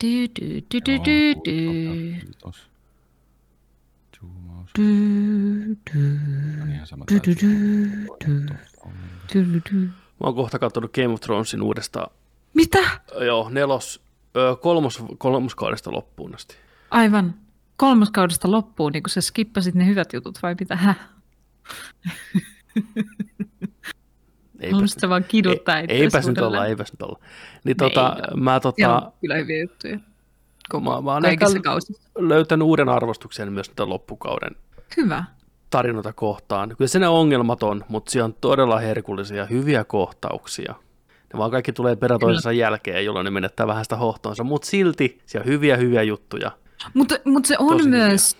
Du, du, du, du, du, du. Kiitos. Zoomaus. Du, du, On ihan sama du, du, täytyy. du, du, du, du, du. Mä oon kohta katsonut Game of Thronesin uudestaan. Mitä? Joo, nelos, kolmos, kolmoskaudesta loppuun asti. Aivan. Kolmoskaudesta loppuun, niin kun sä skippasit ne hyvät jutut vai mitä? Häh? Eipäs Haluaisit sä vaan kiduttaa ei, eipäs nyt olla, eipäs nyt olla. Niin tota, ei mä tota, kyllä hyviä juttuja. mä, mä oon Kaikissa ehkä kausissa. löytänyt uuden arvostuksen myös tätä loppukauden Hyvä. tarinoita kohtaan. Kyllä se ne ongelmat on, mutta siellä on todella herkullisia, hyviä kohtauksia. Ne vaan kaikki tulee perä toisensa jälkeen, jolloin ne menettää vähän sitä hohtoonsa, mutta silti siellä on hyviä, hyviä juttuja. Mutta, mutta se on Tosi hyviä. myös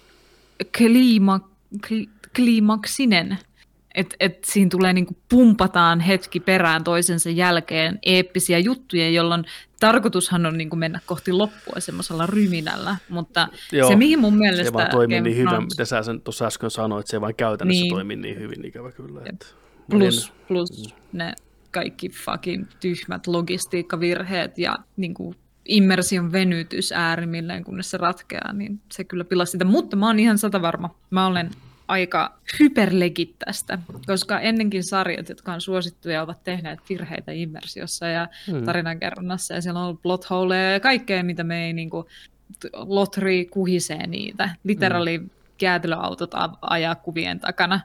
kliima, kli, kliimaksinen. Että et siinä tulee niinku pumpataan hetki perään toisensa jälkeen eeppisiä juttuja, jolloin tarkoitushan on niinku mennä kohti loppua semmoisella ryminällä. Mutta Joo, se, mihin mun mielestä... Se vaan toimii niin hyvin, mitä sä sen tuossa äsken sanoit, se ei vain käytännössä Niin. toimi niin hyvin, ikävä kyllä. Että Plus, plus ne kaikki fucking tyhmät logistiikkavirheet ja niin kuin immersion venytys äärimmilleen, kunnes se ratkeaa, niin se kyllä pilasi sitä. Mutta mä oon ihan sata varma. Mä olen aika hyperlegit tästä, koska ennenkin sarjat, jotka on suosittuja, ovat tehneet virheitä immersiossa ja Hmm. tarinankerronnassa, ja siellä on ollut plot holeja ja kaikkea, mitä me ei niin kuin, lotri kuhisee niitä. Literally jäätelöautot a- ajaa kuvien takana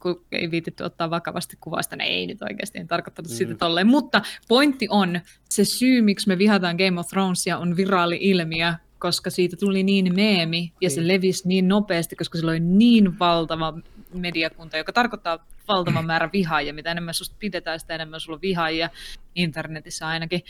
kun ei viititty ottaa vakavasti kuvasta, ne ei nyt oikeasti en tarkoittanut mm. sitä tolleen. Mutta pointti on, se syy, miksi me vihataan Game of Thronesia, on viraali-ilmiö, koska siitä tuli niin meemi ja se levisi niin nopeasti, koska sillä oli niin valtava mediakunta, joka tarkoittaa valtavan määrä vihaajia. Mitä enemmän susta pidetään, sitä enemmän sulla on vihaajia internetissä ainakin.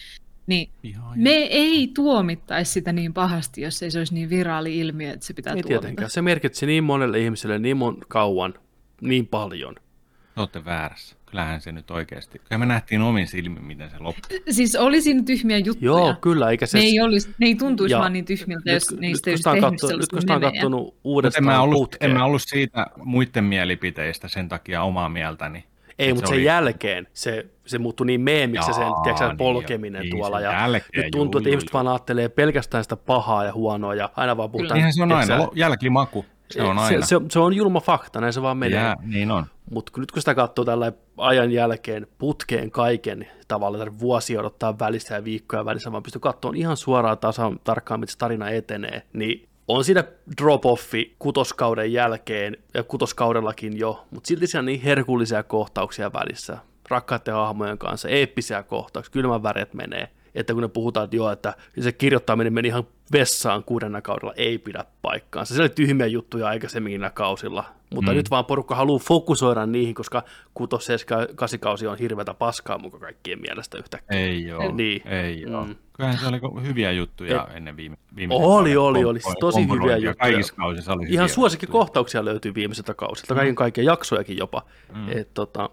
Niin Ihan me ei tuomittaisi sitä niin pahasti, jos ei se olisi niin viraali-ilmiö, että se pitää Ei tuomita. tietenkään. Se merkitsi niin monelle ihmiselle niin mon kauan, niin paljon. Te olette väärässä. Kyllähän se nyt oikeasti. Kyllä me nähtiin omin silmin, miten se loppui. Siis oli siinä tyhmiä juttuja. Joo, kyllä, eikä se... Ne ei, olisi, ne ei tuntuisi Ja vaan niin tyhmiltä, jos nyt, niistä olisi tehnyt kattonut, nyt sellaista kun sitä on kattonut Mutta en uudestaan mä, ollut, putkeen. en mä ollut siitä muiden mielipiteistä sen takia omaa mieltäni. Ei, mutta se sen oli- jälkeen se, se muuttui niin meemiksi se sen Jaa, tiedätkö, sä, niin polkeminen jo. tuolla. Niin Ja jälkeen, nyt tuntuu, juu, että juu, ihmiset juu. vaan ajattelee pelkästään sitä pahaa ja huonoa ja aina vaan puhutaan. Niinhän se on aina. Jälkimaku. Se on aina. Se, se, se, on julma fakta, näin se vaan menee. Jää, niin on. Mutta nyt kun sitä katsoo tällä ajan jälkeen putkeen kaiken tavalla, että vuosia odottaa välistä ja viikkoja välissä, vaan pystyy katsomaan ihan suoraan tasan tarkkaan, miten se tarina etenee, niin on siinä drop-offi kutoskauden jälkeen ja kutoskaudellakin jo, mutta silti siellä on niin herkullisia kohtauksia välissä, rakkaiden hahmojen kanssa, eeppisiä kohtauksia, kylmän väret menee, että kun ne puhutaan, että joo, että se kirjoittaminen meni ihan vessaan kuudennella kaudella, ei pidä paikkaansa. Se oli tyhmiä juttuja aikaisemmin kausilla, mutta mm. nyt vaan porukka haluaa fokusoida niihin, koska 6, 7, 8 kausi on hirveätä paskaa mukaan kaikkien mielestä yhtäkkiä. Ei joo. Niin. Ei joo. Mm. Kyllähän se oli hyviä juttuja ennen viime, viime Oli, oli, oli. Siis tosi hyviä juttuja. Kaikissa kausissa oli Ihan suosikkikohtauksia löytyy viimeiseltä kausilta, kaiken kaikkiaan jaksojakin jopa. Mm. Et, tota,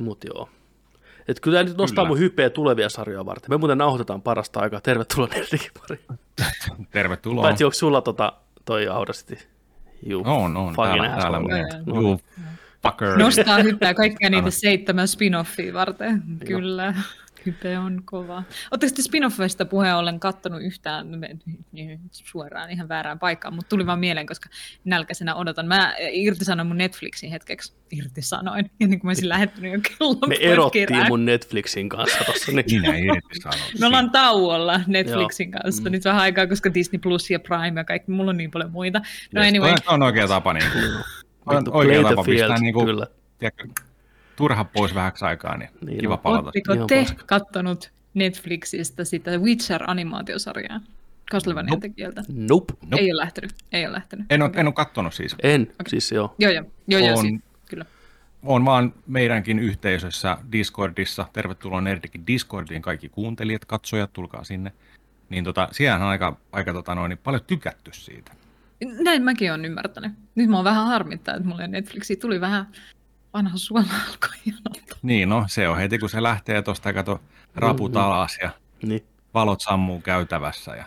mut joo. Et kyllä tämä nyt nostaa Kyllä. mun hypeä tulevia sarjoja varten. Me muuten nauhoitetaan parasta aikaa. Tervetuloa Nerdikin pariin. Tervetuloa. Paitsi onko sulla tota, toi Audacity? Juu, On, on. Täällä, täällä. Joo, Juu, fucker. Nostaa hyppää kaikkia niitä seitsemän spin-offia varten. Kyllä. Hype on kova. Oletteko te spin-offeista puheen ollen kattonut yhtään no, niin, suoraan ihan väärään paikkaan, mutta tuli vaan mieleen, koska nälkäisenä odotan. Mä irtisanoin mun Netflixin hetkeksi. Irtisanoin, ennen kuin mä olisin lähettänyt jo kellon Me erottiin kirään. mun Netflixin kanssa tossa. Niin. Minä. Me ollaan tauolla Netflixin kanssa Mm. nyt vähän aikaa, koska Disney Plus ja Prime ja kaikki, mulla on niin paljon muita. No Yes. anyway, Toi on oikea tapa. Niin kuin, on oikea tapa pistää niin kuin, kyllä. tiedätkö, turha pois vähäksi aikaa, niin, Niin kiva on. palata. Oletteko te kattonut Netflixistä sitä Witcher-animaatiosarjaa? Castlevanian tekijältä. Nope. Nope. Ei ole lähtenyt, ei ole lähtenyt. En ole, en ole kattonut siis. En, okay. siis joo. Joo, joo, joo, joo On- siis, kyllä. on vaan meidänkin yhteisössä Discordissa, tervetuloa Nerdikin Discordiin kaikki kuuntelijat, katsojat, tulkaa sinne. Niin tota, siellähän on aika, aika tota noin, niin paljon tykätty siitä. Näin mäkin olen ymmärtänyt. Nyt mä oon vähän harmittaa, että mulle Netflixiin tuli vähän vanha suola alkoi janottaa. Niin no, se on heti kun se lähtee tuosta, kato, raput alas ja Niin. valot sammuu käytävässä ja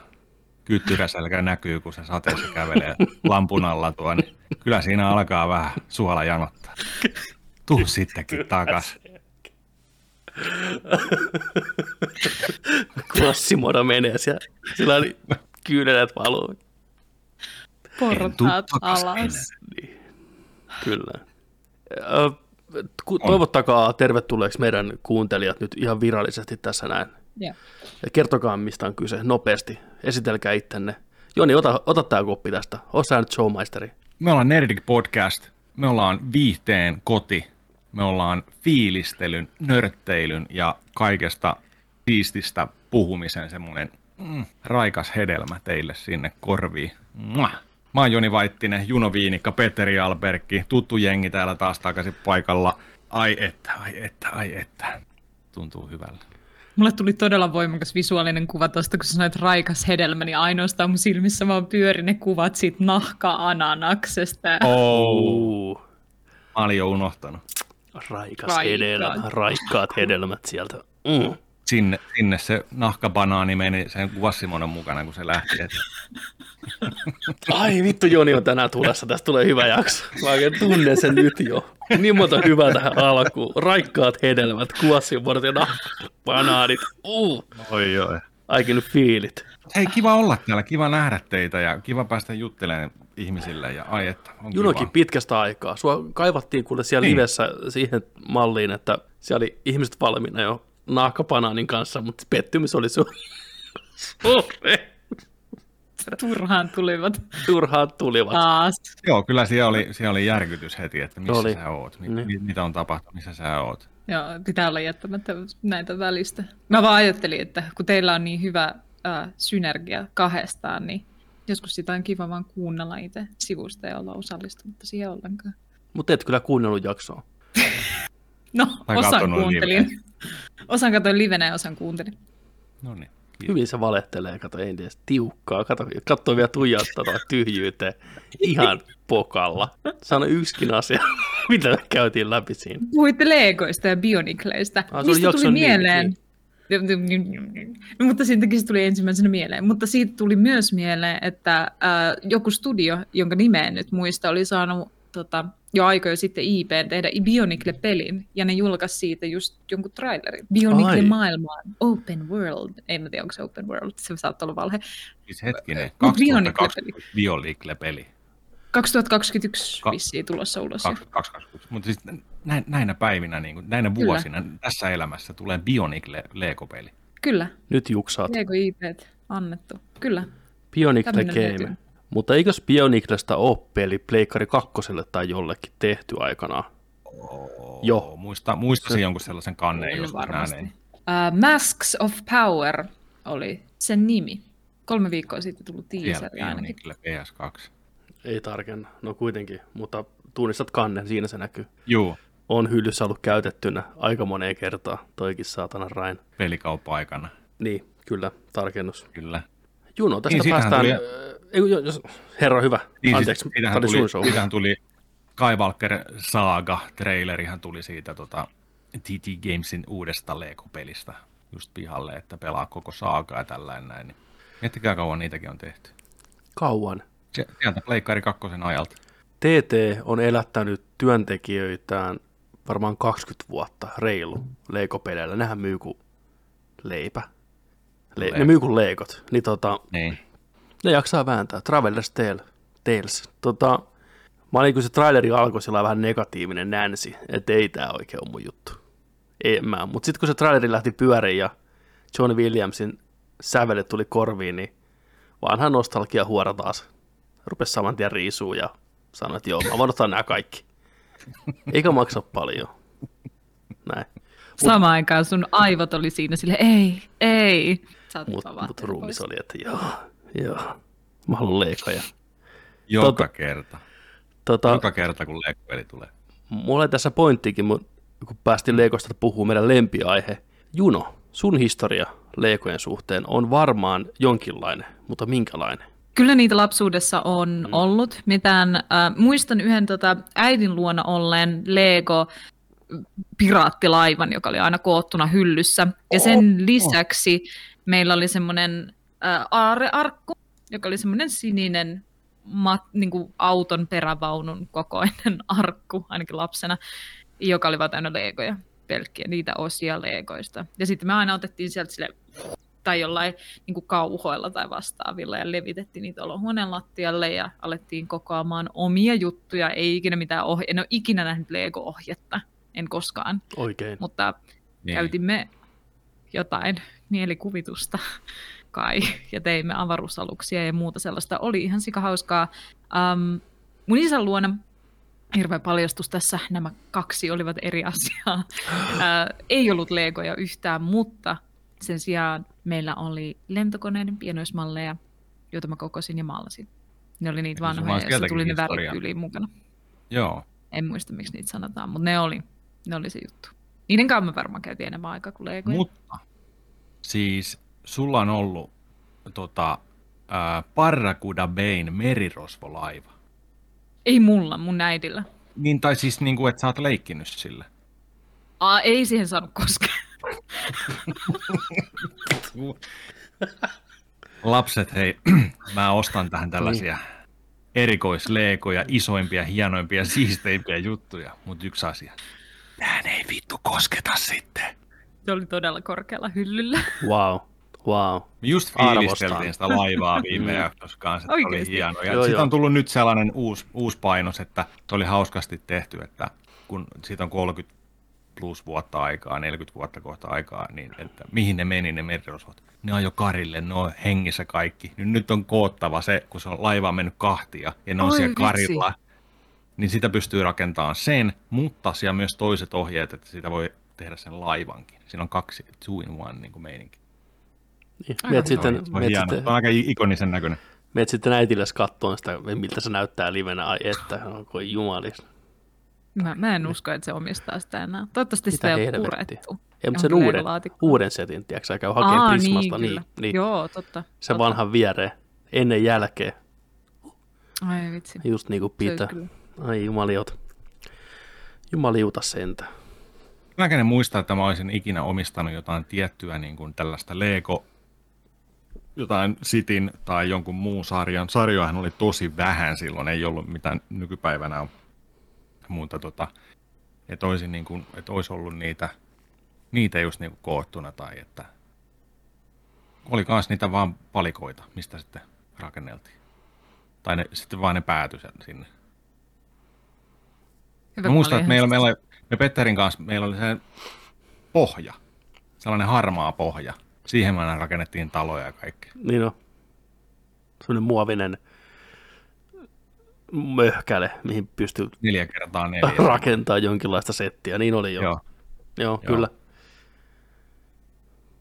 kyttyräselkä näkyy, kun se sateessa kävelee lampun alla tuo, niin kyllä siinä alkaa vähän suola janottaa. Tuu sittenkin takas. Klassimoda menee siellä. Sillä oli Kyyneleet valuu. Portaat alas. Niin. Kyllä. Toivottakaa tervetulleeksi meidän kuuntelijat nyt ihan virallisesti tässä näin. Joo. Ja kertokaa, mistä on kyse, nopeasti. Esitelkää ittenne. Joni, ota, ota tämä koppi tästä. Osa nyt showmaisteri. Me ollaan Nerdik Podcast, me ollaan viihteen koti, me ollaan fiilistelyn, nörtteilyn ja kaikesta siististä puhumisen semmoinen mm, raikas hedelmä teille sinne korviin. Mwah. Mä oon Joni Vaittinen, Juno Viinikka, Petteri Alberkki, tuttu jengi täällä taas takaisin paikalla. Ai että, ai että, ai että. Tuntuu hyvältä. Mulle tuli todella voimakas visuaalinen kuva tuosta, kun sä sanoit raikas hedelmä, niin ainoastaan mun silmissä vaan pyöri ne kuvat siitä nahka-ananaksesta. Oh. Mä olin jo unohtanut. raikas Raikkaat. hedelmä, raikkaat hedelmät sieltä. Mm. Sinne, sinne se nahkabanaani meni sen Quasimonon mukana, kun se lähti. Ai vittu, Joni on tänään tulessa. Tästä tulee hyvä jakso. Mä oikein tunnen sen nyt jo. Niin monta hyvää tähän alkuun. Raikkaat hedelmät, kuossimuodot ja banaanit. Uh. Oi, oi. Aikin fiilit. Hei, kiva olla täällä, kiva nähdä teitä ja kiva päästä juttelemaan ihmisille. Ja ai että, on Junokin kiva. pitkästä aikaa. Sua kaivattiin kuule siellä Niin. livessä siihen malliin, että siellä oli ihmiset valmiina jo nahkapanaanin kanssa, mutta pettymys oli sun suuri. Turhaan tulivat Turhaat tulivat. taas. Joo, kyllä siellä oli, siellä oli järkytys heti, että missä Oli. sä oot, mi, Niin. mi, mitä on tapahtunut, missä sä oot. Joo, pitää olla jättämättä näitä välistä. Mä vaan ajattelin, että kun teillä on niin hyvä äh, synergia kahdestaan, niin joskus sitä on kiva vaan kuunnella itse sivusta ja olla osallistumatta siihen ollenkaan. Mutta et kyllä kuunnellut jaksoa. No, osan kuuntelin. Osan katsoin livenä ja osan kuuntelin. No niin. Hyvin se valettelee, kato, ei edes tiukkaa. Kato, katsoo vielä tuijottaa tyhjyyteen. Ihan pokalla. Sano yksikin asia, mitä me käytiin läpi siinä. Puhuitte Legoista ja Bionicleista. Ah, Mistä tuli mieleen? No, mutta siitäkin se tuli ensimmäisenä mieleen. Mutta siitä tuli myös mieleen, että äh, joku studio, jonka nimeä en nyt muista, oli saanut tota, jo aikoja sitten IP tehdä Bionicle-pelin, ja ne julkaisi siitä just jonkun trailerin. Bionicle Ai. maailmaan, Open World. Ei mä tiedä, onko se Open World, se saattaa olla valhe. Siis hetkinen, Mut 2020 Biolicle-peli. 2021 Ka- vissiin tulossa ulos. jo. 2020. Mutta siis näin, näinä päivinä, niin kuin, näinä Kyllä. vuosina, tässä elämässä tulee Bionicle-Lego-peli. Kyllä, Nyt juksaat. Lego IP annettu. Kyllä. Bionicle Game. löytyy. Mutta eikös Bioniclesta ole peli Pleikkari kakkoselle tai jollekin tehty aikanaan? Joo. Muista, muistasin jonkun sellaisen kanneen Kyllä just varmasti. näin. Uh, Masks of Power oli sen nimi. Kolme viikkoa sitten tullut teaseri ainakin. Bionicle PS2. Ei tarkenna, no kuitenkin, mutta tunnistat kannen, siinä se näkyy. Juu, On hyllyssä ollut käytettynä aika moneen kertaa, toikin saatana rain. pelikauppa-aikana, Niin, kyllä, tarkennus. kyllä. Juno, tästä Niin, päästään... tuli- Tuli... Ei, jos... Herra hyvä, Niin, anteeksi, siis, tämä tuli, siitähän tuli Skywalker Saga trailerihan tuli siitä tota, TT Gamesin uudesta Lego-pelistä just pihalle, että pelaa koko saagaa ja tällainen näin. Niin Miettikää kauan niitäkin on tehty. Kauan. Se- Sieltä Pleikkari kakkosen ajalta. TT on elättänyt työntekijöitään varmaan 20 vuotta reilu leikopeleillä. Nehän myy kuin leipä. Le- ne myy kuin leikot. Niin tota, Niin. ne jaksaa vääntää. Traveller's Tale. Tales. Tota, mä olin, kun se traileri alkoi, sillä vähän negatiivinen nänsi, että ei tää oikein ole mun juttu. Ei mä. Mutta sitten kun se traileri lähti pyöriin ja John Williamsin sävelet tuli korviin, niin vanha nostalgia huora taas. Rupesi saman tien riisuu ja sanoi, että joo, mä voin ottaa nämä kaikki. Eikä maksa paljon. Näin. Samaan aikaan sun aivot oli siinä sille ei, ei. Otit Mutta vaan mut ruumis oli, että joo, joo. Mä haluan leikoja. Joka Tota- kerta. Tota, Joka kerta, kun Lego-peli tulee. Mulla oli tässä pointtikin, mun- kun päästiin Legosta puhuu meidän lempiaihe. Juno, sun historia Legojen suhteen on varmaan jonkinlainen, mutta minkälainen? Kyllä niitä lapsuudessa on mm. ollut. Mitään, äh, muistan yhden tota, äidin luona olleen Lego piraattilaivan, joka oli aina koottuna hyllyssä. Ja sen lisäksi meillä oli semmoinen äh, aarearkku, joka oli semmoinen sininen mat, niin kuin auton perävaunun kokoinen arkku, ainakin lapsena, joka oli vaan täynnä legoja, pelkkiä niitä osia legoista. Ja sitten me aina otettiin sieltä sille tai jollain niin kuin kauhoilla tai vastaavilla ja levitettiin niitä olohuoneen lattialle ja alettiin kokoamaan omia juttuja. Ei ikinä mitään ohje, en ole ikinä nähnyt Lego-ohjetta, en koskaan, Oikein. mutta Niin. käytimme jotain mielikuvitusta kai ja teimme avaruusaluksia ja muuta sellaista. Oli ihan sika hauskaa. Um, mun isän luona hirveä paljastus tässä, nämä kaksi olivat eri asiaa. Ää, ei ollut legoja yhtään, mutta sen sijaan meillä oli lentokoneiden pienoismalleja, joita mä kokosin ja maalasin. Ne oli niitä vanhoja, se tuli ne värit mukana. Joo. En muista, miksi niitä sanotaan, mutta ne oli, ne oli se juttu. Niiden kanssa me varmaan käytiin enemmän aikaa kuin legoja. Mutta siis sulla on ollut tota, ää, Barracuda Bayn merirosvolaiva. Ei mulla, mun äidillä. Niin, tai siis niin kuin, että sä oot leikkinyt sille. Aa, ei siihen saanut koskea. Lapset, hei, mä ostan tähän tällaisia erikoisleekoja, isoimpia, hienoimpia, siisteimpiä juttuja. Mutta yksi asia. Tähän ei vittu kosketa sitten. Se oli todella korkealla hyllyllä. Wow. Wow. Me just fiilisteltiin sitä laivaa viime jaksossa kanssa, että oli hieno. Ja Joo, siitä joo. on tullut nyt sellainen uusi, uusi painos, että se oli hauskasti tehty, että kun siitä on 30 plus vuotta aikaa, 40 vuotta kohta aikaa, niin että mihin ne meni ne merirosvot. Ne on jo karille, ne on hengissä kaikki. Niin nyt on koottava se, kun se on laiva mennyt kahtia ja ne on Oi siellä vitsi. karilla. Niin sitä pystyy rakentamaan sen, mutta siellä on myös toiset ohjeet, että sitä voi tehdä sen laivankin. Siinä on kaksi two in one niin kuin meininki. Niin. Meet sitten, meet sitten, Se on aika ikonisen näköinen. meet sitten äitillesi kattoon sitä, miltä se näyttää livenä. Ai että, onko jumalis. Mä, mä en usko, että se omistaa sitä enää. Toivottavasti Mitä sitä ei ole purettu. Ei, mutta sen uuden, uuden setin, tiedätkö, sä käy hakemaan Aa, Prismasta, niin, niin, kyllä. niin Joo, totta. se totta. vanhan viereen, ennen jälkeen, Ai vitsi. just niin kuin pitää. Ai jumaliuta. Jumaliuta sentä. Mäkään en muista, että mä olisin ikinä omistanut jotain tiettyä niin kuin tällaista Lego, jotain Sitin tai jonkun muun sarjan. Sarjoahan oli tosi vähän silloin, ei ollut mitään nykypäivänä on muuta, tota, että, olisi niin kuin, että olisi ollut niitä, niitä just niin kuin koottuna tai että oli kans niitä vaan palikoita, mistä sitten rakenneltiin. Tai ne, sitten vaan ne päätyi sinne. Hyvä, Mä muistan, että meillä, meillä oli, me Petterin kanssa meillä oli se pohja, sellainen harmaa pohja. Siihen me aina rakennettiin taloja ja kaikkea. Niin on. Sellainen muovinen möhkäle, mihin pystyy Neljä kertaa neljä. rakentaa jonkinlaista settiä. Niin oli jo. Joo, Joo. Joo Joo. kyllä.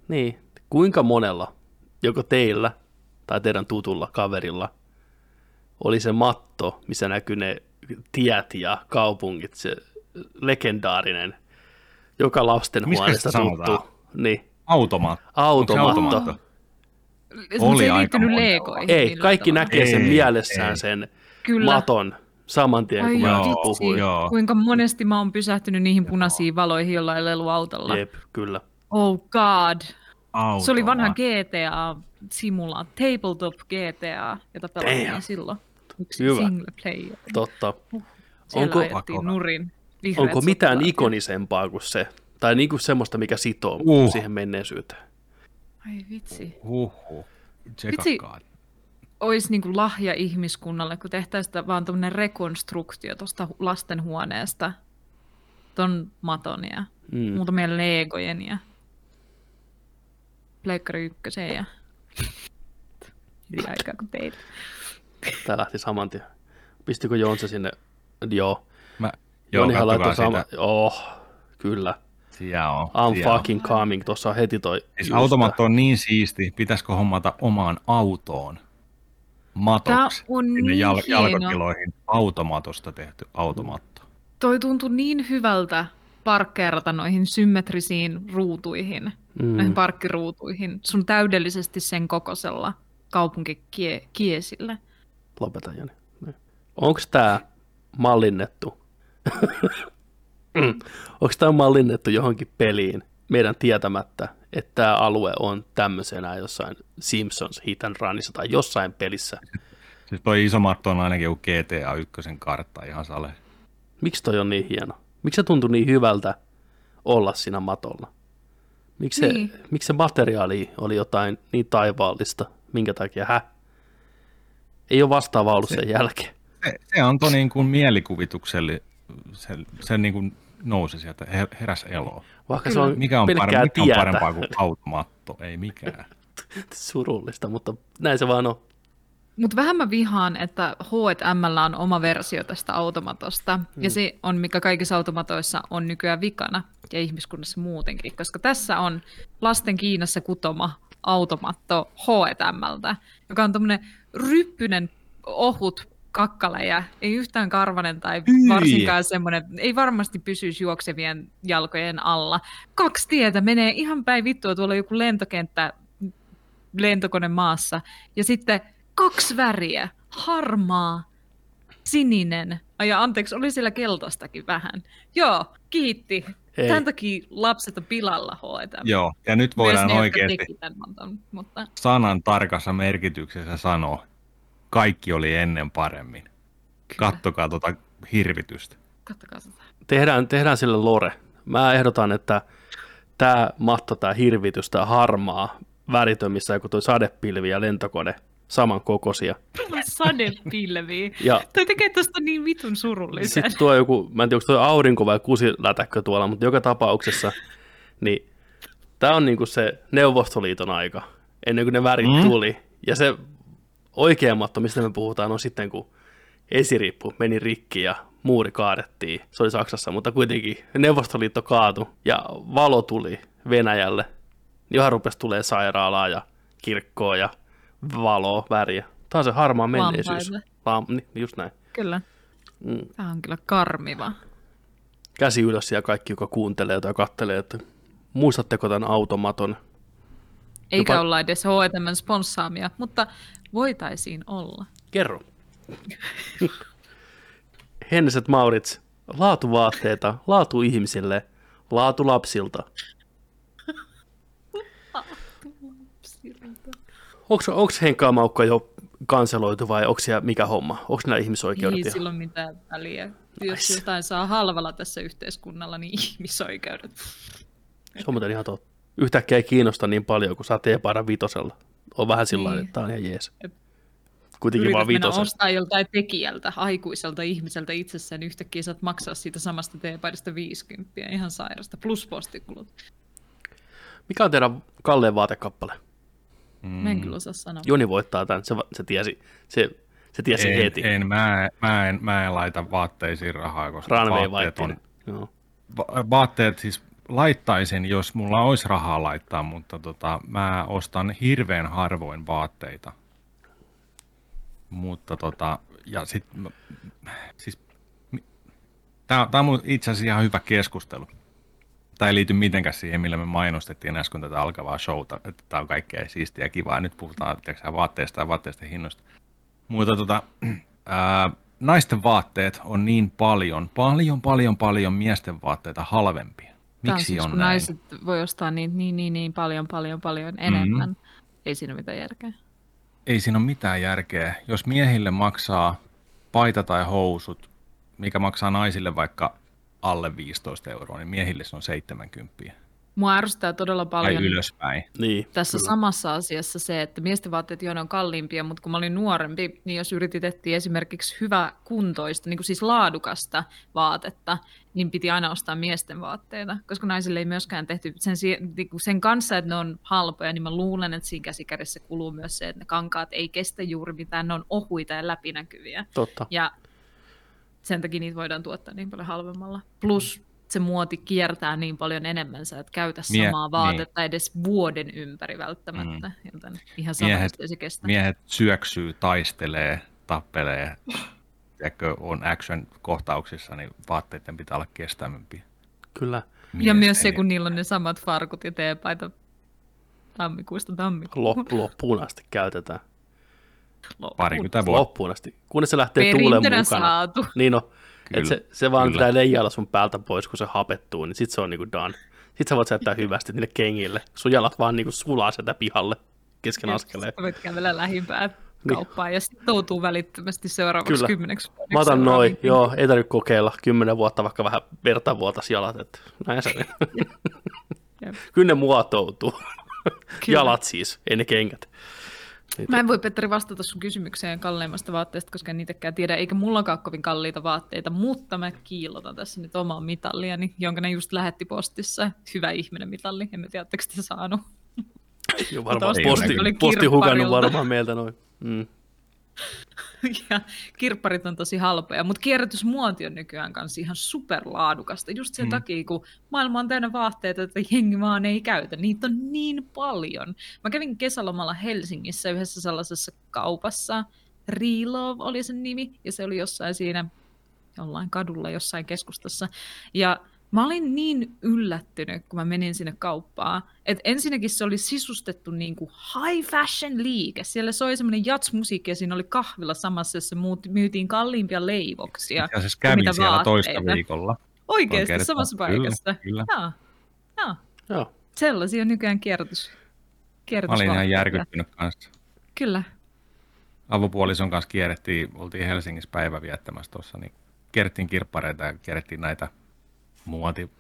Niin, kuinka monella, joko teillä tai teidän tutulla kaverilla, oli se matto, missä näkyy ne tiet ja kaupungit, se legendaarinen, joka lastenhuoneesta tuttu. Niin, Automaatto. se automaatto? Se Oli ei aika liittynyt monella. leegoihin. Ei, kaikki tavalla. näkee sen Ei, mielessään ei. sen Kyllä. maton saman tien, kun Ai mä Joo, puhuin. joo. kuinka monesti mä oon pysähtynyt niihin punaisiin valoihin jollain leluautolla. Jep, kyllä. Oh god. Automaatto. Se oli vanha GTA-simula, tabletop GTA, jota pelattiin silloin. Yksi Hyvä. single player. Totta. Siellä Onko- nurin. Onko mitään sotilaat. ikonisempaa kuin se? Tai niinku semmoista, mikä sitoo Uh. siihen menneisyyteen. Ai vitsi. Huhhuh. Vitsi. Olisi niin lahja ihmiskunnalle, kun tehtäisiin vaan tämmöinen rekonstruktio tuosta lastenhuoneesta, ton maton ja Mm. muutamien legojen ja pleikkari ykkösen ja eri aikaa kuin teillä. Tää lähti saman tien. Pistikö Jonse sinne? Joo. Mä, joo, Jonihan laittoi sama... Oh, kyllä. Siellä on. I'm siellä on. fucking coming. Tuossa on heti toi... Siis automaatto on niin siisti, pitäisikö hommata omaan autoon matoksi Tää on sinne niin jal- jalkatiloihin automatosta tehty automatto. Toi tuntui niin hyvältä parkkeerata noihin symmetrisiin ruutuihin, Mm. mm. noihin parkkiruutuihin, sun täydellisesti sen kokoisella kaupunkikiesillä. Lopeta Jani. Onko tämä mallinnettu? Onko tämä mallinnettu johonkin peliin meidän tietämättä, että tämä alue on tämmöisenä jossain Simpsons Hit and Runissa tai jossain pelissä? Siis toi iso matto on ainakin joku GTA 1 kartta ihan sale. Miksi toi on niin hieno? Miksi se tuntui niin hyvältä olla siinä matolla? Miksi se, Niin. miksi se materiaali oli jotain niin taivaallista? Minkä takia? Hä? Ei ole vastaavaa ollut Se- sen jälkeen. Se, se antoi niin kuin mielikuvitukselle, se, se niin kuin nousi sieltä, her- heräs eloon. Vaikka se on Mikä on, parempi, mikä on parempaa kuin automatto? Ei mikään. Surullista, mutta näin se vaan on. Mutta vähän mä vihaan, että H&M on oma versio tästä automatosta. Mm. Ja se on, mikä kaikissa automatoissa on nykyään vikana ja ihmiskunnassa muutenkin. Koska tässä on lasten Kiinassa kutoma automatto H&Mltä, joka on tämmöinen ryppynen, ohut kakkale ja ei yhtään karvanen tai varsinkaan semmoinen, ei varmasti pysyisi juoksevien jalkojen alla. Kaksi tietä menee ihan päin vittua, tuolla on joku lentokenttä lentokone maassa. Ja sitten kaksi väriä, harmaa, sininen. Ja anteeksi, oli siellä keltaistakin vähän. Joo, kiitti. Ei. Tämän takia lapset on pilalla hoitaa. Joo, ja nyt voidaan Myös ne, oikeasti tämän mutta sanan tarkassa merkityksessä sanoa, kaikki oli ennen paremmin. Kattokaa tuota hirvitystä. kattokaa sitä. Tehdään, tehdään sille lore. Mä ehdotan, että tämä matto, tämä hirvitys, tämä harmaa väritön, missä joku toi sadepilvi ja lentokone samankokoisia. Sadepilviä. Ja Toi tekee tosta niin vitun surullisen. sitten tuo joku, mä en tiedä, onko tuo aurinko vai kusilätäkkö tuolla, mutta joka tapauksessa, niin tämä on niinku se Neuvostoliiton aika, ennen kuin ne värit Mm. tuli. Ja se oikea matto, mistä me puhutaan, on sitten, kun esirippu meni rikki ja muuri kaadettiin. Se oli Saksassa, mutta kuitenkin Neuvostoliitto kaatui ja valo tuli Venäjälle. Niin Johon rupesi tulee sairaalaa ja kirkkoa ja valoa, väriä. Tämä on se harmaa menneisyys. Lam, niin, just näin. Kyllä. Mm. Tämä on kyllä karmiva. käsi ylös ja kaikki, joka kuuntelee tai kattelee, että muistatteko tämän automaton? Eikä Jopa- olla edes H&M sponssaamia, mutta voitaisiin olla. Kerro. Henniset Maurits, laatuvaatteita, laatu ihmisille, laatu lapsilta. Onko, onko Henkkaa Maukka jo kanseloitu vai onko siellä mikä homma? Onko nämä ihmisoikeudet? Ei ole mitään väliä. Jos jotain saa halvalla tässä yhteiskunnalla, niin ihmisoikeudet. Se on muuten ihan totta. Yhtäkkiä ei kiinnosta niin paljon, kun saa teepaida vitosella. On vähän sillä Niin. että tämä on ihan jees. Kuitenkin Yrität vaan vitosella. ostaa joltain tekijältä, aikuiselta ihmiseltä itsessään, niin yhtäkkiä saat maksaa siitä samasta teepaidasta 50, ihan sairasta, plus postikulut. Mikä on teidän kalleen vaatekappale? Mm. Mä en kyllä osaa sanoa. Joni voittaa tämän, se, se tiesi, se, se tiesi en, heti. en, mä, mä, en, mä en laita vaatteisiin rahaa, koska Runway vaatteet, on. Joo. va- vaatteet siis laittaisin, jos mulla olisi rahaa laittaa, mutta tota, mä ostan hirveän harvoin vaatteita. Mutta tota, ja sit, mä- siis, tää, tää on mun itse asiassa ihan hyvä keskustelu. Tämä ei liity mitenkään siihen, millä me mainostettiin äsken tätä alkavaa showta, että tämä on kaikkea siistiä ja kivaa. Nyt puhutaan tiedätkö, sä, vaatteista ja vaatteisten hinnoista. Mutta tota, ää, naisten vaatteet on niin paljon, paljon, paljon, paljon miesten vaatteita halvempia. Miksi siis, on kun näin? naiset voi ostaa niin, niin, niin, niin paljon, paljon, paljon enemmän. Mhm. Ei siinä ole mitään järkeä. Ei siinä ole mitään järkeä. Jos miehille maksaa paita tai housut, mikä maksaa naisille vaikka alle 15 euroa, niin miehille se on 70 Mua ärsyttää todella tai paljon ylöspäin. Niin, tässä kyllä. samassa asiassa se, että miesten vaatteet jo on kalliimpia, mutta kun mä olin nuorempi, niin jos yritettiin esimerkiksi hyvä kuntoista, niin kuin siis laadukasta vaatetta, niin piti aina ostaa miesten vaatteita, koska naisille ei myöskään tehty sen, niin kuin sen kanssa, että ne on halpoja, niin mä luulen, että siinä käsikädessä kuluu myös se, että ne kankaat ei kestä juuri mitään, ne on ohuita ja läpinäkyviä. Totta. Ja sen takia niitä voidaan tuottaa niin paljon halvemmalla. Plus se muoti kiertää niin paljon enemmän, sä et käytä Mie- samaa vaatetta niin. edes vuoden ympäri välttämättä, mm. joten ihan sama, Miehet- se kestä. Miehet syöksyy, taistelee, tappelee. Tiedätkö, on action-kohtauksissa, niin vaatteiden pitää olla kestävämpiä. Kyllä. ja Miesten myös se, kun niillä on ne samat farkut ja teepaita tammikuusta tammikuuhun. Lop, loppuun asti käytetään. Loppuun. Parikymmentä vuotta. Loppuun asti. Kunnes se lähtee tuulen mukana. saatu. Niin no, Kyllä, että se, se vaan kyllä. pitää leijailla sun päältä pois, kun se hapettuu, niin sit se on niinku done. Sit sä voit sättää hyvästi niille kengille. Sun jalat vaan niinku sulaa sieltä pihalle kesken askeleen. Sitten voit kävellä lähimpään kauppaan ja sitten toutuu välittömästi seuraavaksi Kyllä. kymmeneksi vuodeksi Mä otan noin, joo, ei tarvitse kokeilla kymmenen vuotta, vaikka vähän verta vuotas jalat, että näin se. Kyllä ne muotoutuu. Kyllä. Jalat siis, ei ne kengät. Mä en voi, Petteri, vastata sun kysymykseen kalleimmasta vaatteesta, koska en niitäkään tiedä, eikä mullakaan kovin kalliita vaatteita, mutta mä kiillotan tässä nyt omaa mitalliani, jonka ne just lähetti postissa. Hyvä ihminen mitalli, en mä tiedä, oletteko te saanut. Joo, varmaan posti, posti hukannut varmaan meiltä noin. Mm. Ja kirpparit on tosi halpoja, mutta kierrätysmuoti on nykyään kanssa ihan superlaadukasta. Just sen Mm. takia, kun maailma on täynnä vaatteita, että jengi vaan ei käytä. Niitä on niin paljon. Mä kävin kesälomalla Helsingissä yhdessä sellaisessa kaupassa. Relove oli sen nimi, ja se oli jossain siinä jollain kadulla jossain keskustassa. Ja mä olin niin yllättynyt, kun mä menin sinne kauppaan, että ensinnäkin se oli sisustettu niin kuin high fashion liike. Siellä soi semmoinen jats-musiikki ja siinä oli kahvilla samassa, jossa myytiin kalliimpia leivoksia. Asiassa kuin kävin mitä siellä toista vaatteita. viikolla. Oikeasti samassa Kyllä, paikassa. kyllä. Joo, joo. Joo. Sellaisia on nykyään kierrätys. Mä olin ihan järkyttynyt kanssa. Kyllä. Avopuolison kanssa kierrettiin, oltiin Helsingissä päivä viettämässä tuossa, niin kierrettiin kirppareita ja kierrettiin näitä muoti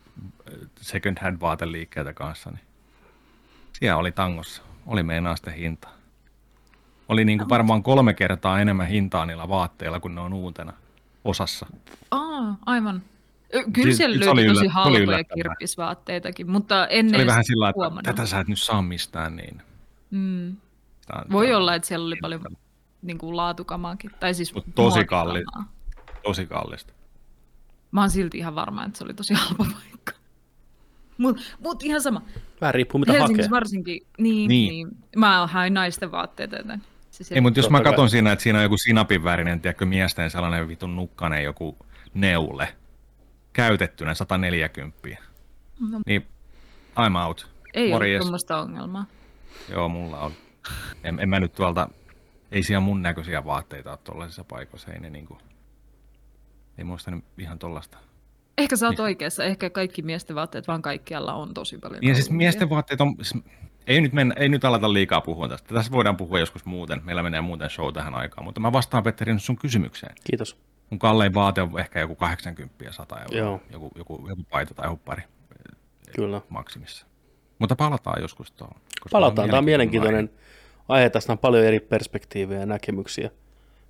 second hand vaateliikkeitä kanssa, niin siellä oli tangossa, oli meinaa sitten hinta. Oli niin kuin varmaan kolme kertaa enemmän hintaa niillä vaatteilla, kun ne on uutena osassa. Aa, aivan. Kyllä Siis- siellä löytyi tosi halpoja kirppisvaatteitakin, mutta en Se oli vähän sillä että tätä sä et nyt saa mistään, niin... Mm. On- Voi on olla, että siellä oli paljon niin kuin laatukamaakin. Tai siis Mut tosi kalli. Tosi kallista. Mä oon silti ihan varma, että se oli tosi halpa paikka. Mut, mut ihan sama. Vähän riippuu mitä Helsingissä hakee. varsinkin, niin, Niin. niin. niin. Mä hain naisten vaatteita, joten se Ei, mutta jos mä katson siinä, että siinä on joku sinapin värinen, tiedätkö, miesten sellainen vitun nukkanen joku neule, käytettynä 140, No. niin I'm out. ei Morjes. ole tuommoista ongelmaa. Joo, mulla on. En, en mä nyt tuolta, ei siellä mun näköisiä vaatteita ole tuollaisissa paikoissa, ei ne niinku, ei muista ihan tollasta. Ehkä sä oot oikeassa, ehkä kaikki miesten vaatteet vaan kaikkialla on tosi paljon Niin ja siis miesten vaatteet on, siis ei nyt, mennä, ei nyt aleta liikaa puhua tästä. Tässä voidaan puhua joskus muuten. Meillä menee muuten show tähän aikaan. Mutta mä vastaan Petteri nyt sun kysymykseen. Kiitos. Mun kallein vaate on ehkä joku 80 100 euroa. Joo. Joku, joku, joku paita tai huppari Kyllä. maksimissa. Mutta palataan joskus tuohon. koska Palataan. Tämä on mielenkiintoinen mielenkiintoinen aihe. Tästä on paljon eri perspektiivejä ja näkemyksiä.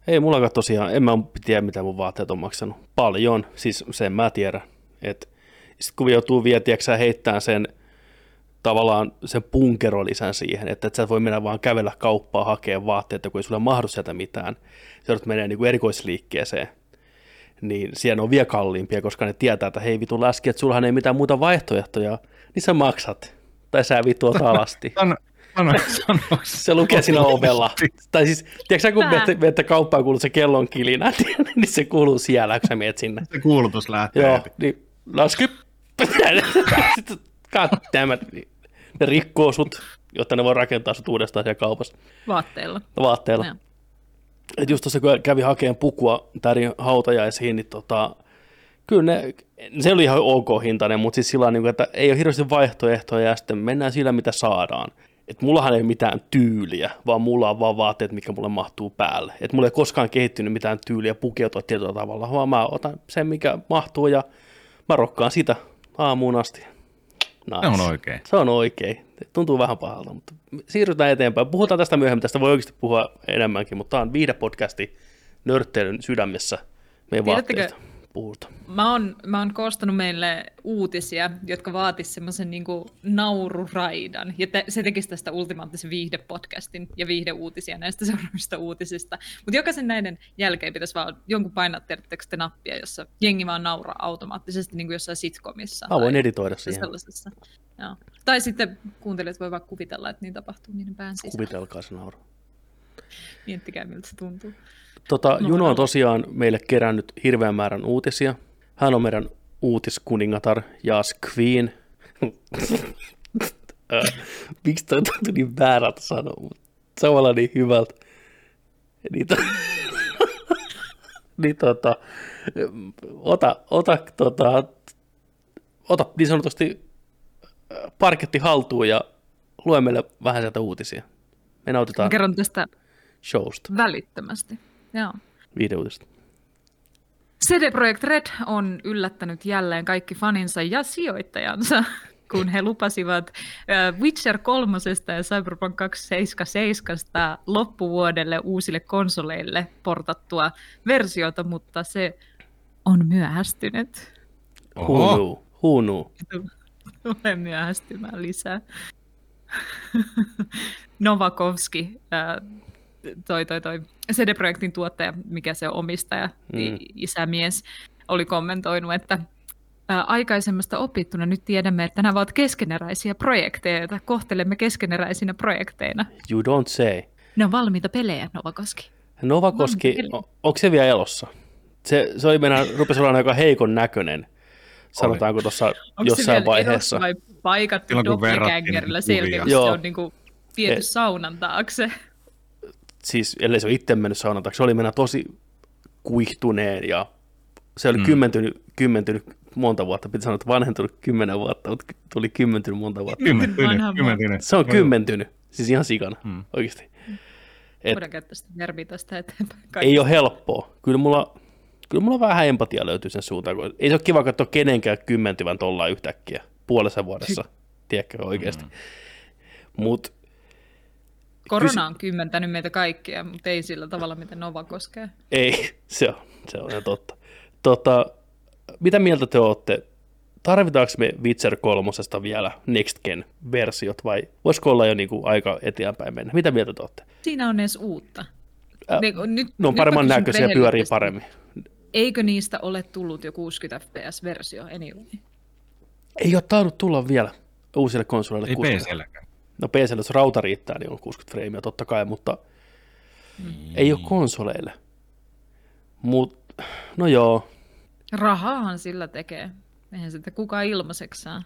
Ei mullakaan tosiaan, en mä tiedä mitä mun vaatteet on maksanut. Paljon, siis sen mä tiedän. Et sit kun joutuu vielä, tiedätkö, heittämään sen tavallaan sen punkerolisän siihen, että et sä voi mennä vaan kävellä kauppaa hakea vaatteita, kun ei sulle mahdu sieltä mitään. Sä joudut menee niin erikoisliikkeeseen. Niin siellä on vielä kalliimpia, koska ne tietää, että hei vitu läski, että sullahan ei mitään muuta vaihtoehtoja, niin sä maksat. Tai sä vittu alasti. Sano, sano, Se lukee siinä ovella. Tai siis, tiedätkö sä, kun Tää. menette, menette kauppaan kuuluu se kellon kilinä, niin se kuuluu siellä, kun sä menet sinne. Se kuulutus lähtee. Joo, niin lasky. Sitten goddammit, niin ne rikkoo sut, jotta ne voi rakentaa sut uudestaan siellä kaupassa Vaatteilla. vaatteilla. Joo. Et just tuossa kun kävi hakemaan pukua tärin hautajaisiin, niin tota, kyllä ne, se oli ihan ok hintainen, mutta siis sillä niin että ei ole hirveästi vaihtoehtoja ja sitten mennään sillä, mitä saadaan. Et mullahan ei ole mitään tyyliä, vaan mulla on vaan vaatteet, mikä mulle mahtuu päälle. Et mulla ei koskaan kehittynyt mitään tyyliä pukeutua tietyllä tavalla, vaan mä otan sen, mikä mahtuu ja mä rokkaan sitä aamuun asti. Nice. Se on oikein. Se on oikein. Tuntuu vähän pahalta, mutta siirrytään eteenpäin. Puhutaan tästä myöhemmin. Tästä voi oikeasti puhua enemmänkin, mutta tämä on viidepodcasti nörtteilyn sydämessä. Meidän Tiedättekö- puhutaan. Mä oon, mä oon koostanut meille uutisia, jotka vaatis semmoisen niinku naururaidan. Ja te, se tekisi tästä ultimaattisen viihdepodcastin ja viihdeuutisia näistä seuraavista uutisista. Mutta jokaisen näiden jälkeen pitäisi vaan jonkun painaa, te nappia, jossa jengi vaan nauraa automaattisesti niin kuin jossain sitcomissa. Mä voin editoida siihen. sellaisessa. Joo. Tai sitten kuuntelijat voi vaan kuvitella, että niin tapahtuu niiden pään sisällä. Kuvitelkaa se nauru. Miettikää, miltä se tuntuu. Tota, No, Juno on tosiaan meille kerännyt hirveän määrän uutisia. Hän on meidän uutiskuningatar Jas Queen. Miksi toi tuntui niin väärältä sanoa, mutta samalla niin hyvältä. Niin, to... niin tota, ota, ota, tota, ota niin sanotusti parketti haltuun ja lue meille vähän sieltä uutisia. Me nautitaan kerron tästä showsta, välittömästi. Joo. videoutista. CD Projekt Red on yllättänyt jälleen kaikki faninsa ja sijoittajansa. kun he lupasivat Witcher 3 ja Cyberpunk 2077 loppuvuodelle uusille konsoleille portattua versiota, mutta se on myöhästynyt. Who knew? Tulee myöhästymään lisää. Novakovski, toi, toi, toi CD-projektin tuottaja, mikä se on omistaja, Mm. isämies, oli kommentoinut, että ää, aikaisemmasta opittuna nyt tiedämme, että nämä ovat keskeneräisiä projekteja, joita kohtelemme keskeneräisinä projekteina. You don't say. Ne on valmiita pelejä, Novakoski. Novakoski, Vanha o- onko se vielä elossa? Se, se oli meidän, rupesi olla aika heikon näköinen, sanotaanko tuossa Onko jossain se vielä vaiheessa. erossa vai paikattu Silloin, kun se on niin kuin viety Eh. saunan taakse. Siis, ellei se ole itse mennyt saunataksi, se oli mennä tosi kuihtuneen ja se oli Mm. mm. kymmentynyt, kymmentynyt monta vuotta. Piti sanoa, että vanhentunut kymmenen vuotta, mutta tuli kymmentynyt monta vuotta. Kymmentynyt, kymmentynyt. Se on kymmentynyt, siis ihan sikana, Mm. mm. oikeasti. Et- Voidaan käyttää sitä verbiä tästä eteenpäin. Ei ole helppoa. Kyllä mulla, kyllä mulla vähän empatia löytyy sen suuntaan. kun Ei se ole kiva katsoa kenenkään kymmentyvän tollaan yhtäkkiä puolessa vuodessa. Tiedätkö oikeasti. Mm. Mutta Korona on kymmentänyt meitä kaikkia, mutta ei sillä tavalla, miten Nova koskee. ei, se on, se on ihan totta. Tota, mitä mieltä te olette? Tarvitaanko me Witcher 3 vielä Next Gen versiot vai voisiko olla jo niinku aika eteenpäin mennä? Mitä mieltä te olette? Siinä on edes uutta. Ä, Ne, nyt, Ne on paremman näköisiä, pyörii paremmin. Eikö niistä ole tullut jo 60 fps-versio anyway? Ei ole tainnut tulla vielä uusille konsoleille. Ei 60. PClläkään. No PC, jos rauta riittää, niin on 60 freimiä totta kai, mutta ei ole konsoleille. Mut, no joo, Rahaahan sillä tekee. Eihän sitä kukaan ilmaiseksi saa.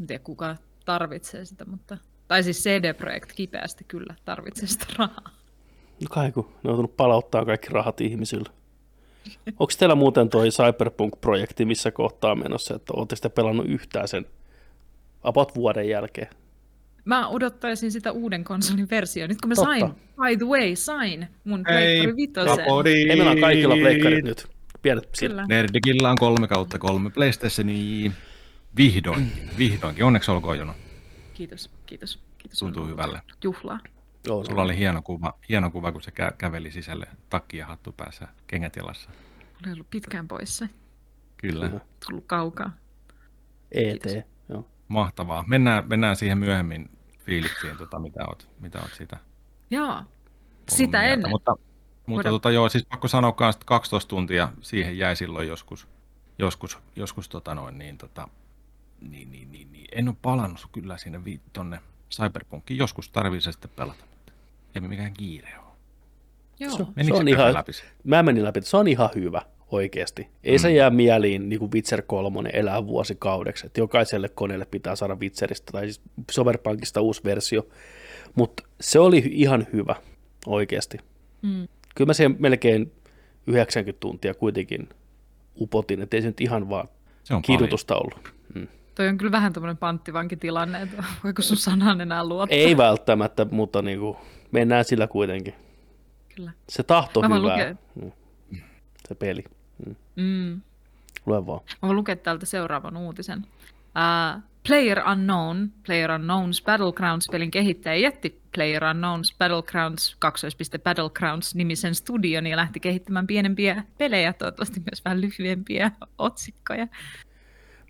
En tiedä, kuka tarvitsee sitä, mutta... Tai siis CD-projekt kipeästi kyllä tarvitsee sitä rahaa. no kai kun ne on tullut palauttaa kaikki rahat ihmisille. Onko teillä muuten toi Cyberpunk-projekti missä kohtaa menossa, että olette sitä pelannut yhtään sen about vuoden jälkeen? Mä odottaisin sitä uuden konsolin versiota. Nyt kun mä Totta. sain, by the way, sain mun Pleikkari Vitosen. Ei meillä on kaikilla pleikkarit nyt. Pienet sillä. Nerdikillä on 3 kautta 3 PlayStationi. Vihdoin, vihdoinkin. Onneksi olkoon Jono. Kiitos, kiitos. kiitos Tuntuu hyvälle. Juhlaa. Joo, Sulla oli hieno kuva, hieno kuva kun se kä- käveli sisälle takki ja hattu päässä kengät jalassa. Olen ollut pitkään poissa. Kyllä, Kyllä. Tullut kaukaa. ET. Kiitos. Mahtavaa. Mennään, mennään siihen myöhemmin fiiliksiin, tota, mitä oot, mitä oot sitä Joo. Sitä mieltä. ennen. Mutta, mutta tota, joo, siis pakko sanoa kans, että 12 tuntia siihen jäi silloin joskus, joskus, joskus tota noin, niin, tota, niin, niin, niin, niin, en ole palannut kyllä sinne vi- tonne Cyberpunkiin. Joskus tarvii se sitten pelata, mutta ei mikään kiire ole. Joo. Se, se on ihan, läpi? mä menin läpi, se on ihan hyvä oikeasti. Ei mm. se jää mieliin niin kuin Witcher 3 elää vuosikaudeksi, että jokaiselle koneelle pitää saada Witcheristä tai siis Cyberpunkista uusi versio, mutta se oli ihan hyvä oikeasti. Mm. Kyllä mä siihen melkein 90 tuntia kuitenkin upotin, että ei se nyt ihan vaan Se on paljon. kidutusta ollut. Mm. Toi on kyllä vähän tämmöinen panttivankitilanne, että voiko sun sanaan enää luottaa. Ei välttämättä, mutta niin kuin, mennään sillä kuitenkin. Kyllä. Se tahto Mä hyvää, lukea. Mm. se peli. Mm. Lue vaan. Mä voin lukea täältä seuraavan uutisen. Uh, Player Unknown, Player Unknowns Battlegrounds-pelin kehittäjä jätti Player Unknowns Battlegrounds, kaksoispiste Battlegrounds nimisen studion ja lähti kehittämään pienempiä pelejä, toivottavasti myös vähän lyhyempiä otsikkoja.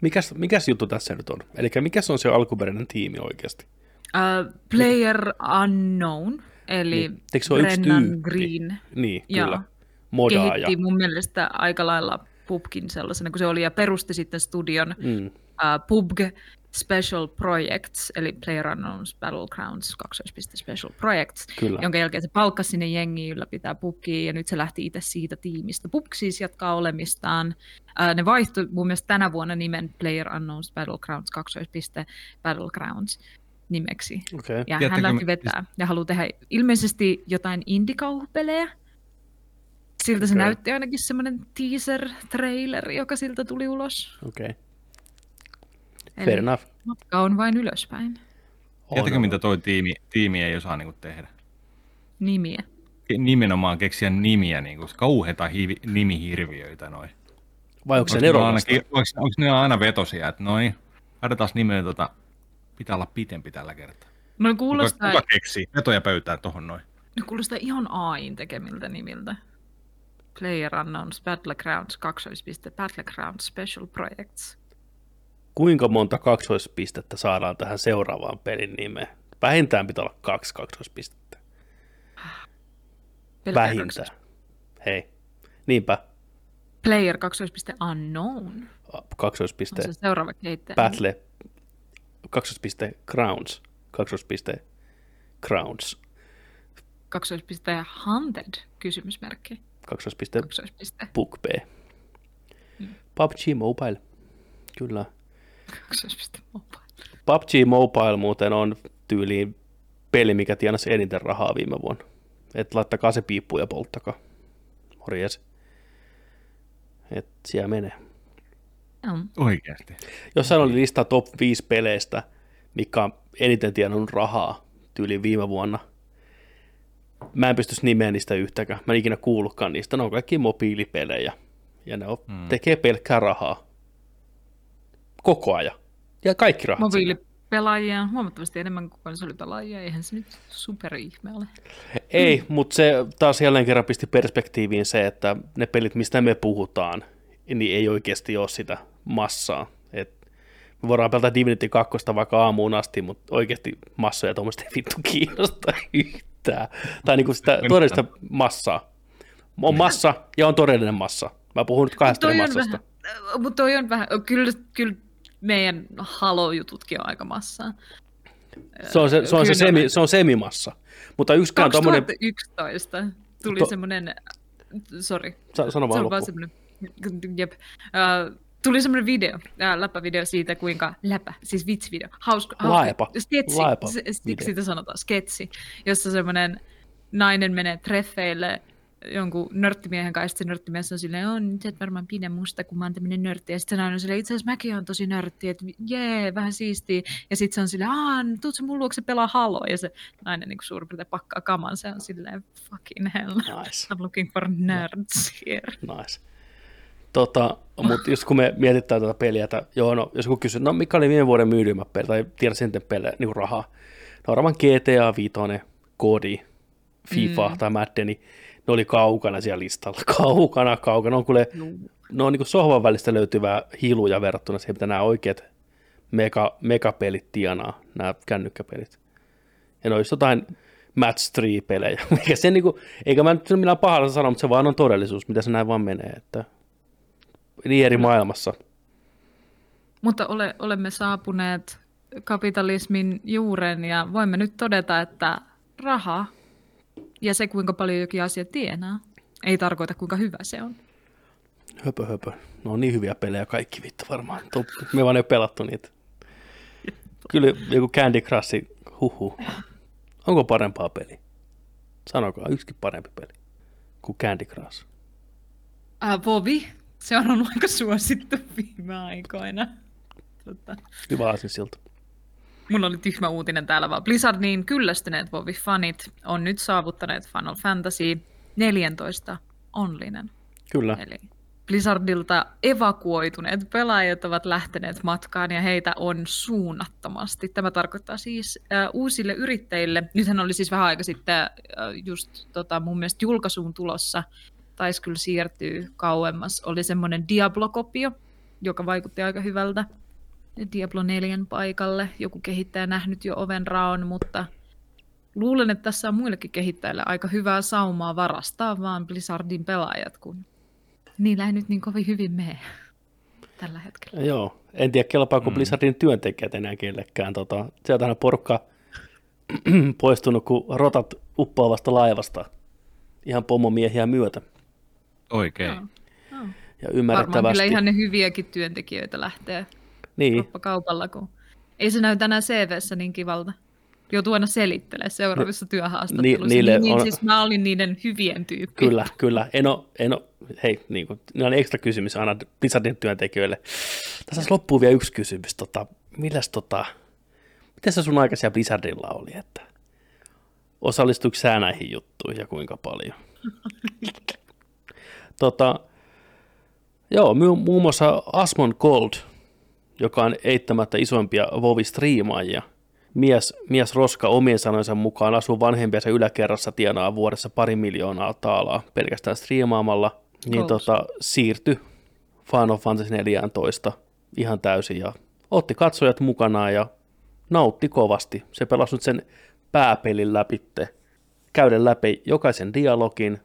Mikäs, mikäs juttu tässä nyt on? Eli mikäs on se alkuperäinen tiimi oikeasti? Uh, Player Unknown, eli Niin. Eikö se yksi Brennan tyyppi? Green Niin, Joo. Modaaja. kehitti mun mielestä aika lailla PUBGin sellaisena kuin se oli ja perusti sitten studion Mm. uh, PUBG Special Projects, eli PlayerUnknown's Battlegrounds 2. Special Projects, Kyllä. jonka jälkeen se palkkasi sinne jengiin ylläpitää PUBGia, ja nyt se lähti itse siitä tiimistä. PUBG siis jatkaa olemistaan. Uh, ne vaihtoi mun mielestä tänä vuonna nimen PlayerUnknown's Battlegrounds 2. Battlegrounds nimeksi. Okay. Ja Tiedättekö hän lähti me- vetää ja haluaa tehdä ilmeisesti jotain indie-kauhupelejä. Siltä se Okei. näytti ainakin semmoinen teaser-trailer, joka siltä tuli ulos. Okay. Eli Fair enough. matka on vain ylöspäin. Tiedätkö, On. mitä toi tiimi, tiimi ei osaa niin kuin tehdä? Nimiä. Nimenomaan keksiä nimiä, niin kuin kauheita hiivi, nimihirviöitä noin. Vai onko se nerokasta? ainakin, onko, ne aina vetosia, että noin, Laitetaan nimeen tota, pitää olla pitempi tällä kertaa. No Kuka, kuulostaa, kuka keksii? Vetoja pöytään tohon noin. no kuulostaa ihan AIN tekemiltä nimiltä. Player Unknowns Battlegrounds, kaksoispiste, Battlegrounds Special Projects. Kuinka monta kaksoispistettä saadaan tähän seuraavaan pelin nimeen? Vähintään pitää olla kaksi kaksoispistettä. Pelkkä Vähintään. Hei. Niinpä. Player kaksoispiste Unknown. Kaksoispiste On se seuraava kehittäjä. Battle. Kaksoispiste Crowns. Kaksoispiste Crowns. Kaksoispiste Hunted, kysymysmerkki. Kaksoispiste Kaksoispiste. Book B. PUBG Mobile. Kyllä. Kaksoispiste mobile. PUBG Mobile muuten on tyyliin peli, mikä tienasi eniten rahaa viime vuonna. Et laittakaa se piippu ja polttakaa. Morjes. Et siellä menee. Joo. Oikeasti. Jossain oli lista top 5 peleistä, mikä on eniten tienannut rahaa tyyliin viime vuonna. Mä en pystyisi nimeä niistä yhtäkään. Mä en ikinä kuullutkaan niistä. Ne on kaikki mobiilipelejä. Ja ne on, Hmm. tekee pelkkää rahaa. Koko ajan. Ja kaikki rahat. Mobiilipelaajia on huomattavasti enemmän kuin konsolipelaajia. Eihän se nyt superihme ole. Ei, mutta se taas jälleen kerran pisti perspektiiviin se, että ne pelit, mistä me puhutaan, niin ei oikeasti ole sitä massaa. Et me voidaan pelata Divinity 2 vaikka aamuun asti, mutta oikeasti massoja tuommoista ei vittu kiinnosta yhtään. Tai niinku sitä todellista massaa. On massa ja on todellinen massa. Mä puhun nyt kahdesta on massasta. vähän, mutta toi on vähän, kyllä, kyllä meidän Halo-jututkin on aika massaa. Se on se, se, on se, Kyllä semi, se on semimassa. Mutta yksikään tuommoinen... 2011 tuli To- semmoinen, sori, Sa- sano se vaan on vaan semmoinen, jep, uh, tuli semmoinen video, uh, läppävideo siitä, kuinka, läpä, siis vitsivideo, hauska, hauska Laepa, sketsi, laepa se- video. sitä sanotaan, sketsi, jossa semmoinen nainen menee treffeille jonkun nörttimiehen kanssa, ja sitten se nörttimies on silleen, on, nyt et varmaan pidä musta, kun mä oon tämmönen nörtti, ja sitten se nainen on silleen, itse asiassa mäkin on tosi nörtti, että jee, vähän siistiä, ja sitten se on silleen, aah, tuut sä mun luokse pelaa haloa, ja se nainen niin suurin piirtein pakkaa kaman, se on silleen, fucking hell, Nice. I'm looking for nerds here. Nice. Tota, mutta just kun me mietitään tätä peliä, että joo, no, jos joku kysyy, no mikä oli viime vuoden myydymä peli, tai tiedä sen pelejä, niin rahaa, no varmaan GTA 5, Kodi, FIFA mm. tai Maddeni, ne oli kaukana siellä listalla, kaukana, kaukana, on kuule, ne on niin sohvan välistä löytyvää hiluja verrattuna siihen, mitä nämä oikeat mega, megapelit tienaa, nämä kännykkäpelit. Ja ne olisi jotain match 3-pelejä, eikä se niinku, eikä mä nyt millään pahalla sano, mutta se vaan on todellisuus, mitä se näin vaan menee, että niin eri maailmassa. Mutta ole, olemme saapuneet kapitalismin juuren ja voimme nyt todeta, että raha ja se, kuinka paljon jokin asia tienaa, ei tarkoita, kuinka hyvä se on. Höpö, höpö. No on niin hyviä pelejä kaikki vittu varmaan. Me vaan ei pelattu niitä. Kyllä joku Candy Crush, huhu. Onko parempaa peli? Sanokaa, yksikin parempi peli kuin Candy Crush. Äh, Vovi, se on ollut aika suosittu viime aikoina. Tota. Hyvä asia siltä. Mulla oli tyhmä uutinen täällä vaan. Blizzardin kyllästyneet Vovi-fanit on nyt saavuttaneet Final Fantasy 14 onlinen. Kyllä. Eli Blizzardilta evakuoituneet pelaajat ovat lähteneet matkaan ja heitä on suunnattomasti. Tämä tarkoittaa siis äh, uusille yrittäjille. Nythän oli siis vähän aika sitten äh, just tota, mun mielestä julkaisuun tulossa, taisi kyllä siirtyä kauemmas, oli semmoinen Diablo-kopio, joka vaikutti aika hyvältä Diablo 4 paikalle. Joku kehittäjä nähnyt jo oven raon, mutta luulen, että tässä on muillekin kehittäjille aika hyvää saumaa varastaa vaan Blizzardin pelaajat, kun niillä ei nyt niin kovin hyvin mene tällä hetkellä. Joo, en tiedä kelpaako mm. Blizzardin työntekijät enää kellekään. Tota, sieltä on porukka poistunut kuin rotat uppoavasta laivasta. Ihan pomomiehiä myötä. Oikein. Joo. Joo. Ja Varmaan ymmärrettävästi. kyllä ihan ne hyviäkin työntekijöitä lähtee Niin, kaupalla, kun ei se näy tänään CVssä niin kivalta. Joutuu aina selittelemään seuraavissa työhaastatteluissa. ni- niille niin, niin on- siis mä olin niiden hyvien tyyppi. kyllä, kyllä. En ole, en ole, hei, niin kuin, on ekstra kysymys aina Blizzardin työntekijöille. Tässä loppuu vielä yksi kysymys. Tota, milläs tota, miten se sun aikaisia Blizzardilla oli, että osallistuiko sä näihin juttuihin ja kuinka paljon? tota, joo, mu- muun muassa Asmon Gold joka on eittämättä isoimpia Vovi-striimaajia. Mies, mies Roska omien sanojensa mukaan asuu vanhempiensa yläkerrassa tienaa vuodessa pari miljoonaa taalaa pelkästään striimaamalla, niin Goals. tota, siirtyi Final Fantasy 14 ihan täysin ja otti katsojat mukanaan ja nautti kovasti. Se pelasi nyt sen pääpelin läpitte, käyden läpi jokaisen dialogin,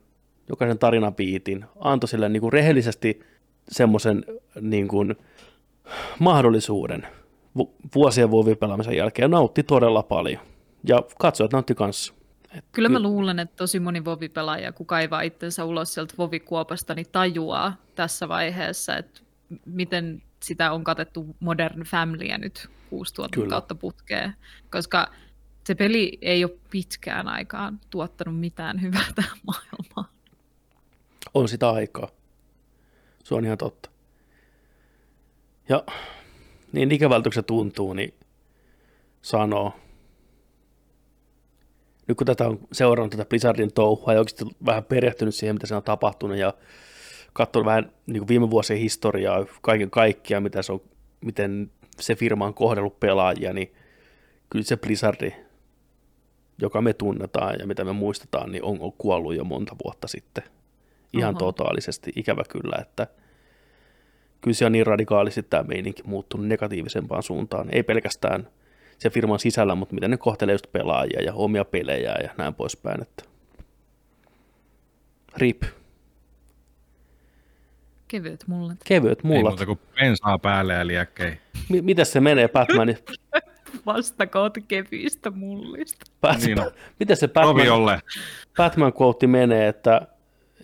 jokaisen tarinapiitin, antoi sille niin kuin rehellisesti semmoisen niin kuin mahdollisuuden vu- vuosien vuovipelaamisen jälkeen ja nautti todella paljon. Ja katsojat nautti kanssa. Kyllä mä luulen, että tosi moni Vovi-pelaaja, kun kaivaa itsensä ulos sieltä Vovi-kuopasta, niin tajuaa tässä vaiheessa, että miten sitä on katettu Modern Familyä nyt 6000 Kyllä. kautta putkeen, koska se peli ei ole pitkään aikaan tuottanut mitään hyvää tähän maailmaan. On sitä aikaa. Se on ihan totta. Ja niin ikävältä se tuntuu, niin sanoo. Nyt kun tätä on seurannut tätä Blizzardin touhua ja oikeasti vähän perehtynyt siihen, mitä se on tapahtunut ja katsonut vähän niin kuin viime vuosien historiaa, kaiken kaikkiaan, mitä se on, miten se firma on kohdellut pelaajia, niin kyllä se Blizzardi, joka me tunnetaan ja mitä me muistetaan, niin on, on kuollut jo monta vuotta sitten. Ihan Oho. totaalisesti, ikävä kyllä, että kyllä se on niin radikaalisti tämä meininki muuttunut negatiivisempaan suuntaan. Ei pelkästään se firman sisällä, mutta miten ne kohtelee just pelaajia ja omia pelejä ja näin poispäin. Että... RIP. Kevyet mullet. Kevyet Ei mullat. muuta kuin bensaa päälle ja liekkei. M- miten se menee Batmanin? Vastakoot kevyistä mullista. Bat- Niin on. miten se Batman. Batman quote menee, että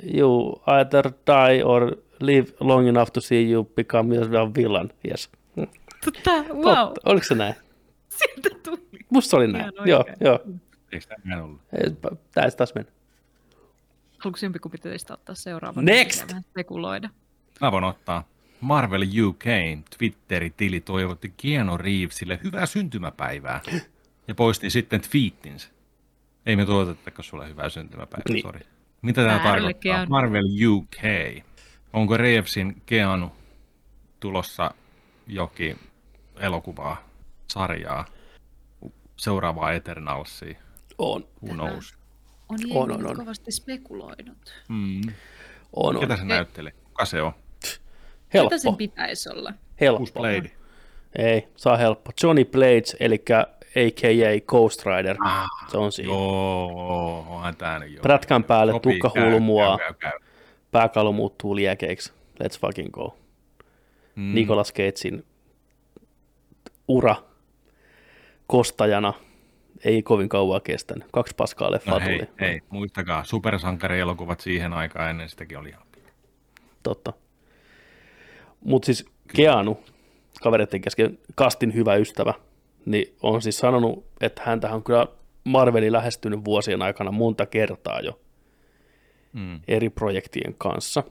you either die or live long enough to see you become a villain. Yes. Tota, wow, Totta. Oliko se näin? sieltä tuli. Musta se oli näin. Ihan Joo, oikein. joo. Eikö tämä ollut? Tämä taas mennä. Haluatko jompikumpi teistä ottaa seuraavan? Next! Spekuloida. Mä voin ottaa. Marvel UK Twitteri-tili toivotti Keanu Reevesille hyvää syntymäpäivää ja poisti sitten twiittinsä. Ei me toivotettakaan sulle hyvää syntymäpäivää, niin. sori. Mitä tämä tarkoittaa? Keanu. Marvel UK. Onko Reevesin Keanu tulossa jokin elokuvaa, sarjaa, seuraavaa Eternalsia? On, Who knows? On, On, on, on, kovasti spekuloinut. Mm. on, on. Ketä se näyttelee? Kuka se on? Ketä sen Helppo, pitäisi olla? Helppo. Blade. Ei, saa helppo. Johnny Blades, eli a.k.a. Ghost Rider. Ah, Se on siinä. Joo, onhan tää nyt jo. Prätkän päälle, Sopii, tukka käy, käy, käy, muuttuu liekeiksi. Let's fucking go. Mm. Nicolas Cagein ura kostajana ei kovin kauan kestänyt. Kaksi paskaa leffaa No hei, tuli. hei, muistakaa, supersankarielokuvat siihen aikaan ennen sitäkin oli ihan pitkä. Totta. Mutta siis Keanu, kavereiden kesken kastin hyvä ystävä, niin on siis sanonut, että häntä on kyllä Marveli lähestynyt vuosien aikana monta kertaa jo Mm. eri projektien kanssa.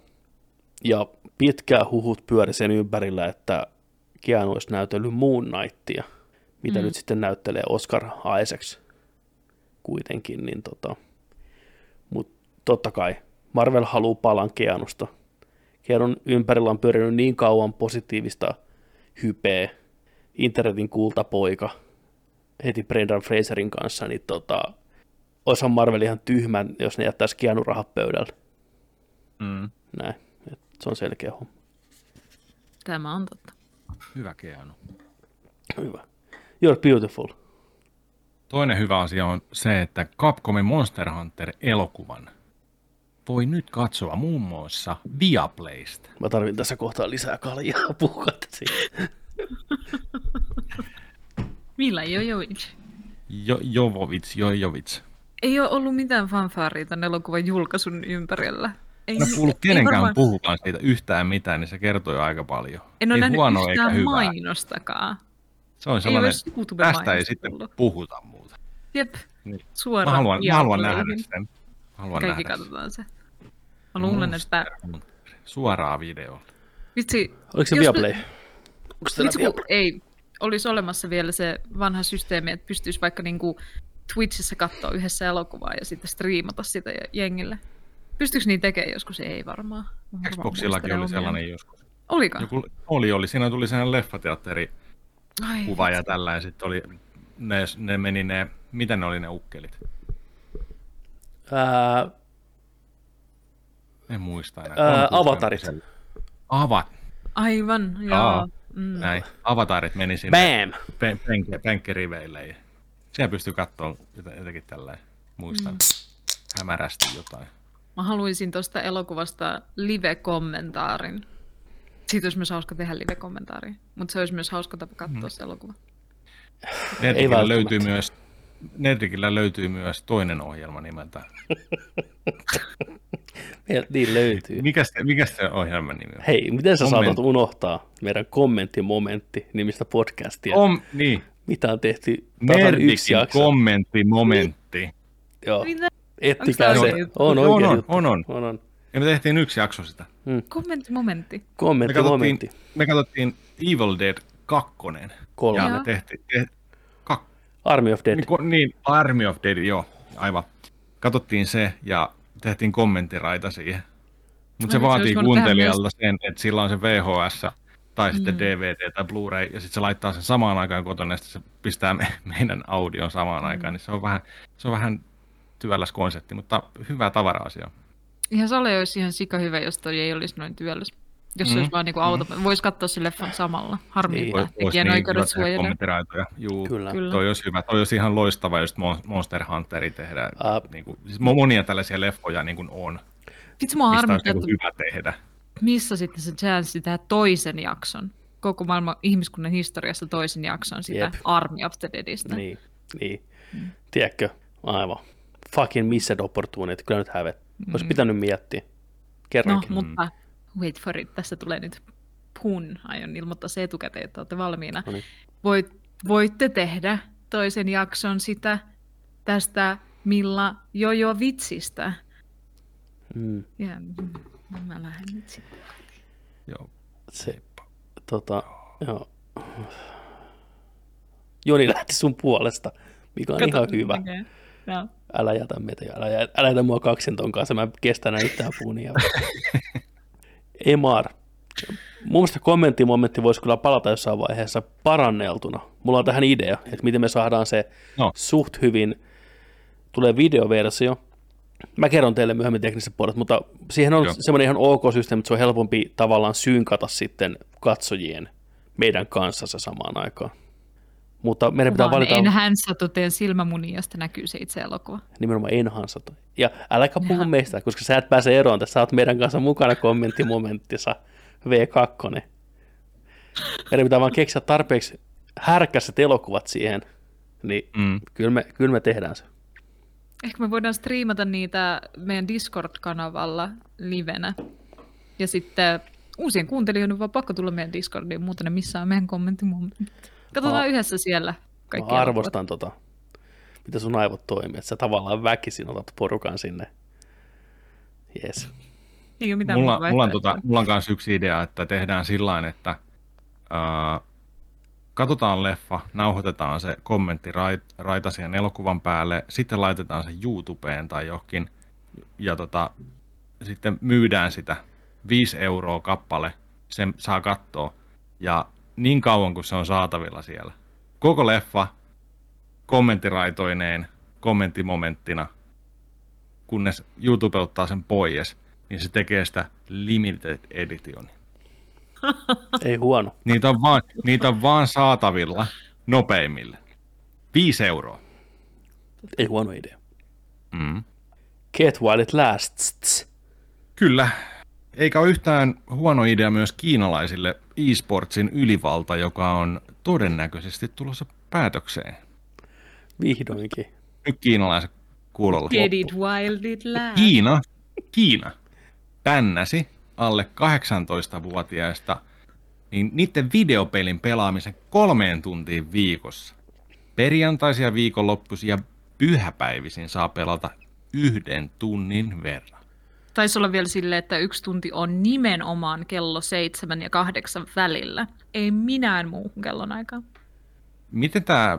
Ja pitkää huhut pyöri sen ympärillä, että Keanu olisi näytellyt Moon Knightia, mitä Mm. nyt sitten näyttelee Oscar Isaacs kuitenkin. Niin tota, Mutta totta kai Marvel haluaa palan Keanusta. Keanun ympärillä on pyörinyt niin kauan positiivista hypeä, internetin kultapoika, heti Brendan Fraserin kanssa, niin tota, olisihan Marvel ihan tyhmä, jos ne jättäisi Keanu rahat pöydälle. Mm. Näin. Et se on selkeä homma. Tämä on totta. Hyvä Keanu. Hyvä. You're beautiful. Toinen hyvä asia on se, että Capcomin Monster Hunter-elokuvan voi nyt katsoa muun muassa Viaplaysta. Mä tarvin tässä kohtaa lisää kaljaa siitä. Millä Jojovic? Jo, Jovovits, Jojovits. Ei ole ollut mitään fanfaaria tämän elokuvan julkaisun ympärillä. Ei, ole kuullut ei kenenkään varmaan- puhuvan siitä yhtään mitään, niin se kertoo jo aika paljon. En ole ei nähnyt huonoa eikä yhtään hyvää. mainostakaan. Se on Ei sellainen, YouTube-mainosta tästä ei sitten tullut. puhuta muuta. Jep, Niin. suoraan. Mä haluan, mä haluan nähdä sen. Mä Haluan Kaikki nähdä katsotaan se. Mä luulen, Monster että. Suoraa videolla. vitsi, Oliko se Jos- Viaplay? Onko se vitsi kun Viaplay? ei olisi olemassa vielä se vanha systeemi, että pystyisi vaikka niinku Twitchissä katsoa yhdessä elokuvaa ja sitten striimata sitä jengille. Pystyykö niin tekemään joskus? Ei varmaan. Xboxillakin oli omia. sellainen joskus. Oliko? Joku, oli, oli. Siinä tuli sellainen leffateatteri Ai, kuva ja tällä, ja sitten oli, ne, ne meni ne, mitä ne oli ne ukkelit? Ää, En muista enää. Ää, avatarit. Avat, Aivan, joo. Aa, Mm. näin. Avatarit meni sinne bam! pen, penkke, penkkeriveille. Ja siellä pystyy katsoa jotenkin tällä, muistan mm. hämärästi jotain. Mä haluaisin tuosta elokuvasta live-kommentaarin. Siitä olisi myös hauska tehdä live-kommentaari, mutta se olisi myös hauska tapa katsoa mm. se elokuva. Välttämättä. löytyy myös Netflixillä löytyy myös toinen ohjelma nimeltä. Niin löytyy. Mikä se, mikä se ohjelman nimi on? Hei, miten sä Kommentti. saatat unohtaa meidän kommenttimomentti nimistä podcastia? Om, niin, Mitä on tehty Nerdikin jakso? kommentti, momentti. Joo. Mitä? Ettikää se. On On, oikein on, on, on. on, on. Ja me tehtiin yksi jakso sitä. Kommentti, momentti. Me Kommentti, katsottiin, momentti. me katsottiin Evil Dead 2. Kolme. Ja me tehtiin, te, kak, Army of Dead. niin, ko- niin, Army of Dead, joo, aivan. Katsottiin se ja tehtiin kommenttiraita siihen. Mutta se se vaatii tehdä kuuntelijalta sen, että sillä on se VHS tai sitten DVD tai Blu-ray, ja sitten se laittaa sen samaan aikaan kotona, ja se pistää me, meidän audion samaan aikaan, niin se on vähän, se on vähän työlläs konsepti, mutta hyvä tavara-asia. Ihan sale olisi ihan sika hyvä, jos toi ei olisi noin työläs. Jos se Mm. olisi vaan niinku auto, voisi katsoa leffan samalla. Harmi, Niin. että tekijänoikeudet niin, kommenttiraitoja. Juu, Kyllä. Kyllä. Toi olisi hyvä. Toi olisi ihan loistava, just Mon- Monster Hunteri tehdä. Ah. Niin kuin, siis monia tällaisia leffoja niin kuin on, Vitsi mua mistä harmittaa, olisi niin että hyvä tehdä. missä sitten se chanssi tehdä toisen jakson. Koko maailman ihmiskunnan historiassa toisen jakson sitä Jep. Army of the Deadistä. Niin, niin. Tiedätkö? Aivan. Fucking missed opportunity. Kyllä nyt hävet. Olisi pitänyt miettiä. No, Kerrankin. mutta wait for it. Tässä tulee nyt pun. Aion ilmoittaa se etukäteen, että olette valmiina. No niin. Voit, voitte tehdä toisen jakson sitä tästä Milla Jojo vitsistä. Mm, Ja mä lähden nyt sitten. Joo. se, tota, joo. Joni lähti sun puolesta, mikä on ihan hyvä. Okay. No. Älä jätä meitä, älä, jä- älä jätä mua kaksin ton kanssa, mä kestän näin yhtään puunia. Emar. Mun mielestä kommenttimomentti voisi kyllä palata jossain vaiheessa paranneltuna. Mulla on tähän idea, että miten me saadaan se No. suht hyvin, tulee videoversio. Mä kerron teille myöhemmin tekniset puolet, mutta siihen on Joo. semmoinen ihan ok systeemi, että se on helpompi tavallaan synkata sitten katsojien meidän kanssa se samaan aikaan. Mutta meidän pitää Vaan valita en hänsätä teidän silmämunia, josta näkyy se itse elokuva. nimenomaan enhansata. Ja äläkä puhu meistä, koska sä et pääse eroon tässä. Sä oot meidän kanssa mukana kommenttimomenttissa V2. Meidän pitää vaan keksiä tarpeeksi härkäiset elokuvat siihen, niin Mm. kyllä me, kyllä me tehdään se. Ehkä me voidaan striimata niitä meidän Discord-kanavalla livenä. Ja sitten uusien kuuntelijoiden on vaan pakko tulla meidän Discordiin, muuten ne missään meidän kommenttimomentit. Katsotaan Mä- yhdessä siellä kaikki Mä elokuvat. arvostan tota, mitä sun aivot toimii, että sä tavallaan väkisin otat porukan sinne. Yes. Ei ole mitään Mulla, mulla, on tota, mulla on myös yksi idea, että tehdään sillä että ää, katsotaan leffa, nauhoitetaan se kommentti rait- raita siihen elokuvan päälle, sitten laitetaan se YouTubeen tai johonkin, ja tota, sitten myydään sitä 5 euroa kappale, sen saa katsoa, ja niin kauan kuin se on saatavilla siellä. Koko leffa kommenttiraitoineen, kommenttimomenttina, kunnes YouTube ottaa sen pois, niin se tekee sitä limited edition. Ei huono. Niitä on vaan, niitä on vaan saatavilla nopeimmille. 5 euroa. Ei huono idea. Mm. Get while it lasts. Kyllä. Eikä ole yhtään huono idea myös kiinalaisille e-sportsin ylivalta, joka on todennäköisesti tulossa päätökseen. Vihdoinkin. Nyt kiinalaiset kuulolla. Get it while it. Kiina, Kiina bännäsi alle 18-vuotiaista niin niiden videopelin pelaamisen kolmeen tuntiin viikossa. Perjantaisia viikonloppuisia pyhäpäivisin saa pelata yhden tunnin verran. Taisi olla vielä silleen, että yksi tunti on nimenomaan kello seitsemän ja kahdeksan välillä. Ei minään muuhun kellonaikaan. Miten tämä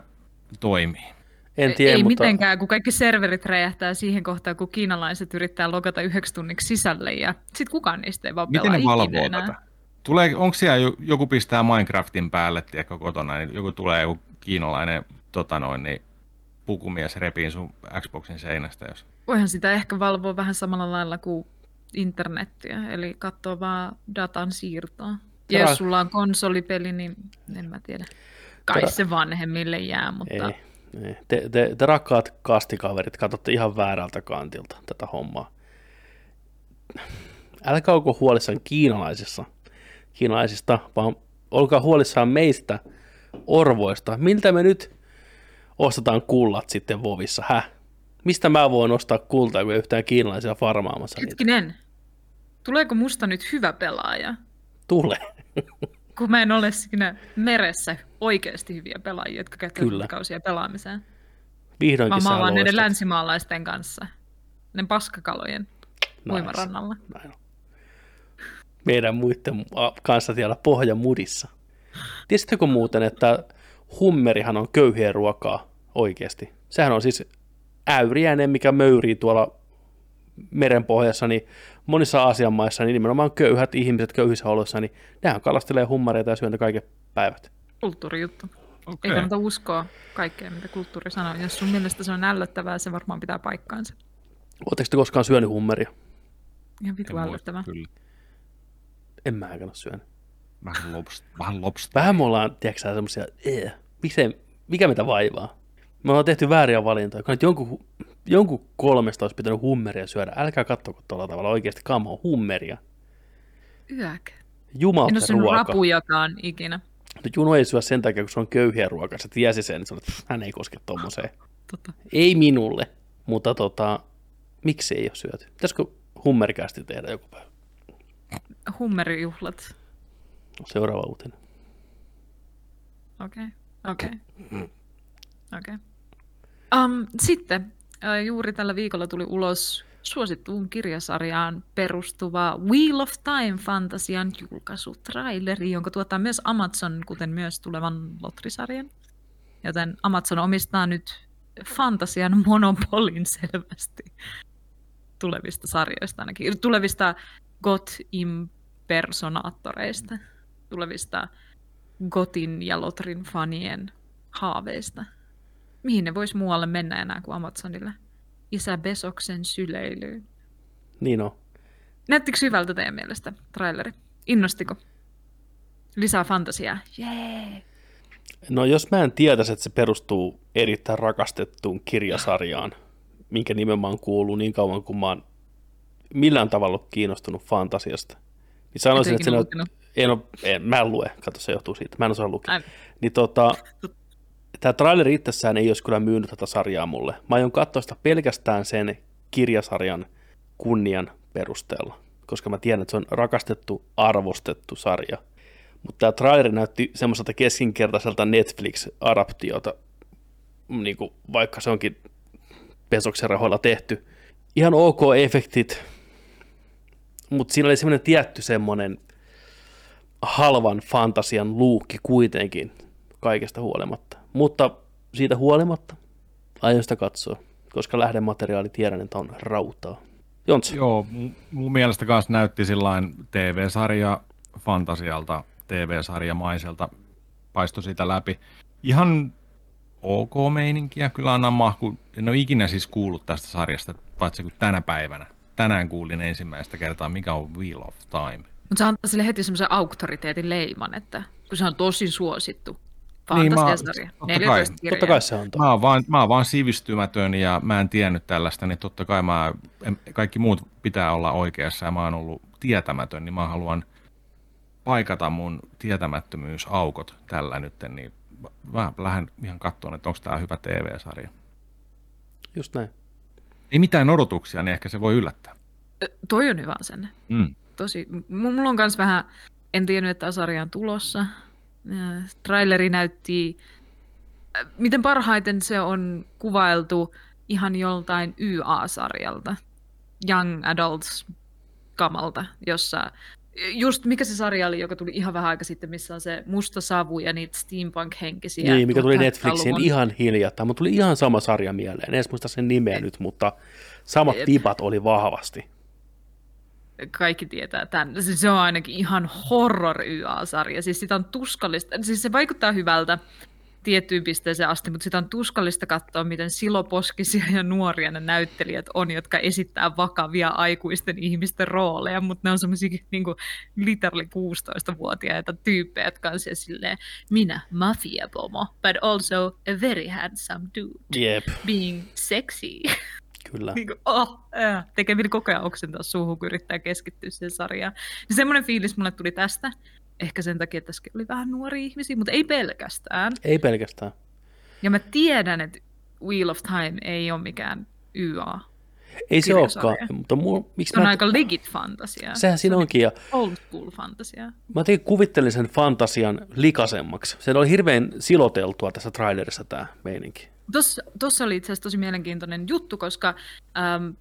toimii? En tiedä, Ei mutta mitenkään, kun kaikki serverit räjähtää siihen kohtaan, kun kiinalaiset yrittää logata yhdeksi tunniksi sisälle ja sitten kukaan niistä ei vaan Miten ne valvoo tätä? Tulee, onko siellä jo- joku pistää Minecraftin päälle, tiedätkö, kotona, niin joku tulee joku kiinalainen tota noin, niin pukumies repii sun Xboxin seinästä, jos... Voihan sitä ehkä valvoa vähän samalla lailla kuin internettiä, eli katsoa vaan datan siirtoa. Ja jos sulla on konsolipeli, niin en mä tiedä. Kai Tara- se vanhemmille jää, mutta Ei, ei. Te, te, te rakkaat kastikaverit, katsotte ihan väärältä kantilta tätä hommaa. Älkää olko huolissaan kiinalaisissa, kiinalaisista, vaan olkaa huolissaan meistä orvoista. Miltä me nyt ostetaan kullat sitten Vovissa, häh? Mistä mä voin ostaa kultaa, kun ei yhtään kiinalaisia farmaamassa niitä? hetkinen, tuleeko musta nyt hyvä pelaaja? Tule. Kun mä en ole siinä meressä oikeasti hyviä pelaajia, jotka käyttävät kausia pelaamiseen. Vihdoinkin mä vaan näiden länsimaalaisten kanssa. Ne paskakalojen uimarannalla. Näin on. Meidän muiden kanssa siellä pohjamudissa. Tiesittekö muuten, että hummerihan on köyhien ruokaa oikeasti? Sehän on siis äyriäinen, mikä möyrii tuolla merenpohjassa, niin monissa Aasian maissa, niin nimenomaan köyhät ihmiset köyhissä oloissa, niin nehän kalastelee hummareita ja syö ne kaiken päivät. Kulttuurijuttu. Ei Okei. kannata uskoa kaikkea, mitä kulttuuri sanoo. Jos sun mielestä se on ällöttävää, se varmaan pitää paikkaansa. Oletteko te koskaan syönyt hummeria? Ihan vitu ällöttävää. Kyllä. En mäkään ole syönyt. Vähän lobster. Vähän lobster. Vähän me ollaan, tiedätkö sä, semmosia, eh, mikä meitä vaivaa? Me ollaan tehty vääriä valintoja, kun nyt jonkun, jonkun kolmesta olisi pitänyt hummeria syödä. Älkää kattoko tuolla tavalla oikeasti, kama on hummeria. Yäk. En Jumalta ole syönyt ruoka. rapujakaan ikinä. Mutta Juno ei syö sen takia, kun se on köyhiä ruokaa. Sä tiesi sen, niin olet, hän ei koske tommoseen. Tota. Ei minulle, mutta tota, miksi ei ole syöty? Pitäisikö hummerikästi tehdä joku päivä? Hummerijuhlat. Seuraava uutinen. Okei, okei. Okei. Um, sitten juuri tällä viikolla tuli ulos suosittuun kirjasarjaan perustuva Wheel of Time fantasian julkaisutraileri, jonka tuottaa myös Amazon, kuten myös tulevan Lotrisarjan. Joten Amazon omistaa nyt fantasian monopolin selvästi tulevista sarjoista ainakin. Tulevista God impersonaattoreista. Tulevista Gotin ja Lotrin fanien haaveista. Mihin ne vois muualle mennä enää kuin Amazonille? Isä Besoksen syleilyyn. Niin on. Näyttikö hyvältä teidän mielestä traileri? Innostiko? Lisää fantasiaa. Jee! No jos mä en tietäisi, että se perustuu erittäin rakastettuun kirjasarjaan, minkä nimenomaan kuuluu niin kauan kuin mä oon millään tavalla kiinnostunut fantasiasta, niin sanoisin, Et että se lukenut? en ole, en, mä en lue, kato se johtuu siitä, mä en osaa lukea. Niin tota, tämä traileri itsessään ei olisi kyllä myynyt tätä sarjaa mulle. Mä aion katsoa sitä pelkästään sen kirjasarjan kunnian perusteella, koska mä tiedän, että se on rakastettu, arvostettu sarja. Mutta tämä traileri näytti semmoiselta keskinkertaiselta Netflix-adaptiota, niin kuin, vaikka se onkin Pesoksen rahoilla tehty. Ihan ok efektit, mutta siinä oli semmoinen tietty semmoinen halvan fantasian luukki kuitenkin kaikesta huolimatta. Mutta siitä huolimatta aion sitä katsoa, koska lähdemateriaali tiedän, että on rautaa. Jontsi, Joo, mu- mun mielestä kanssa näytti sillain TV-sarja fantasialta, TV-sarjamaiselta, paistoi siitä läpi. Ihan ok meininkiä, kyllä annan mahku. En ole ikinä siis kuullut tästä sarjasta, paitsi kuin tänä päivänä. Tänään kuulin ensimmäistä kertaa, mikä on Wheel of Time. Mutta se antaa sille heti semmoisen auktoriteetin leiman, että kun se on tosi suosittu Niin, mä- fantasiasarja. totta 14 kai. kirjaa. totta kai se on. Mä oon, vaan, mä oon vaan sivistymätön ja mä en tiennyt tällaista, niin totta kai mä, kaikki muut pitää olla oikeassa ja mä oon ollut tietämätön, niin mä haluan paikata mun tietämättömyysaukot tällä nyt, niin mä lähden ihan katsomaan, että onko tämä hyvä TV-sarja. Just näin. Ei mitään odotuksia, niin ehkä se voi yllättää. Ö, Toi on hyvä asenne. Mm. Tosi, m- mulla on myös vähän, en tiennyt, että sarja on tulossa. Äh, Traileri näytti, äh, miten parhaiten se on kuvailtu ihan joltain YA-sarjalta, Young Adults kamalta, jossa just mikä se sarja oli, joka tuli ihan vähän aika sitten, missä on se musta savu ja niitä steampunk-henkisiä. Niin, mikä tuli 1800-luvun Netflixiin ihan hiljattain. Mutta tuli ihan sama sarja mieleen. En edes muista sen nimeä nyt, mutta samat Jep. tipat oli vahvasti. Kaikki tietää tämän. Siis se on ainakin ihan horror YA-sarja. Siis sitä on tuskallista. Siis se vaikuttaa hyvältä tiettyyn pisteeseen asti, mutta sitä on tuskallista katsoa, miten siloposkisia ja nuoria ne näyttelijät on, jotka esittää vakavia aikuisten ihmisten rooleja, mutta ne on semmoisia niin literally 16-vuotiaita tyyppejä, jotka on siellä silleen, minä mafia-pomo, but also a very handsome dude, Jep, being sexy. kyllä. niin kuin, oh, äh, tekee mieli koko ajan oksentaa suuhun, kun yrittää keskittyä siihen sarjaan. Niin semmoinen fiilis mulle tuli tästä. Ehkä sen takia, että tässä oli vähän nuoria ihmisiä, mutta ei pelkästään. Ei pelkästään. Ja mä tiedän, että Wheel of Time ei ole mikään YA. Ei se olekaan, mutta mu, miksi Se on mä... aika legit fantasia. Sehän siinä onkin, ja Old school fantasia. mä jotenkin kuvittelin sen fantasian likasemmaksi. Se oli hirveän siloteltua tässä trailerissa tämä meininki. Tuossa oli itse asiassa tosi mielenkiintoinen juttu, koska äm,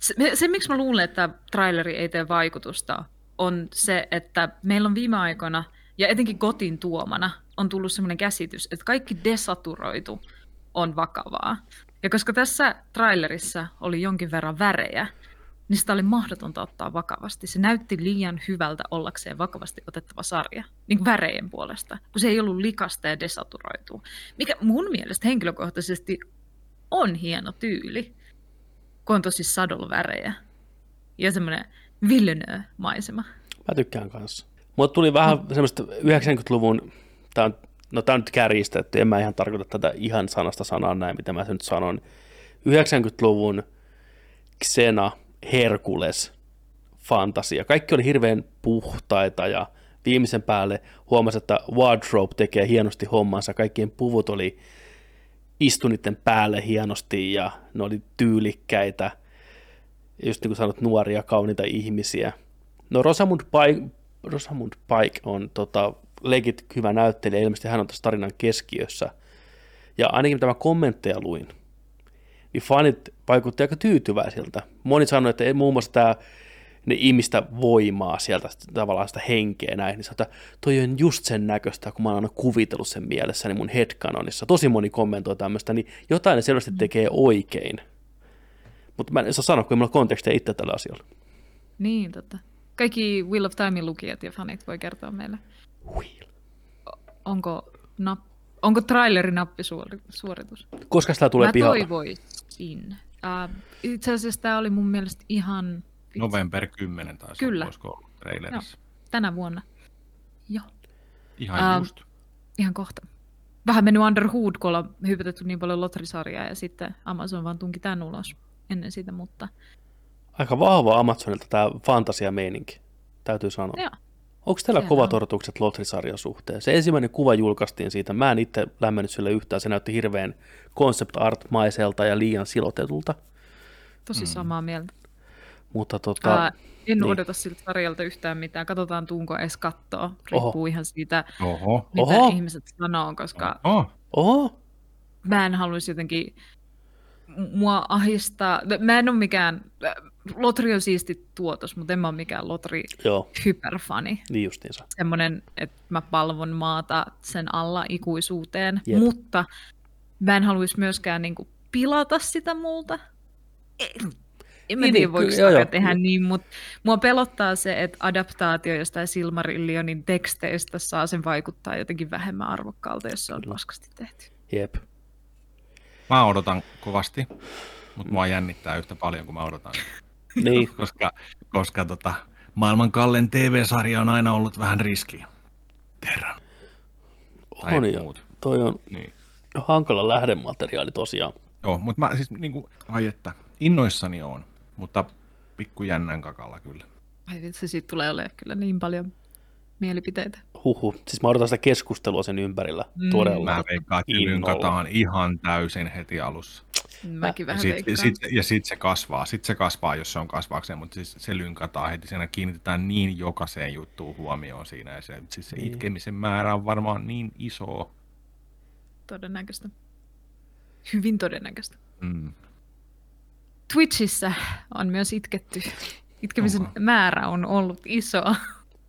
se, se, miksi mä luulen, että traileri ei tee vaikutusta, on se, että meillä on viime aikoina, ja etenkin kotiin tuomana, on tullut sellainen käsitys, että kaikki desaturoitu on vakavaa. Ja koska tässä trailerissa oli jonkin verran värejä, niin sitä oli mahdotonta ottaa vakavasti. Se näytti liian hyvältä ollakseen vakavasti otettava sarja, niin kuin värejen puolesta, kun se ei ollut likasta ja desaturoitua. Mikä mun mielestä henkilökohtaisesti on hieno tyyli, kun on tosi sadolvärejä ja semmoinen Villeneuve-maisema. Mä tykkään kanssa. Mulle tuli vähän semmoista 90-luvun, tää on, no tää on nyt kärjistetty, en mä ihan tarkoita tätä ihan sanasta sanaa näin, mitä mä sen nyt sanon. 90-luvun Xena, Herkules, fantasia. Kaikki oli hirveän puhtaita ja viimeisen päälle huomasi, että Wardrobe tekee hienosti hommansa. Kaikkien puvut oli istu niiden päälle hienosti ja ne oli tyylikkäitä. Just niin kuin sanot, nuoria, kauniita ihmisiä. No Rosamund Pike, Rosamund Pike on tota, legit hyvä näyttelijä, ilmeisesti hän on tässä tarinan keskiössä. Ja ainakin mitä mä kommentteja luin, niin fanit vaikutti aika tyytyväisiltä. Moni sanoi, että muun muassa tämä ne ihmistä voimaa sieltä, tavallaan sitä henkeä näin, niin sanoi, että toi on just sen näköistä, kun mä oon aina kuvitellut sen mielessäni mun headcanonissa. Tosi moni kommentoi tämmöistä, niin jotain ne selvästi tekee oikein. Mutta mä en saa sanoa, kun ei kontekstia itse tällä asialla. Niin, totta. Kaikki Wheel of Timein lukijat ja fanit voi kertoa meille, Wheel. onko, nap, onko trailerin nappisuoritus? Koska sitä tulee Mä pihalle? toivoisin. Uh, itse asiassa tämä oli mun mielestä ihan November 10 taisi Kyllä. olla, olisiko ollut trailerissa. tänä vuonna. Joo, Ihan Ähm, just. ihan kohta. Vähän mennyt under hood, kun ollaan hypätetty niin paljon lotterisarjaa ja sitten Amazon vaan tunki tän ulos ennen sitä, mutta Aika vahva Amazonilta tämä fantasia-meininki, täytyy sanoa. joo. Onko teillä Siellä kovat odotukset Lotri-sarjan suhteen? Se ensimmäinen kuva julkaistiin siitä. Mä en itse lämmennyt sille yhtään. Se näytti hirveän concept art-maiselta ja liian silotetulta. tosi samaa mieltä. Mutta tota, Ää, en niin. odota siltä sarjalta yhtään mitään. Katsotaan, tuunko edes kattoa. Riippuu Oho. ihan siitä, Oho. mitä Oho. ihmiset sanoo, koska Oho. oho, mä en haluaisi jotenkin mua ahistaa. Mä en ole mikään, Lotri on siisti tuotos, mutta en mä ole mikään Lotri joo, hyperfani. niin justiinsa. Semmoinen, että mä palvon maata sen alla ikuisuuteen, Jep. mutta mä en haluaisi myöskään niin kuin, pilata sitä multa. En mä Niin, tiedä, niin, voiko kyllä, joo, sitä joo. tehdä niin, mutta mua pelottaa se, että adaptaatio jostain Silmarillionin teksteistä saa sen vaikuttaa jotenkin vähemmän arvokkaalta, jos se on paskasti tehty. Jep. Mä odotan kovasti, mutta mua jännittää yhtä paljon kuin mä odotan. Niin, koska, koska tota, maailman kallen TV-sarja on aina ollut vähän riski. Kerran. Tai on jo. muut. Toi on Niin. hankala lähdemateriaali tosiaan. Joo, mutta mä siis niinku, ai että, innoissani on, mutta pikku jännän kakalla kyllä. Ai vitsi, siitä tulee olemaan kyllä niin paljon mielipiteitä. Huhu. Siis mä odotan sitä keskustelua sen ympärillä. Mm. Todella. Mä veikkaan, että innolla. lynkataan ihan täysin heti alussa. Mäkin Ja vähän sitten veikkaan. sit, ja sit se kasvaa, sit se kasvaa, jos se on kasvaakseen, mutta siis se lynkataan heti, siinä kiinnitetään niin jokaiseen juttuun huomioon siinä, ja se, siis se Niin. itkemisen määrä on varmaan niin iso. Todennäköistä. Hyvin todennäköistä. Mm. Twitchissä on myös itketty. Itkemisen Oho. määrä on ollut iso.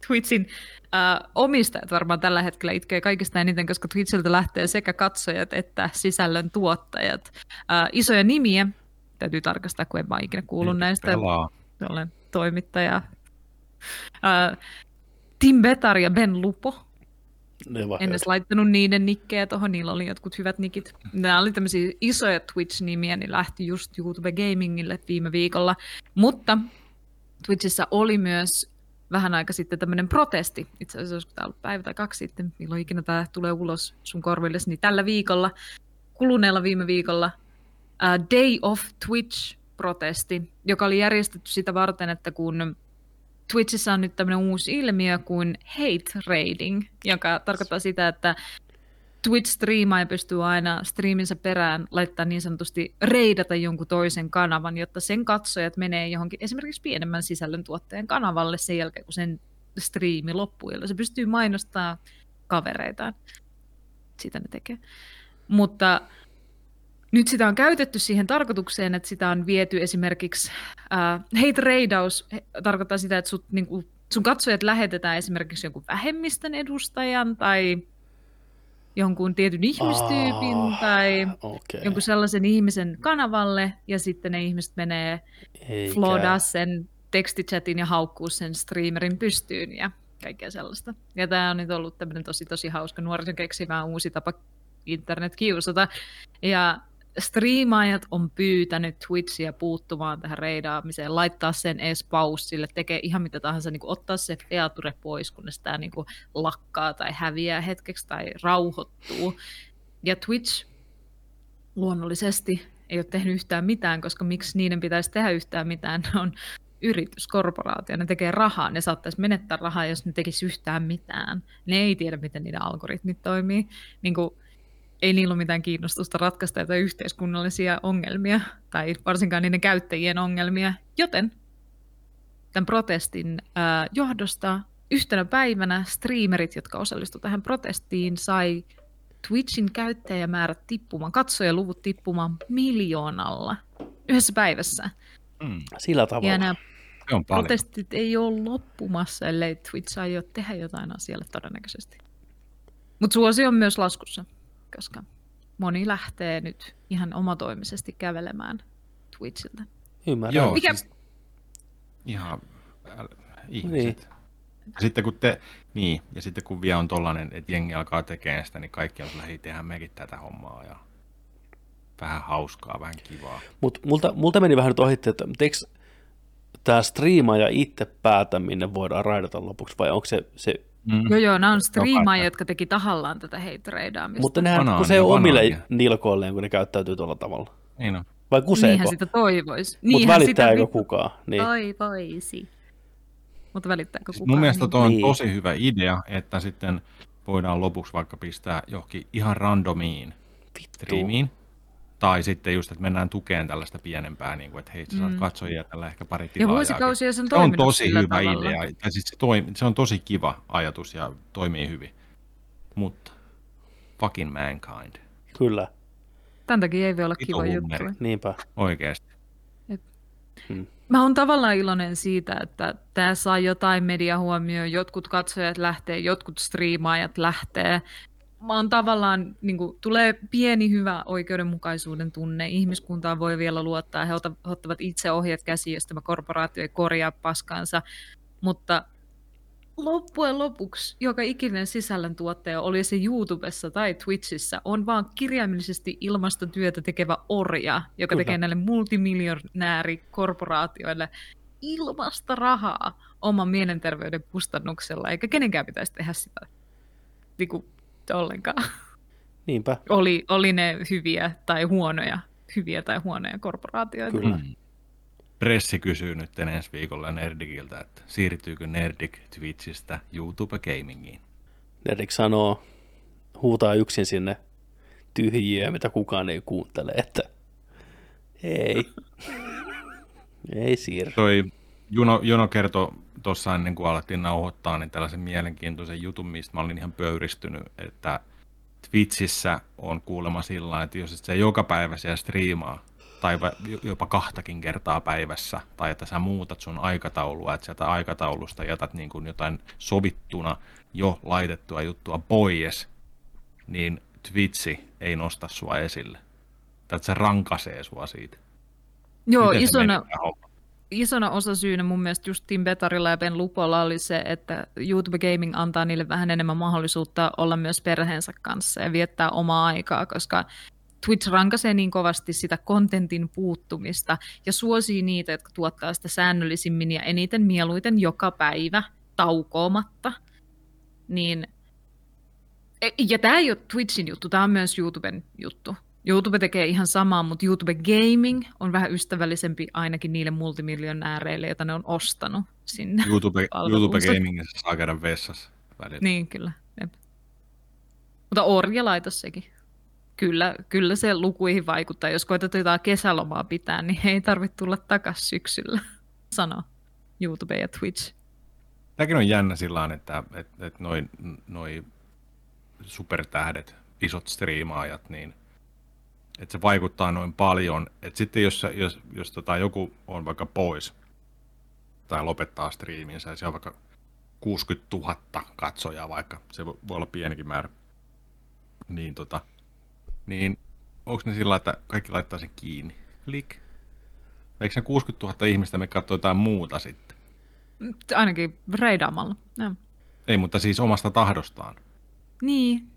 Twitchin äh, omistajat varmaan tällä hetkellä itkee kaikista eniten, koska Twitchiltä lähtee sekä katsojat että sisällön tuottajat. Äh, isoja nimiä, täytyy tarkastaa, kun en vaan ikinä kuullut näistä. Pelaa. Olen toimittaja, Uh, Tim Betar ja Ben Lupo. En edes laittanut niiden nikkejä tuohon, niillä oli jotkut hyvät nikit. Nämä oli tämmöisiä isoja Twitch-nimiä, niin lähti just YouTube Gamingille viime viikolla. Mutta Twitchissä oli myös vähän aika sitten tämmöinen protesti. Itse asiassa olisiko tämä ollut päivä tai kaksi sitten, milloin ikinä tämä tulee ulos sun korvillesi, niin tällä viikolla, kuluneella viime viikolla, uh, Day of Twitch-protesti, joka oli järjestetty sitä varten, että kun Twitchissä on nyt tämmöinen uusi ilmiö kuin hate raiding, joka tarkoittaa sitä, että Twitch-striimaaja pystyy aina striiminsä perään laittaa niin sanotusti reidata jonkun toisen kanavan, jotta sen katsojat menee johonkin esimerkiksi pienemmän sisällöntuottajan kanavalle sen jälkeen, kun sen striimi loppuu, jolla se pystyy mainostamaan kavereitaan. Sitä ne tekee. Mutta nyt sitä on käytetty siihen tarkoitukseen, että sitä on viety esimerkiksi, äh, hate reidaus tarkoittaa sitä, että sut, niin kuin, sun katsojat lähetetään esimerkiksi jonkun vähemmistön edustajan tai jonkun tietyn ihmistyypin Aa, tai Okei. jonkun sellaisen ihmisen kanavalle, ja sitten ne ihmiset menee Eikä. flodaa sen tekstichatin ja haukkuu sen streamerin pystyyn ja kaikkea sellaista. Ja tämä on nyt ollut tämmöinen tosi tosi hauska nuorison keksimä uusi tapa internet kiusata. Ja striimaajat on pyytänyt Twitchiä puuttumaan tähän reidaamiseen, laittaa sen ees paussille, tekee ihan mitä tahansa, niin kuin ottaa se feature pois, kunnes tämä niin kuin lakkaa tai häviää hetkeksi tai rauhoittuu. Ja Twitch luonnollisesti ei ole tehnyt yhtään mitään, koska miksi niiden pitäisi tehdä yhtään mitään, ne on yrityskorporaatio, ne tekee rahaa, ne saattaisi menettää rahaa, jos ne tekisi yhtään mitään. Ne ei tiedä, miten niiden algoritmit toimii. Niin kuin, ei niillä ole mitään kiinnostusta ratkaista jotain yhteiskunnallisia ongelmia, tai varsinkaan niiden käyttäjien ongelmia. Joten tämän protestin ää, johdosta yhtenä päivänä streamerit, jotka osallistuivat tähän protestiin, sai Twitchin käyttäjämäärät tippumaan, katsojaluvut tippumaan miljoonalla yhdessä päivässä. Mm, Sillä tavalla. Ja nämä on paljon. protestit ei ole loppumassa, ellei Twitch aio tehdä jotain asialle todennäköisesti. Mutta suosio on myös laskussa, koska moni lähtee nyt ihan omatoimisesti kävelemään Twitchiltä. Ymmärrän. Joo, Mikä- siis ihan Niin. ihmiset. Ja sitten kun te, niin, ja sitten kun vielä on tollanen, että jengi alkaa tekemään sitä, niin kaikki on hei, tehdään mekin tätä hommaa ja vähän hauskaa, vähän kivaa. Mutta multa, multa meni vähän nyt ohitte, että eikö tämä striimaaja itse päätä, minne voidaan raidata lopuksi, vai onko se, se Mm. Joo, joo, nämä on striimaajia, jotka teki tahallaan tätä heitreidaamista. mutta nehän, kun Banaani, se on omille banaani. nilkoilleen, kun ne käyttäytyy tuolla tavalla. Niin on. Vai kuseeko? Niinhän sitä toivoisi. Mutta Niinhän välittääkö sitä kukaan? Niin. toivoisi. Mutta välittääkö Siis kukaan? mun mielestä niin? tuo on Niin. tosi hyvä idea, että sitten voidaan lopuksi vaikka pistää johonkin ihan randomiin striimiin. Tai sitten just, että mennään tukeen tällaista pienempää, niin kuin, että hei, sä saat Mm. katsojia tällä ehkä pari Ja tilaajaakin. vuosikausia se on Se on tosi sillä hyvä tavalla. idea. Ja siis se, toimi, se on tosi kiva ajatus ja toimii hyvin. Mutta fucking mankind. Kyllä, Tämän takia ei voi olla kiva hummeri. juttu. niinpä. Oikeasti. Mä oon tavallaan iloinen siitä, että tämä saa jotain mediahuomioon, jotkut katsojat lähtee, jotkut striimaajat lähtee. Oon tavallaan, niin kuin, tulee pieni hyvä oikeudenmukaisuuden tunne, ihmiskuntaan voi vielä luottaa, he ottavat itse ohjat käsiin, jos tämä korporaatio ei korjaa paskansa, mutta loppujen lopuksi joka ikinen sisällöntuottaja, oli se YouTubessa tai Twitchissä, on vaan kirjaimellisesti ilmastotyötä tekevä orja, joka Kyllä. tekee näille multimiljonäärikorporaatioille ilmasta rahaa oman mielenterveyden kustannuksella, eikä kenenkään pitäisi tehdä sitä niin kuin, ollenkaan. Niinpä. Oli, oli ne hyviä tai huonoja, hyviä tai huonoja korporaatioita. Kyllä. Mm. Pressi kysyy nyt ensi viikolla Nerdikiltä, että siirtyykö Nerdik Twitchistä YouTube Gamingiin. Erik sanoo, huutaa yksin sinne tyhjiä, mitä kukaan ei kuuntele, että ei, ei siirry. Toi Juno, Juno kertoi tuossa ennen kuin alettiin nauhoittaa, niin tällaisen mielenkiintoisen jutun, mistä mä olin ihan pöyristynyt, että Twitchissä on kuulemma sillä että jos et sä joka päivä siellä striimaa, tai jopa kahtakin kertaa päivässä, tai että sä muutat sun aikataulua, että sieltä aikataulusta jätät niin kuin jotain sovittuna jo laitettua juttua pois, niin Twitchi ei nosta sua esille. Tai että se rankasee sua siitä. Joo, Miten isona? Isona osa syynä mun mielestä just Tim Betarilla ja Ben Lupolla oli se, että YouTube Gaming antaa niille vähän enemmän mahdollisuutta olla myös perheensä kanssa ja viettää omaa aikaa, koska Twitch rankaisee niin kovasti sitä kontentin puuttumista ja suosii niitä, jotka tuottaa sitä säännöllisimmin ja eniten mieluiten joka päivä taukoamatta. Niin, e, ja tämä ei ole Twitchin juttu, tämä on myös YouTuben juttu. YouTube tekee ihan samaa, mutta YouTube Gaming on vähän ystävällisempi ainakin niille multimiljonääreille, joita ne on ostanut sinne. YouTube. YouTube Gamingissa saa käydä vessassa välillä. Niin, kyllä. Jep. Mutta orjalaitos sekin. Kyllä, kyllä se lukuihin vaikuttaa. Jos koetat jotain kesälomaa pitää, niin ei tarvitse tulla takaisin syksyllä, sano YouTube ja Twitch. Tämäkin on jännä sillä että, että, että noin noi supertähdet, isot striimaajat, niin että se vaikuttaa noin paljon. Että sitten jos, jos, jos, tota joku on vaikka pois tai lopettaa striiminsä ja se on vaikka 60 000 katsojaa vaikka, se voi voi olla pienikin määrä, niin, tota, niin onko ne sillä, että kaikki laittaa sen kiinni? Klik. Eikö ne 60 000 ihmistä me katsoa jotain muuta sitten? Ainakin reidaamalla. Ja. Ei, mutta siis omasta tahdostaan. Niin,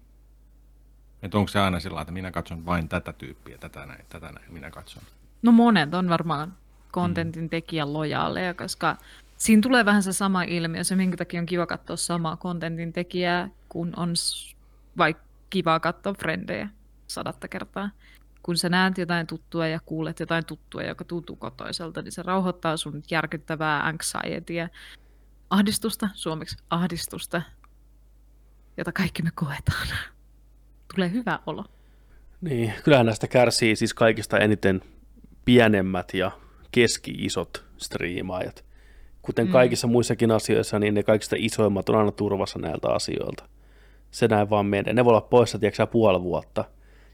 Että onko se aina sillä että minä katson vain tätä tyyppiä, tätä näin, tätä näin, minä katson. No monet on varmaan kontentin tekijän lojaaleja, koska siinä tulee vähän se sama ilmiö, se minkä takia on kiva katsoa samaa kontentin tekijää, kun on vaikka kiva katsoa frendejä sadatta kertaa. Kun sä näet jotain tuttua ja kuulet jotain tuttua, joka tuntuu kotoiselta, niin se rauhoittaa sun järkyttävää anxietyä, ahdistusta, suomeksi ahdistusta, jota kaikki me koetaan. Tulee hyvä olo. Niin, kyllähän näistä kärsii siis kaikista eniten pienemmät ja keski-isot striimaajat. Kuten Mm. kaikissa muissakin asioissa, niin ne kaikista isoimmat on aina turvassa näiltä asioilta. Se näin vaan menee. Ne voi olla poissa, tiedätkö, puoli vuotta.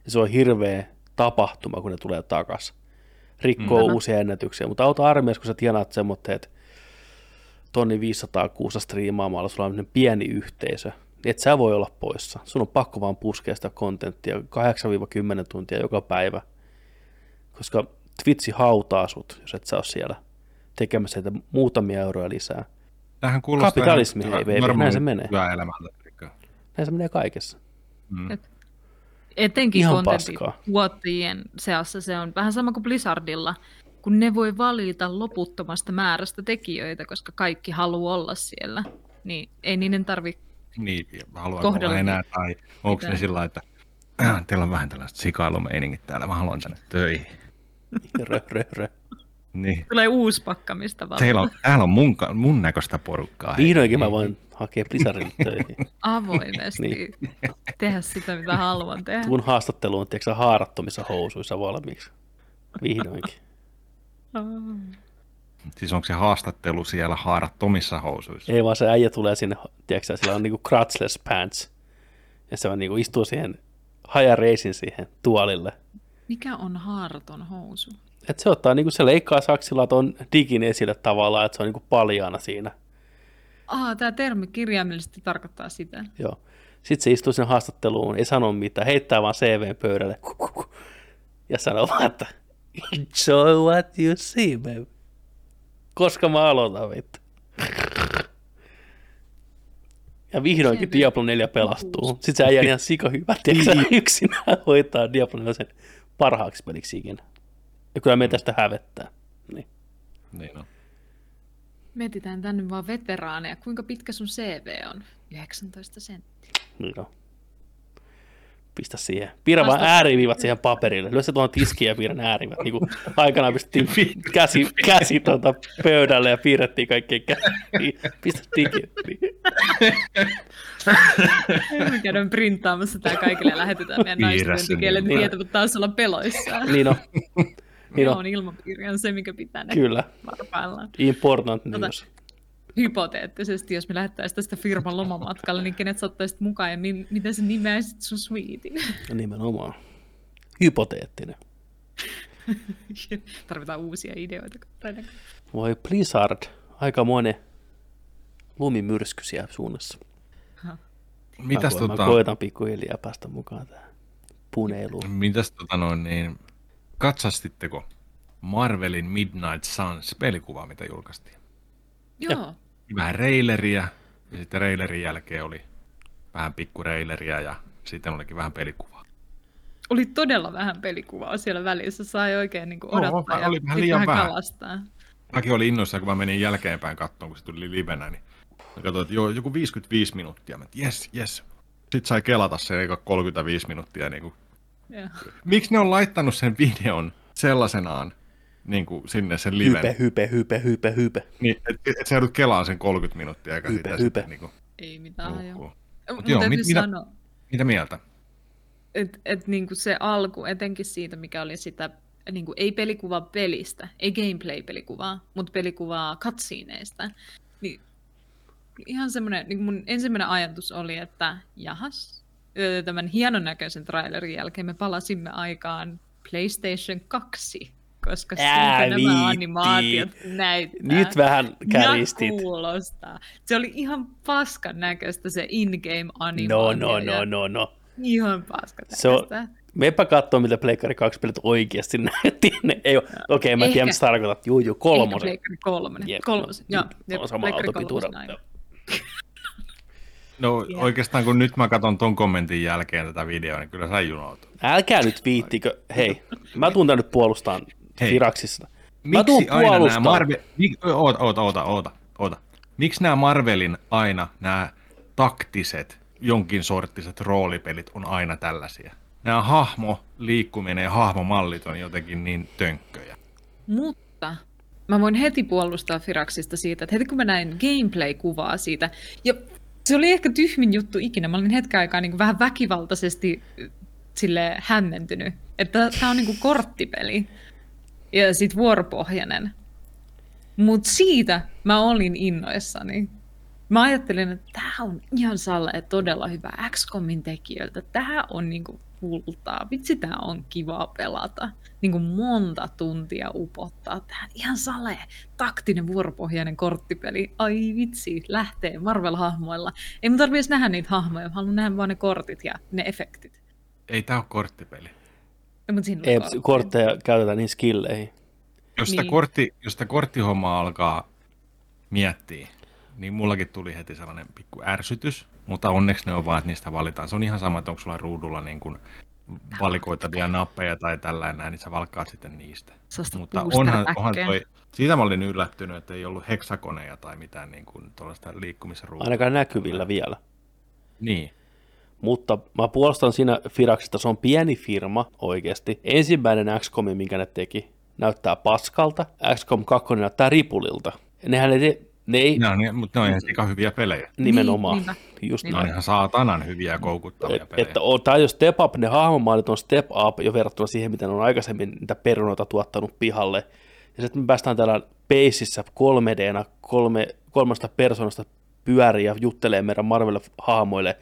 Ja se on hirveä tapahtuma, kun ne tulee takas. Rikkoo Mm. uusia ennätyksiä. Mutta auta armeijassa, kun sä tienaat semmoitteet, että tonni 500 kuussa striimaamalla, sulla on pieni yhteisö, et sä voi olla poissa. Sun on pakko vaan puskea sitä kontenttia 8-10 tuntia joka päivä, koska Twitchi hautaa sut, jos et sä ole siellä tekemässä sitä muutamia euroja lisää. Tähän kuulostaa Kapitalismi, ihan hei, baby, näin se menee. eikö? Näin se menee kaikessa. Mm. Et- Etenkin Ihan tuottajien seassa se on vähän sama kuin Blizzardilla, kun ne voi valita loputtomasta määrästä tekijöitä, koska kaikki haluaa olla siellä. Niin ei niiden tarvi Niin, haluan Kohdella olla enää, tai onko ne sillä että teillä on vähän tällaiset sikailumeiningit täällä, mä haluan tänne töihin. Rö, rö, rö. Niin. Tulee uusi pakkamista vaan. Teillä on, täällä on mun, mun näköistä porukkaa. Vihdoinkin mä Niin. voin hakea Blizzardille töihin. avoimesti Niin. tehdä sitä, mitä haluan tehdä. Tuun haastatteluun, tiedätkö, haarattomissa housuissa valmiiksi. Vihdoinkin. Siis onko se haastattelu siellä haarattomissa housuissa? Ei vaan se äijä tulee sinne, tiedätkö, sillä on niinku crotchless pants. Ja se on niinku istuu siihen, haja reisin siihen tuolille. Mikä on haaraton housu? Et se ottaa, niinku se leikkaa saksilla ton digin esille tavallaan, että se on niinku paljaana siinä. Ah, tämä termi kirjaimellisesti tarkoittaa sitä. Joo. Sitten se istuu sinne haastatteluun, ei sano mitään, heittää vaan CV pöydälle. Ja sanoo vaan, että enjoy what you see, baby. Koska mä aloitan, vittu. Ja vihdoinkin Sieltä- Diablo 4 pelastuu. Sitten se äijä ihan sika hyvä, tiedätkö sä yksinään hoitaa Diablo 4 sen parhaaksi peliksi ikinä. Ja kyllä meitä tästä hävettää. Niin. Niin on. Mietitään tänne vaan veteraaneja. Kuinka pitkä sun CV on? 19 senttiä. Niin on. Pistä siihen. Piirrä vaan ääriviivat siihen paperille. Lyö se tuohon tiskiin ja piirrän ääriviivat. Niin kuin aikanaan pistettiin käsi, käsi tuota pöydälle ja piirrettiin kaikkien käsiin. Niin. Me käydään printtaamassa tämä kaikille ja lähetetään meidän Piirrä naisten sen tekijöille, niin. niin tietävät taas olla peloissaan. Niin on. Niin on. on ilmapiiri on se, mikä pitää ne Kyllä. varpaillaan. Important Tota- news. Hypoteettisesti, jos me lähettäisiin tästä firman lomamatkalle, niin kenet sä ottaisit mukaan ja mi- miten sä nimeäisit sun suitin? Nimenomaan. Hypoteettinen. Tarvitaan uusia ideoita. Voi Blizzard. Aikamoinen lumimyrsky siellä suunnassa. Mitäs, mä, tota, mä koitan pikkuhiljaa päästä mukaan tähän puneiluun. mitäs tota noin, niin, katsastitteko Marvelin Midnight Suns pelikuva, mitä julkaistiin. Joo. Vähän reileriä, ja sitten reilerin jälkeen oli vähän pikku reileriä, ja sitten olikin vähän pelikuvaa. Oli todella vähän pelikuvaa siellä välissä. Sai oikein niin kuin odottaa oli ja vähän sit liian vähän. kalastaa. Mäkin olin innoissaan, kun mä menin jälkeenpäin katsomaan, kun se tuli livenä, niin mä katsoin, että joo, joku 55 minuuttia. Mä jes, jes. Sitten sai kelata se eka 35 minuuttia. Niin kuin. Joo. Miksi ne on laittanut sen videon sellaisenaan niin kuin sinne sen liven? Hype, hype, hype, hype, hype. Niin, että et sä joudut kelaan sen 30 minuuttia eikä Hype, sitä hype. sitten niin kuin, Ei mitään. joo. nukkuu. Mut joo, mit- mitä- sanoa, Mitä mieltä? että et niinku se alku, etenkin siitä, mikä oli sitä, niinku, ei pelikuvaa pelistä, ei gameplay-pelikuvaa, mutta pelikuvaa katsiineista, niin ihan semmoinen, niin mun ensimmäinen ajatus oli, että jahas, tämän hienon näköisen trailerin jälkeen me palasimme aikaan PlayStation 2, koska Ää, siitä viitti. nämä animaatiot näyttää. Nyt vähän kärjistit. Ja kuulostaa. Se oli ihan paskan näköistä se in-game No, animaatio. no, ja no, no, no. Ihan paskan näköistä. Meepä katsoa, mitä Pleikkari 2 pelit oikeasti näytti. Ne Ei, oo- okei, mä en tiedä, mitä sä tarkoitat. Juu, juu, kolmosen. Ehkä Pleikkari kolmonen. Jep, Kolmosen, no, joo. no, on sama aina. No Joo. oikeastaan kun nyt mä katson ton kommentin jälkeen tätä videoa, niin kyllä sä junoutuu. Älkää nyt viittikö. Hei, mä tuun tän nyt puolustaan Hei. Tuun Miksi aina nämä. Marvel... Mik... Oota, oota, oota, oota, oota. Miksi nämä Marvelin aina nämä taktiset, jonkin sorttiset roolipelit on aina tällaisia? Nämä hahmo liikkuminen ja hahmomallit on jotenkin niin tönkköjä. Mutta mä voin heti puolustaa Firaksista siitä, että heti kun mä näin gameplay-kuvaa siitä, ja se oli ehkä tyhmin juttu ikinä, mä olin hetken aikaa niin kuin vähän väkivaltaisesti sille hämmentynyt, että tämä on niin kuin korttipeli ja sit vuoropohjainen. Mutta siitä mä olin innoissani. Mä ajattelin, että tämä on ihan salle todella hyvä XCOMin tekijöiltä. Tämä on niinku kultaa. Vitsi, tämä on kiva pelata. Niinku monta tuntia upottaa. Tämä ihan sale taktinen vuoropohjainen korttipeli. Ai vitsi, lähtee Marvel-hahmoilla. Ei mun tarvitse nähdä niitä hahmoja, mä haluan nähdä vaan ne kortit ja ne efektit. Ei tää ole korttipeli. No, mut siinä Ei, kortteja käytetään niihin skilleihin. Jos sitä, Niin. kortti, jos sitä korttihommaa alkaa miettiä, niin mullakin tuli heti sellainen pikku ärsytys, mutta onneksi ne on vaan, että niistä valitaan. Se on ihan sama, että onko sulla ruudulla niin kuin valikoitavia nappeja tai tällainen, näin, niin sä valkkaat sitten niistä. Mutta onhan, onhan toi, siitä mä olin yllättynyt, että ei ollut heksakoneja tai mitään niin kuin tuollaista liikkumisruudua. Ainakaan näkyvillä vielä. Niin. Mutta mä puolustan siinä Firaksista, se on pieni firma oikeasti. Ensimmäinen XCOM, minkä ne teki, näyttää paskalta. XCOM 2 näyttää ripulilta. Nehän ei, ne ei Ne on, mutta ne on ihan sika hyviä pelejä. nimenomaan. niinpä. Just Ne näin. on ihan saatanan hyviä ja koukuttavia Et, pelejä. että on, tämä jo step up, ne hahmomaalit on step up jo verrattuna siihen, mitä ne on aikaisemmin niitä perunoita tuottanut pihalle. Ja sitten me päästään täällä Basissa 3Dna kolme, kolmesta persoonasta pyörii ja juttelee meidän Marvel-hahmoille,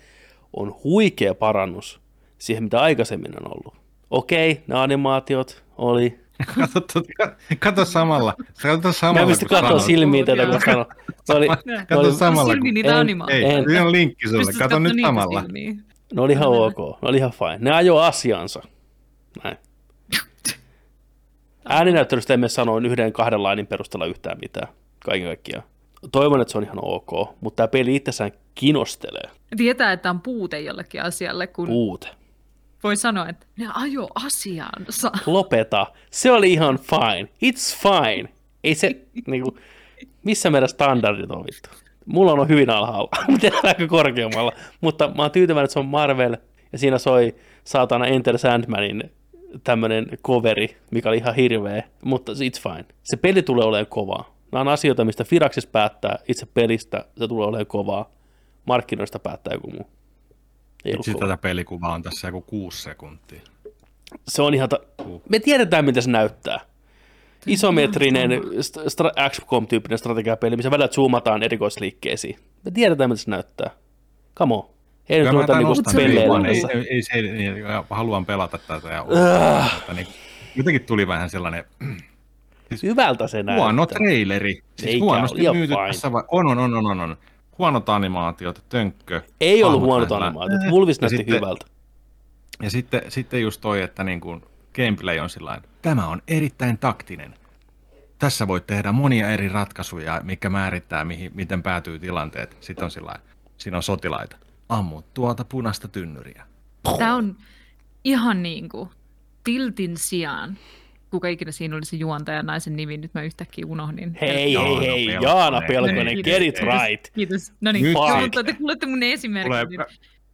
on huikea parannus siihen, mitä aikaisemmin on ollut. Okei, ne animaatiot oli. Kato, kato, kato samalla. Kato Mä samalla. en pysty kun katsoa silmiin tätä, kun sanon. Se oli, Kato oli, samalla. Silmiin kun- niitä animaatioita. Ei, siinä on linkki sulle. Kato nyt samalla. silmiin? ne oli ihan ok, ne oli ihan fine. Ne ajoi asiansa. Näin. Ääninäyttelystä emme sanoa yhden kahden lainin perusteella yhtään mitään, kaiken kaikkiaan. Toivon, että se on ihan ok, mutta tämä peli itsessään kinostelee. Tietää, että on puute jollekin asialle, kun Puute. voi sanoa, että ne ajo asiansa. Lopeta. Se oli ihan fine. It's fine. Ei se, niinku, missä meidän standardit on vittu. Mulla on hyvin alhaalla, mutta korkeammalla. Mutta mä oon tyytyväinen, että se on Marvel. Ja siinä soi saatana Enter Sandmanin tämmönen coveri, mikä oli ihan hirveä. Mutta it's fine. Se peli tulee olemaan kovaa. Nämä on asioita, mistä Firaxis päättää itse pelistä. Se tulee olemaan kovaa. Markkinoista päättää joku muu. Ei Itse tätä pelikuvaa on tässä joku kuusi sekuntia. Se on ihan... Ta- Me tiedetään, mitä se näyttää. Isometrinen st- stra- XCOM-tyyppinen strategiapeli, missä välillä zoomataan erikoisliikkeisiin. Me tiedetään, mitä se näyttää. Come on. Ei nyt Kyllä ruveta niinku niin vaan, ei, ei, ei, se, ei, ja haluan pelata tätä ja Ah. tätä, niin jotenkin tuli vähän sellainen Hyvältä se näyttää. huono traileri. Siis Eikä huonosti myyty fine. tässä vai? On, on, on, on, on, on. Huonot animaatiot, tönkkö. Ei ollut huonot animaatiot. Vulvis näytti sitten- hyvältä. Ja sitten, sitten just toi, että niin kuin gameplay on sillä tämä on erittäin taktinen. Tässä voit tehdä monia eri ratkaisuja, mikä määrittää, mihin, miten päätyy tilanteet. Sitten on sillä siinä on sotilaita. Ammu tuota punaista tynnyriä. Tämä on ihan niin kuin tiltin sijaan. Kuka ikinä siinä oli se juontaja naisen nimi, nyt mä yhtäkkiä unohdin. Hei, hei, Jaana hei, Pelkonen. Jaana Pelkonen, niin, get it right. Kiitos. No niin, mutta te kuulette mun esimerkin. Tulee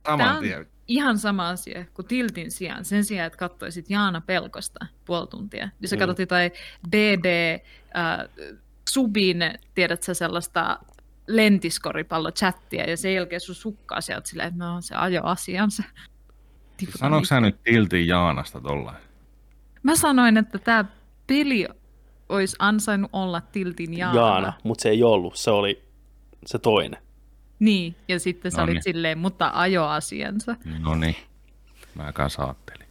saman Tämä on tien. ihan sama asia kuin tiltin sijaan. Sen sijaan, että katsoisit Jaana Pelkosta puoli tuntia. Niin sä Mm. katsot jotain BB äh, Subin, tiedät sä sellaista lentiskoripallo-chattia, ja sen jälkeen sun sukkaa sieltä silleen, että no se ajo asiansa. Tiputa Sanoitko sä nyt Tiltin Jaanasta tollain? Mä sanoin, että tämä peli olisi ansainnut olla tiltin Jaana. Jaana, mutta se ei ollut, se oli se toinen. Niin, ja sitten sä No olit niin. silleen, mutta ajo asiansa. No niin, mä kanssa ajattelin.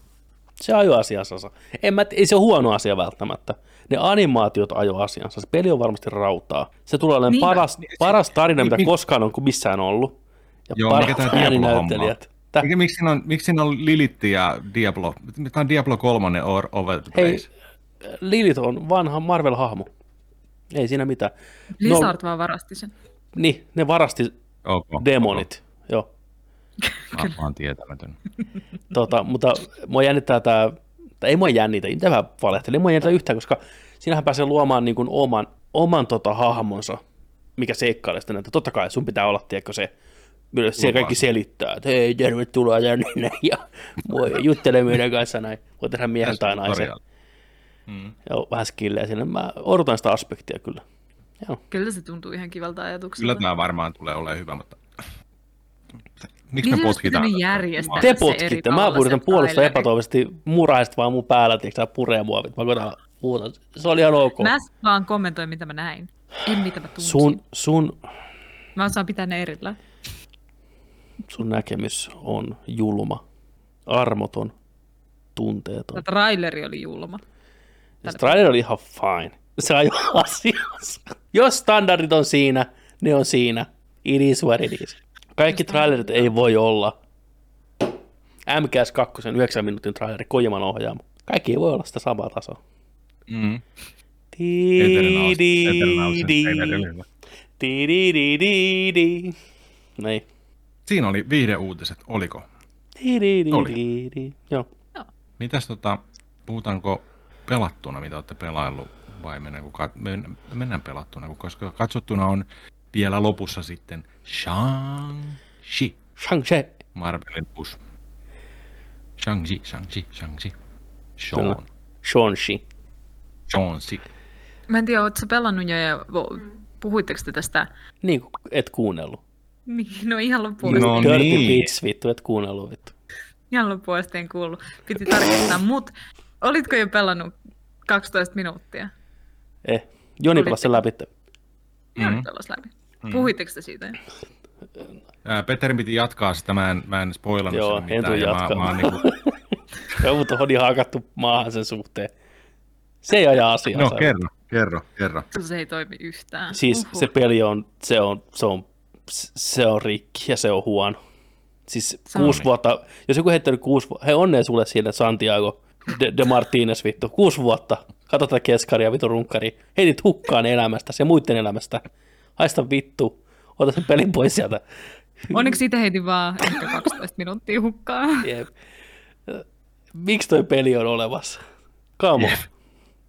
Se ajo asiansa. En mä, ei se ole huono asia välttämättä. Ne animaatiot ajo asiansa. Se peli on varmasti rautaa. Se tulee olemaan Niin, paras, paras tarina, mitä Niin. koskaan on kuin missään ollut. Ja Joo, on? ääninäyttelijät. Tä- Mikä, miksi, siinä on, miksi siinä on Lilitti ja Diablo? Tämä on Diablo 3 or over the Hei, place. Lilith on vanha Marvel-hahmo. Ei siinä mitään. Blizzard vaan varasti sen. Niin, ne varasti Okay. demonit. Joo. Mä mä oon tietämätön. Tota, mutta mua jännittää tämä, tai ei mua jännitä, mitä mä valehtelin, ei mua jännitä yhtään, koska siinähän pääsee luomaan niin kuin oman, oman tota hahmonsa, mikä seikkailee sitten, että totta kai sun pitää olla, tiedätkö se, myös siellä kaikki selittää, että hei, tervetuloa tänne näin, ja voi juttele meidän kanssa näin, voi tehdä miehen tai naisen. Mm. ja vähän skillejä sinne, mä odotan sitä aspektia kyllä. Joo. Kyllä se tuntuu ihan kivalta ajatukselta. Kyllä tämä varmaan tulee olemaan hyvä, mutta miksi Niin me se potkitaan? järjestää. Te se potkitte, mä se puolustaa traileri. epätoivoisesti murahaiset vaan mun päällä, tiedätkö sä, puree muovit, mä koitan huutaa, se oli ihan ok. Mä vaan kommentoin, mitä mä näin. En mitä mä tunsin. Sun, sun, Mä osaan pitää ne erillään. Sun näkemys on julma, armoton, tunteeton. Tämä traileri oli julma. Se trailer oli ihan fine. Se on jo asiassa. Jos standardit on siinä, ne on siinä. It is what it is. Kaikki trailerit ei voi olla MGS 2, 9 minuutin traileri, Kojiman ohjaama. Kaikki ei voi olla sitä samaa tasoa. Mm. Traileri oli hyvä. di- di- di- di- di. Niin. Siinä oli viihdeuutiset, oliko? Oli. Joo. Mitäs tota, puhutaanko pelattuna, mitä olette pelaillut, vai mennäänkö, kat- men- mennään pelattuna, kun koska katsottuna on vielä lopussa sitten Shang-Chi, Shang-Chi. Marvelin uusi. Shang-Chi, Shang-Chi, Shang-Chi. Sean, Shang-Chi. Shang-Chi. Mä en tiedä, ootko sä pelannut jo ja puhuitteko te tästä? Niin et kuunnellut. Niin, no ihan loppuun asti. No Dirty niin. bitch, vittu, et kuunnellut, vittu. Ihan loppuun asti en kuullut. Piti tarkistaa, mut olitko jo pelannut 12 minuuttia? Eh, Joni pelasi sen läpi. Ihan Mhm. mm. pelas läpi. Puhuitteko te siitä? Ää, Petteri piti jatkaa sitä, mä en, mä en spoilannut Joo, sille en mitään. tuu ja mä, jatkamaan. mä oon niinku, Joo, mutta on ihan hakattu maahan sen suhteen. Se ei aja asiaa. no kerro, kerro, kerro. Se ei toimi yhtään. Siis Uhuh. se peli on, se on, se on, se on rikki ja se on huono. Siis Se on kuusi rikki. vuotta, jos joku heittänyt kuusi vuotta, hei onnea sulle siellä Santiago de, de Martínez vittu, kuusi vuotta, katso tätä keskaria vittu runkkari, heitit hukkaan elämästä ja muiden elämästä, haista vittu, ota sen pelin pois sieltä. Onneksi itse heitin vaan ehkä 12 minuuttia hukkaan. Jep. Miksi toi peli on olemassa? Come on.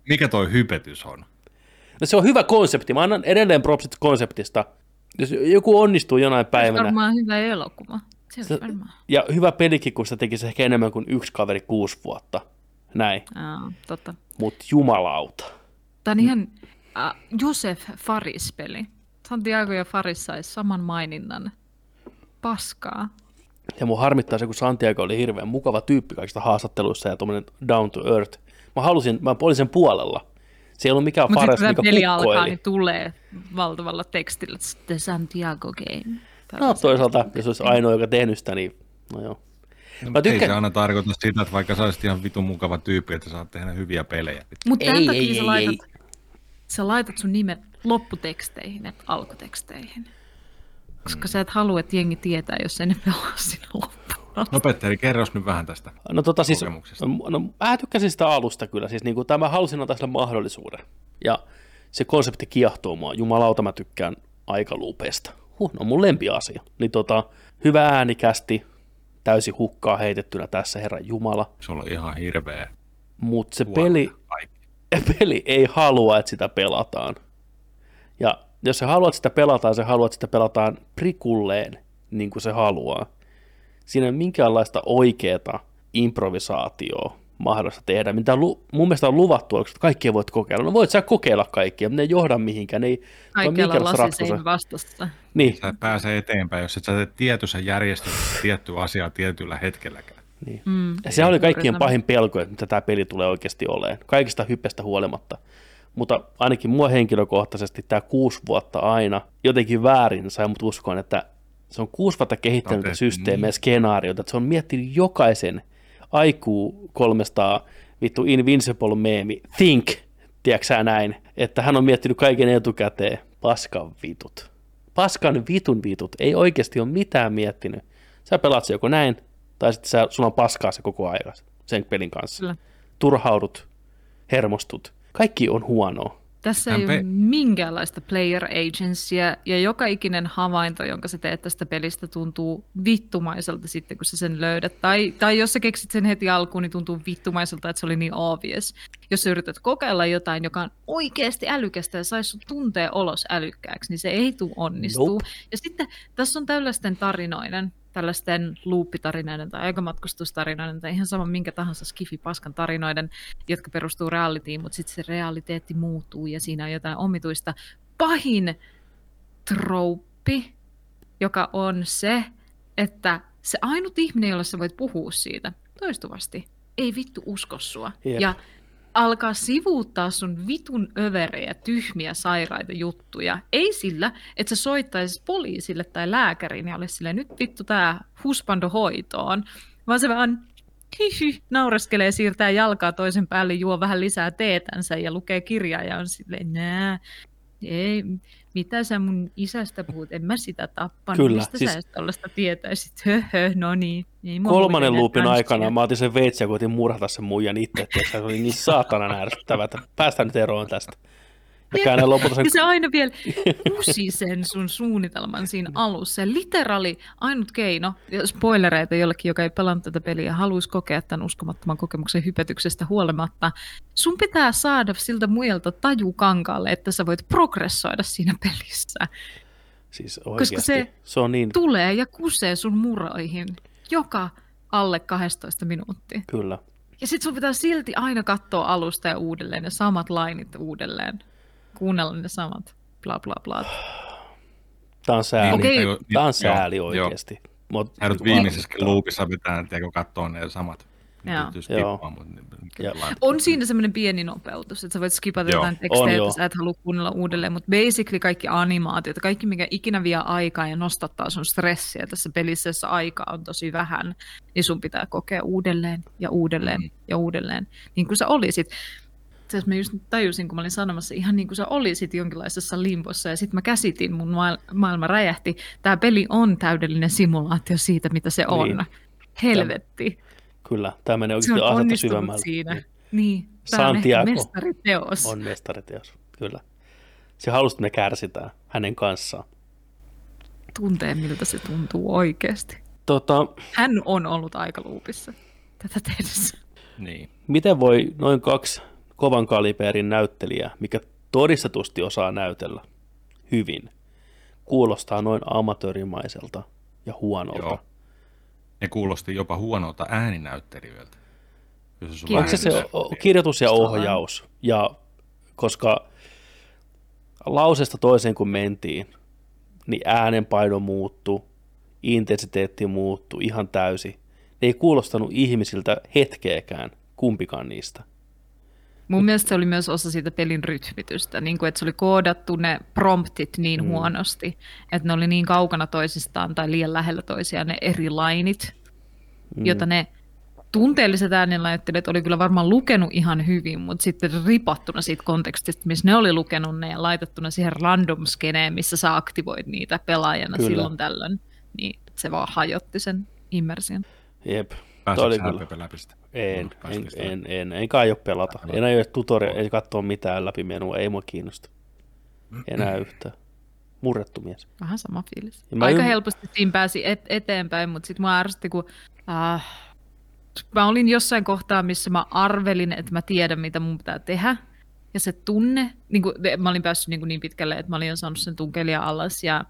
Mikä toi hypetys on? No se on hyvä konsepti. Mä annan edelleen propsit konseptista. Jos joku onnistuu jonain Se on päivänä, varmaan hyvä elokuva. Se on varmaan. ja hyvä pelikin, kun sitä tekisi ehkä enemmän kuin yksi kaveri kuusi vuotta. Näin. Aa, totta. Mut jumalauta. Tämä on ihan äh, Josef Faris-peli. Santiago ja Faris sais saman maininnan. Paskaa. Ja mun harmittaa se, kun Santiago oli hirveän mukava tyyppi kaikista haastatteluissa ja tuommoinen down to earth. Mä halusin, mä olin sen puolella. Se ei ollut mikään Mutta Fares, mikä peli alkaa, kukkoili. niin tulee valtavalla tekstillä The Santiago Game. No toisaalta, jos olisi ainoa, joka tehnyt sitä, niin no joo. No, Mä Ei tykkään- se aina tarkoita sitä, että vaikka sä olisit ihan vitun mukava tyyppi, että saat tehdä hyviä pelejä. Mutta Ei, tämän takia ei, sä, ei, laitat, ei. sä laitat sun nimen lopputeksteihin, et alkuteksteihin. Koska sä et halua, että jengi tietää, jos ei ne pelaa sinne loppuun. No Petteri, kerros nyt vähän tästä No tota siis, kokemuksesta. no, mä tykkäsin sitä alusta kyllä, siis niin kuin, tämä halusin antaa sille mahdollisuuden. Ja se konsepti kiehtoo mua, jumalauta mä tykkään aikaluupeista. Huh, no mun lempiasia. Niin tota, hyvä äänikästi, täysi hukkaa heitettynä tässä, herran jumala. Se on ihan hirveä. Mutta se peli, peli ei halua, että sitä pelataan. Ja jos se haluat sitä pelataan, se haluat, että sitä pelataan prikulleen, niin kuin se haluaa. Siinä ei ole minkäänlaista oikeaa improvisaatioa mahdollista tehdä, mitä lu- mun mielestä on luvattu, että kaikkia voit kokeilla. No voit sä kokeilla kaikkia, mutta ne ei johda mihinkään, ne ei minkäänlaista lasisein vastassa. Niin, Sä et pääse eteenpäin, jos et sä tee tietyssä järjestyksessä tiettyä asiaa tietyllä hetkelläkään. niin. Mm, Ja se oli kaikkien pahin pelko, että mitä tämä peli tulee oikeasti olemaan. Kaikista hypestä huolimatta. Mutta ainakin mua henkilökohtaisesti tämä kuusi vuotta aina jotenkin väärin sai mut uskoon, että se on kuusi vuotta kehittänyt te- systeemejä, niin. skenaarioita, että se on miettinyt jokaisen aikuu 300 vittu Invincible meemi, think, tiedätkö näin, että hän on miettinyt kaiken etukäteen, paskan vitut. Paskan vitun vitut, ei oikeasti ole mitään miettinyt. Sä pelaat se joko näin, tai sitten sä, sulla on paskaa se koko ajan sen pelin kanssa. Kyllä. Turhaudut, hermostut. Kaikki on huonoa. Tässä Hän ei ole minkäänlaista player agencyä, ja joka ikinen havainto, jonka sä teet tästä pelistä, tuntuu vittumaiselta sitten, kun sä sen löydät. Tai, tai jos sä keksit sen heti alkuun, niin tuntuu vittumaiselta, että se oli niin obvious. Jos sä yrität kokeilla jotain, joka on oikeasti älykästä ja saisi sun tuntee olos älykkääksi, niin se ei tule onnistuu. Nope. Ja sitten tässä on tällaisten tarinoiden, tällaisten luuppitarinoiden tai aikamatkustustarinoiden tai ihan sama minkä tahansa skifi-paskan tarinoiden, jotka perustuu realityin, mutta sitten se realiteetti muuttuu ja siinä on jotain omituista. Pahin trouppi, joka on se, että se ainut ihminen, jolle sä voit puhua siitä toistuvasti, ei vittu usko sua. Jep. Ja alkaa sivuuttaa sun vitun överiä, tyhmiä, sairaita juttuja. Ei sillä, että sä soittaisit poliisille tai lääkäriin ja olisi nyt vittu tää huspando hoitoon, vaan se vaan hihy, naureskelee, siirtää jalkaa toisen päälle, juo vähän lisää teetänsä ja lukee kirjaa ja on silleen, nää, ei, mitä sä mun isästä puhut, en mä sitä tappanut, Kyllä, mistä siis- sä edes tollaista tietäisit, höhö, no niin. Ei Kolmannen luupin aikana mä otin sen veitsi ja koitin murhata sen muijan itse, että se oli niin saatanan ärsyttävää, että päästään nyt eroon tästä. Ja Jep. käännän lopulta sen Ja se aina vielä pusi sen sun suunnitelman siinä alussa. Ja literali ainut keino, ja spoilereita jollekin, joka ei pelannut tätä peliä ja haluaisi kokea tämän uskomattoman kokemuksen hypetyksestä huolimatta, sun pitää saada siltä muilta taju kankaalle, että sä voit progressoida siinä pelissä. Siis oikeasti. se- se on niin, Tulee ja kusee sun muroihin joka alle 12 minuuttia. kyllä. Ja sit sun pitää silti aina katsoa alusta ja uudelleen ne samat lainit uudelleen. Kuunnella ne samat bla bla bla. Tämä on sääli. Niin, Tämä on sääli joo. oikeasti. Mut, Sä nyt viimeisessäkin loopissa pitää tiedätkö, katsoa ne samat. Niin- niin- On siinä semmoinen pieni nopeutus, että sä voit skipata Joo. jotain tekstejä, sä et halua kuunnella uudelleen, mutta basically kaikki animaatiot, kaikki mikä ikinä vie aikaa ja nostattaa sun stressiä tässä pelissä, jossa aikaa on tosi vähän, niin sun pitää kokea uudelleen ja uudelleen Mm. ja uudelleen, niin kuin sä olisit. Se mä just tajusin, kun mä olin sanomassa, ihan niin kuin sä olisit jonkinlaisessa limpossa, ja sitten mä käsitin, mun maailma räjähti. Tämä peli on täydellinen simulaatio siitä, mitä se on. Niin. Helvetti. Kyllä, tämä menee Se oikeasti on asetta onnistunut syvemmälle. siinä. Niin. Niin, tämä on mestariteos. On mestariteos, kyllä. Se halusi, että me kärsitään hänen kanssaan. Tuntee, miltä se tuntuu oikeasti. Tota, Hän on ollut aikaluupissa tätä tehdessä. Niin. miten voi noin kaksi kovan kaliberin näyttelijää, mikä todistetusti osaa näytellä hyvin, kuulostaa noin amatöörimaiselta ja huonolta? Joo. Ne kuulosti jopa huonolta ääninäyttelijöiltä. Onko se se kirjoitus ja ohjaus? Ja koska lausesta toiseen kun mentiin, niin äänenpaino muuttui, intensiteetti muuttui ihan täysi. Ne ei kuulostanut ihmisiltä hetkeäkään, kumpikaan niistä. Mun mielestä se oli myös osa siitä pelin rytmitystä, niin kuin, että se oli koodattu ne promptit niin Mm. huonosti, että ne oli niin kaukana toisistaan tai liian lähellä toisiaan ne eri lainit, Mm. jota ne tunteelliset äänenlajittelijat oli kyllä varmaan lukenut ihan hyvin, mutta sitten ripattuna siitä kontekstista, missä ne oli lukenut ne ja laitettuna siihen random skeneen, missä sä aktivoit niitä pelaajana kyllä. silloin tällöin, niin se vaan hajotti sen immersion. Jep. Pääsitkö oli sä kyllä. Pepe läpi sitä? En, No, en, sitä en, en, enkä aio pelata. En aio tutorial, ei katsoa mitään läpi menua, ei mua kiinnosta. Enää yhtään. Murrettu mies. Vähän sama fiilis. Ja Aika ym- helposti siinä pääsi et- eteenpäin, mutta sitten mua ärsytti, kun äh, mä olin jossain kohtaa, missä mä arvelin, että mä tiedän, mitä mun pitää tehdä. Ja se tunne, niin kuin, mä olin päässyt niin, kuin niin pitkälle, että mä olin jo saanut sen tunkelia alas ja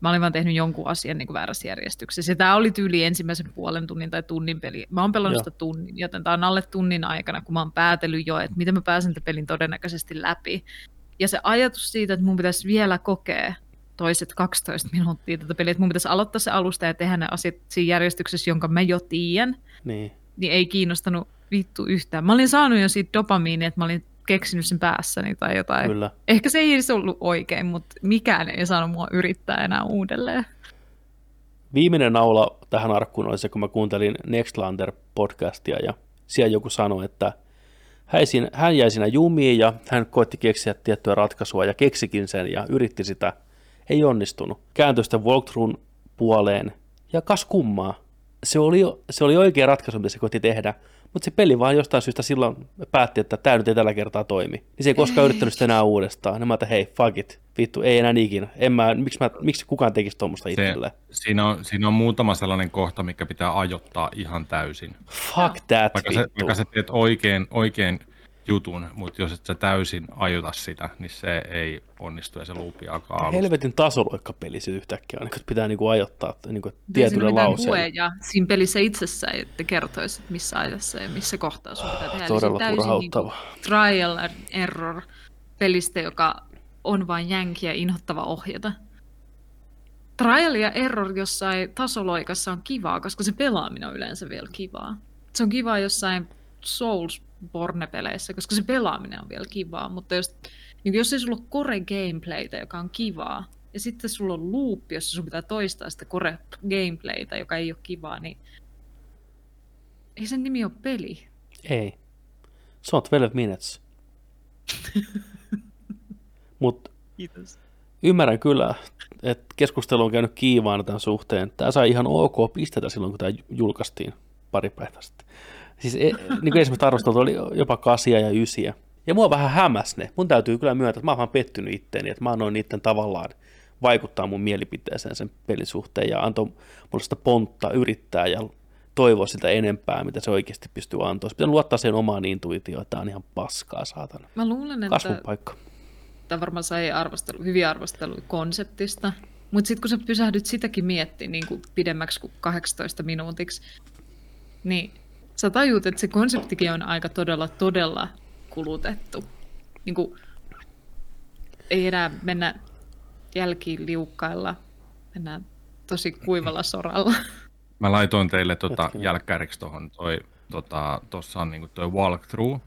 mä olin vaan tehnyt jonkun asian niin kuin väärässä järjestyksessä. Ja tämä oli tyyli ensimmäisen puolen tunnin tai tunnin peli. Mä oon pelannut Joo. sitä tunnin, joten tämä on alle tunnin aikana, kun mä oon päätellyt jo, että miten mä pääsen tämän pelin todennäköisesti läpi. Ja se ajatus siitä, että mun pitäisi vielä kokea toiset 12 minuuttia tätä peliä, että mun pitäisi aloittaa se alusta ja tehdä ne asiat siinä järjestyksessä, jonka mä jo tiedän, Niin. niin ei kiinnostanut vittu yhtään. Mä olin saanut jo siitä dopamiinia, että mä olin keksinyt sen päässäni tai jotain. Kyllä. Ehkä se ei edes ollut oikein, mutta mikään ei saanut mua yrittää enää uudelleen. Viimeinen naula tähän arkkuun oli se, kun mä kuuntelin Nextlander-podcastia ja siellä joku sanoi, että hän, jäi siinä jumiin ja hän koitti keksiä tiettyä ratkaisua ja keksikin sen ja yritti sitä. Ei onnistunut. Kääntyi sitten walkthroughin puoleen ja kas kummaa. Se oli, se oli oikea ratkaisu, mitä se koitti tehdä, mutta se peli vaan jostain syystä silloin päätti, että tämä nyt ei tällä kertaa toimi. Niin se ei koskaan yrittänyt sitä enää uudestaan. Ja mä ajattelin, hei, fuck it, vittu, ei enää ikinä. En mä, miksi, mä, miksi kukaan tekisi tuommoista Se, itselleen? siinä, on, siinä on muutama sellainen kohta, mikä pitää ajoittaa ihan täysin. Fuck that, Vaikka sä, vittu. vaikka sä teet oikein, oikein jutun, mutta jos et sä täysin ajuta sitä, niin se ei onnistu ja se luupi alkaa alusta. Helvetin tasoloikkapeli se yhtäkkiä on, niin kuin pitää niinku ajoittaa niin kuin Ei siinä tietyllä lauseella. hueja siinä pelissä itsessään, että kertoisi, että missä ajassa ja missä kohtaa sun pitää tehdä. Todella täysin turhauttava. Niin trial and error pelistä, joka on vain jänki ja inhottava ohjata. Trial ja error jossain tasoloikassa on kivaa, koska se pelaaminen on yleensä vielä kivaa. Se on kivaa jossain Soulsborne-peleissä, koska se pelaaminen on vielä kivaa, mutta jos, niin jos ei sulla ole core gameplaytä, joka on kivaa, ja sitten sulla on loop, jossa sun pitää toistaa sitä core gameplaytä, joka ei ole kivaa, niin ei sen nimi ole peli. Ei. Se on 12 minutes. Mutta Kiitos. ymmärrän kyllä, että keskustelu on käynyt kiivaana tämän suhteen. Tämä sai ihan ok pistetä silloin, kun tämä julkaistiin pari päivää sitten. Siis e, niin kuin esimerkiksi arvosteltu oli jopa kasia ja ysiä. Ja mua vähän hämäs ne. Mun täytyy kyllä myöntää, että mä oon vaan pettynyt itteeni, että mä annoin niiden tavallaan vaikuttaa mun mielipiteeseen sen pelin suhteen ja antoi mulle sitä pontta yrittää ja toivoa sitä enempää, mitä se oikeasti pystyy. Olisi pitänyt luottaa sen omaan intuitioon, että tämä on ihan paskaa, saatana. Mä luulen, että Kasvun paikka. tämä varmaan sai arvostelu, hyviä arvosteluja konseptista, mutta sitten kun sä pysähdyt sitäkin miettimään niin kuin pidemmäksi kuin 18 minuutiksi, niin sä tajut, että se konseptikin on aika todella, todella kulutettu. Niin kuin, ei enää mennä jälkiin liukkailla, mennään tosi kuivalla soralla. Mä laitoin teille tota jälkkäriksi tuohon, toi, tota, tuossa on niinku toi walkthrough.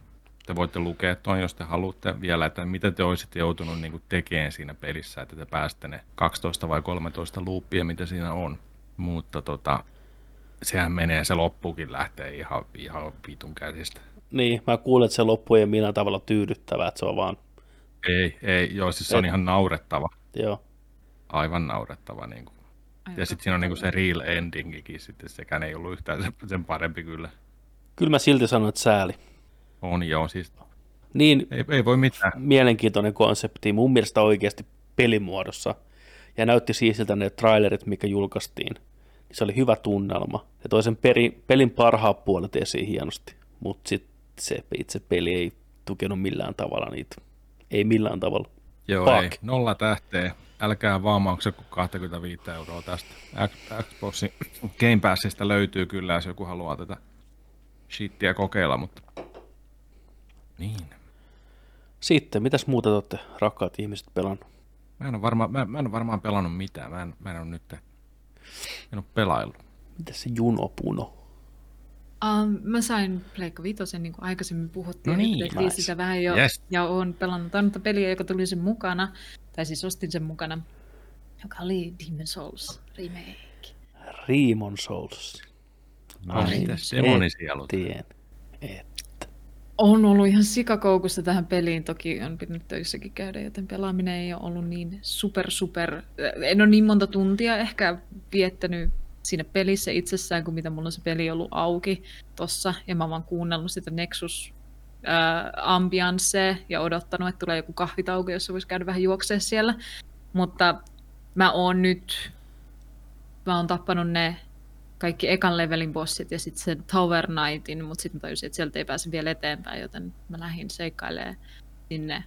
Te voitte lukea tuon, jos te haluatte vielä, että mitä te olisitte joutunut niinku tekemään siinä pelissä, että te pääsette ne 12 vai 13 loopia, mitä siinä on. Mutta tota, sehän menee, se loppukin lähtee ihan, ihan vitun käsistä. Niin, mä kuulen, että se loppu ei millään tavalla tyydyttävää, että se on vaan, Ei, ei, joo, siis se on Et- ihan naurettava, joo. aivan naurettava. Niin kuin. Ja sitten siinä on niinku se real endingikin sitten, sekään ei ollut yhtään sen, sen parempi kyllä. Kyllä mä silti sanon, että sääli. On joo, siis Niin ei, ei voi mitään. mielenkiintoinen konsepti, mun mielestä oikeasti pelimuodossa. Ja näytti siisiltä ne trailerit, mikä julkaistiin. Se oli hyvä tunnelma. Ja toi sen peri, pelin parhaat puolet esiin hienosti. Mutta sitten se itse peli ei tukenut millään tavalla niitä. Ei millään tavalla. Joo, Fuck. ei. Nolla tähteä. Älkää vaan maksako 25 euroa tästä. Xboxin Game Passista löytyy kyllä, jos joku haluaa tätä shittiä kokeilla, mutta... Niin. Sitten, mitäs muuta te olette, rakkaat ihmiset, pelannut? Mä en ole, varma, mä, mä en ole varmaan pelannut mitään. Mä en, mä en ole nyt... En ole pelaillut. Mitäs se Juno Puno? Um, mä sain Pleikka Vitosen, niin kuin aikaisemmin puhuttiin, No niin, nice. sitä vähän jo, Yes. ja oon pelannut ainutta peliä, joka tuli sen mukana, tai siis ostin sen mukana, joka oli Demon Souls remake. Riimon Souls. No, et demonisielut? Tien. Et. On ollut ihan sikakoukussa tähän peliin, toki on pitänyt töissäkin käydä, joten pelaaminen ei ole ollut niin super super, en ole niin monta tuntia ehkä viettänyt siinä pelissä itsessään kuin mitä mulla on se peli ollut auki tossa, ja mä oon vaan kuunnellut sitä Nexus äh, ambiansee ja odottanut, että tulee joku kahvitauko, jossa voisi käydä vähän juoksee siellä. Mutta mä oon nyt, mä oon tappanut ne kaikki ekan levelin bossit ja sitten sen Tower Knightin, mutta sitten mä tajusin, että sieltä ei pääse vielä eteenpäin, joten mä lähdin seikkailemaan sinne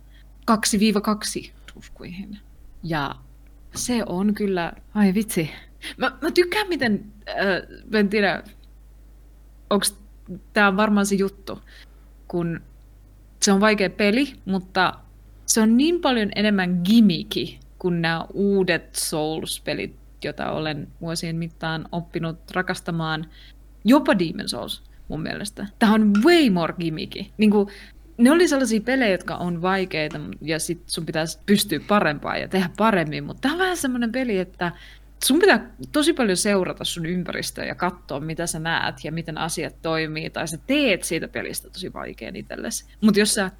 2-2 ruskuihin. Ja se on kyllä, ai vitsi. Mä, mä tykkään miten, äh, mä en tiedä, onko tämä on varmaan se juttu, kun se on vaikea peli, mutta se on niin paljon enemmän gimmiki kuin nämä uudet Souls-pelit, joita olen vuosien mittaan oppinut rakastamaan. Jopa Demon's Souls mun mielestä. Tämä on way more gimmiki. Niin kuin, ne oli sellaisia pelejä, jotka on vaikeita ja sit sun pitäisi pystyä parempaan ja tehdä paremmin, mutta tämä on vähän semmoinen peli, että sun pitää tosi paljon seurata sun ympäristöä ja katsoa, mitä sä näet ja miten asiat toimii, tai sä teet siitä pelistä tosi vaikean itsellesi. Mutta jos sä,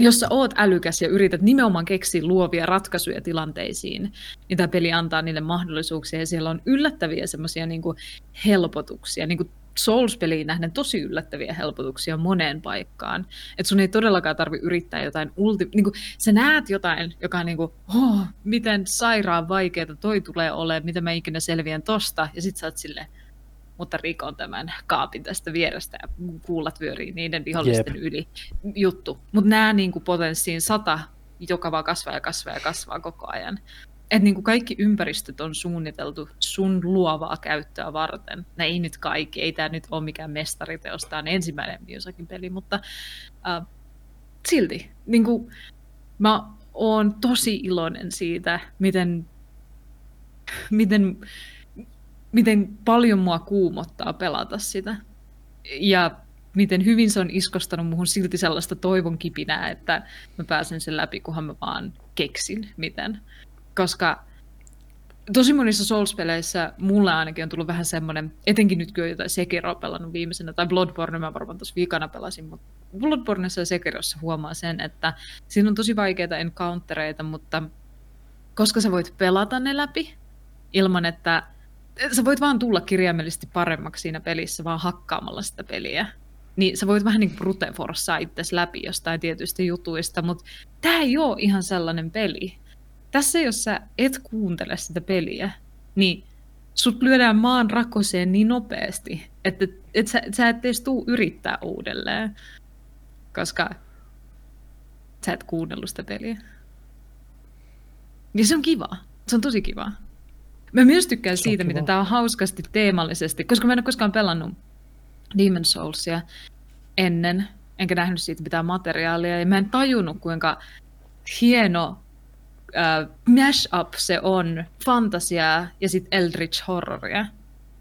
jos sä oot älykäs ja yrität nimenomaan keksiä luovia ratkaisuja tilanteisiin, niin tämä peli antaa niille mahdollisuuksia, ja siellä on yllättäviä semmoisia niin helpotuksia, niin Souls-peliin nähden tosi yllättäviä helpotuksia moneen paikkaan. Että sun ei todellakaan tarvi yrittää jotain ulti... Niin kuin, sä näet jotain, joka on niin kuin, oh, miten sairaan vaikeaa toi tulee olemaan, miten mä ikinä selviän tosta. Ja sit sä oot silleen, mutta rikon tämän kaapin tästä vierestä ja kuulat vyörii niiden vihollisten Jep. yli juttu. Mutta nämä niin potenssiin sata, joka vaan kasvaa ja kasvaa ja kasvaa koko ajan että niin kuin kaikki ympäristöt on suunniteltu sun luovaa käyttöä varten. Ne ei nyt kaikki, ei tämä nyt ole mikään mestariteos, tämä on ensimmäinen Miosakin peli, mutta äh, silti niin kuin, mä oon tosi iloinen siitä, miten, miten, miten paljon mua kuumottaa pelata sitä. Ja miten hyvin se on iskostanut muhun silti sellaista toivon kipinää, että mä pääsen sen läpi, kunhan mä vaan keksin, miten koska tosi monissa Souls-peleissä mulle ainakin on tullut vähän semmoinen, etenkin nyt kun jotain Sekiroa pelannut viimeisenä, tai Bloodborne mä varmaan tuossa viikana pelasin, mutta Bloodborneissa ja Sekirossa huomaa sen, että siinä on tosi vaikeita encountereita, mutta koska sä voit pelata ne läpi ilman, että sä voit vaan tulla kirjaimellisesti paremmaksi siinä pelissä vaan hakkaamalla sitä peliä. Niin sä voit vähän niin brute itsesi läpi jostain tietyistä jutuista, mutta tämä ei ole ihan sellainen peli tässä jos sä et kuuntele sitä peliä, niin sut lyödään maan rakoseen niin nopeasti, että et sä, sä et edes tuu yrittää uudelleen, koska sä et kuunnellut sitä peliä. Ja se on kiva. Se on tosi kiva. Mä myös tykkään se siitä, miten tää on hauskasti teemallisesti, koska mä en ole koskaan pelannut Demon Soulsia ennen, enkä nähnyt siitä mitään materiaalia, ja mä en tajunnut, kuinka hieno äh, mash-up se on fantasiaa ja sitten Eldritch horroria.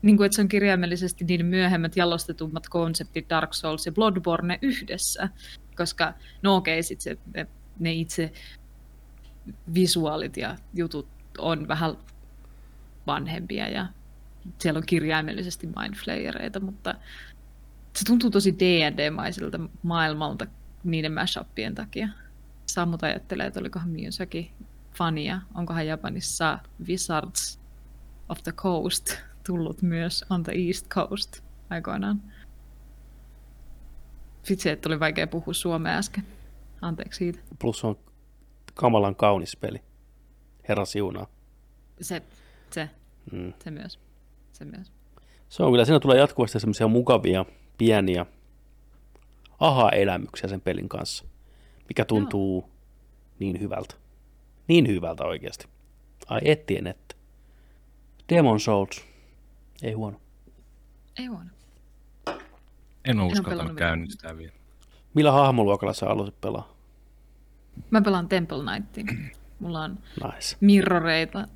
Niin kuin, että se on kirjaimellisesti niin myöhemmät jalostetummat konseptit Dark Souls ja Bloodborne yhdessä. Koska, no okei, sit se, ne itse visuaalit ja jutut on vähän vanhempia ja siellä on kirjaimellisesti mindflayereita, mutta se tuntuu tosi D&D-maiselta maailmalta niiden mashupien takia. Sammut ajattelee, että olikohan Miyazaki fania. Onkohan Japanissa Wizards of the Coast tullut myös on the East Coast aikoinaan? Vitsi, että oli vaikea puhua suomea äsken. Anteeksi siitä. Plus on kamalan kaunis peli. Herra siunaa. Se, se, mm. se myös. Se myös. Se on kyllä, siinä tulee jatkuvasti semmoisia mukavia, pieniä aha-elämyksiä sen pelin kanssa, mikä tuntuu Joo. niin hyvältä. Niin hyvältä oikeasti. Ai ettien että. Demon Souls. Ei huono. Ei huono. En ole uskaltanut käynnistää vielä. Millä hahmoluokalla sä haluaisit pelaa? Mä pelaan Temple Knightin. Mulla on nice. mirroreita,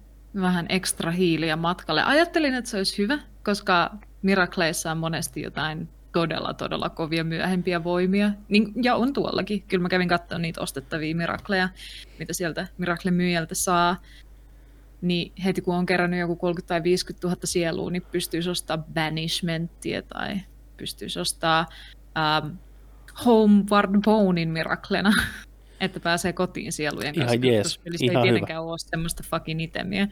vähän ekstra hiiliä matkalle. Ajattelin, että se olisi hyvä, koska Miracleissa on monesti jotain todella, todella kovia myöhempiä voimia. Niin, ja on tuollakin. Kyllä mä kävin katsomaan niitä ostettavia Miracleja, mitä sieltä Miracle-myyjältä saa. Niin heti kun on kerännyt joku 30 tai 50 000 sielua, niin pystyisi ostamaan Banishmentia tai pystyisi ostamaan ähm, Homeward Bonein Miraclena, että pääsee kotiin sielujen kanssa. Ihan jees. Se ei tietenkään hyvä. ole semmoista fucking itemiä.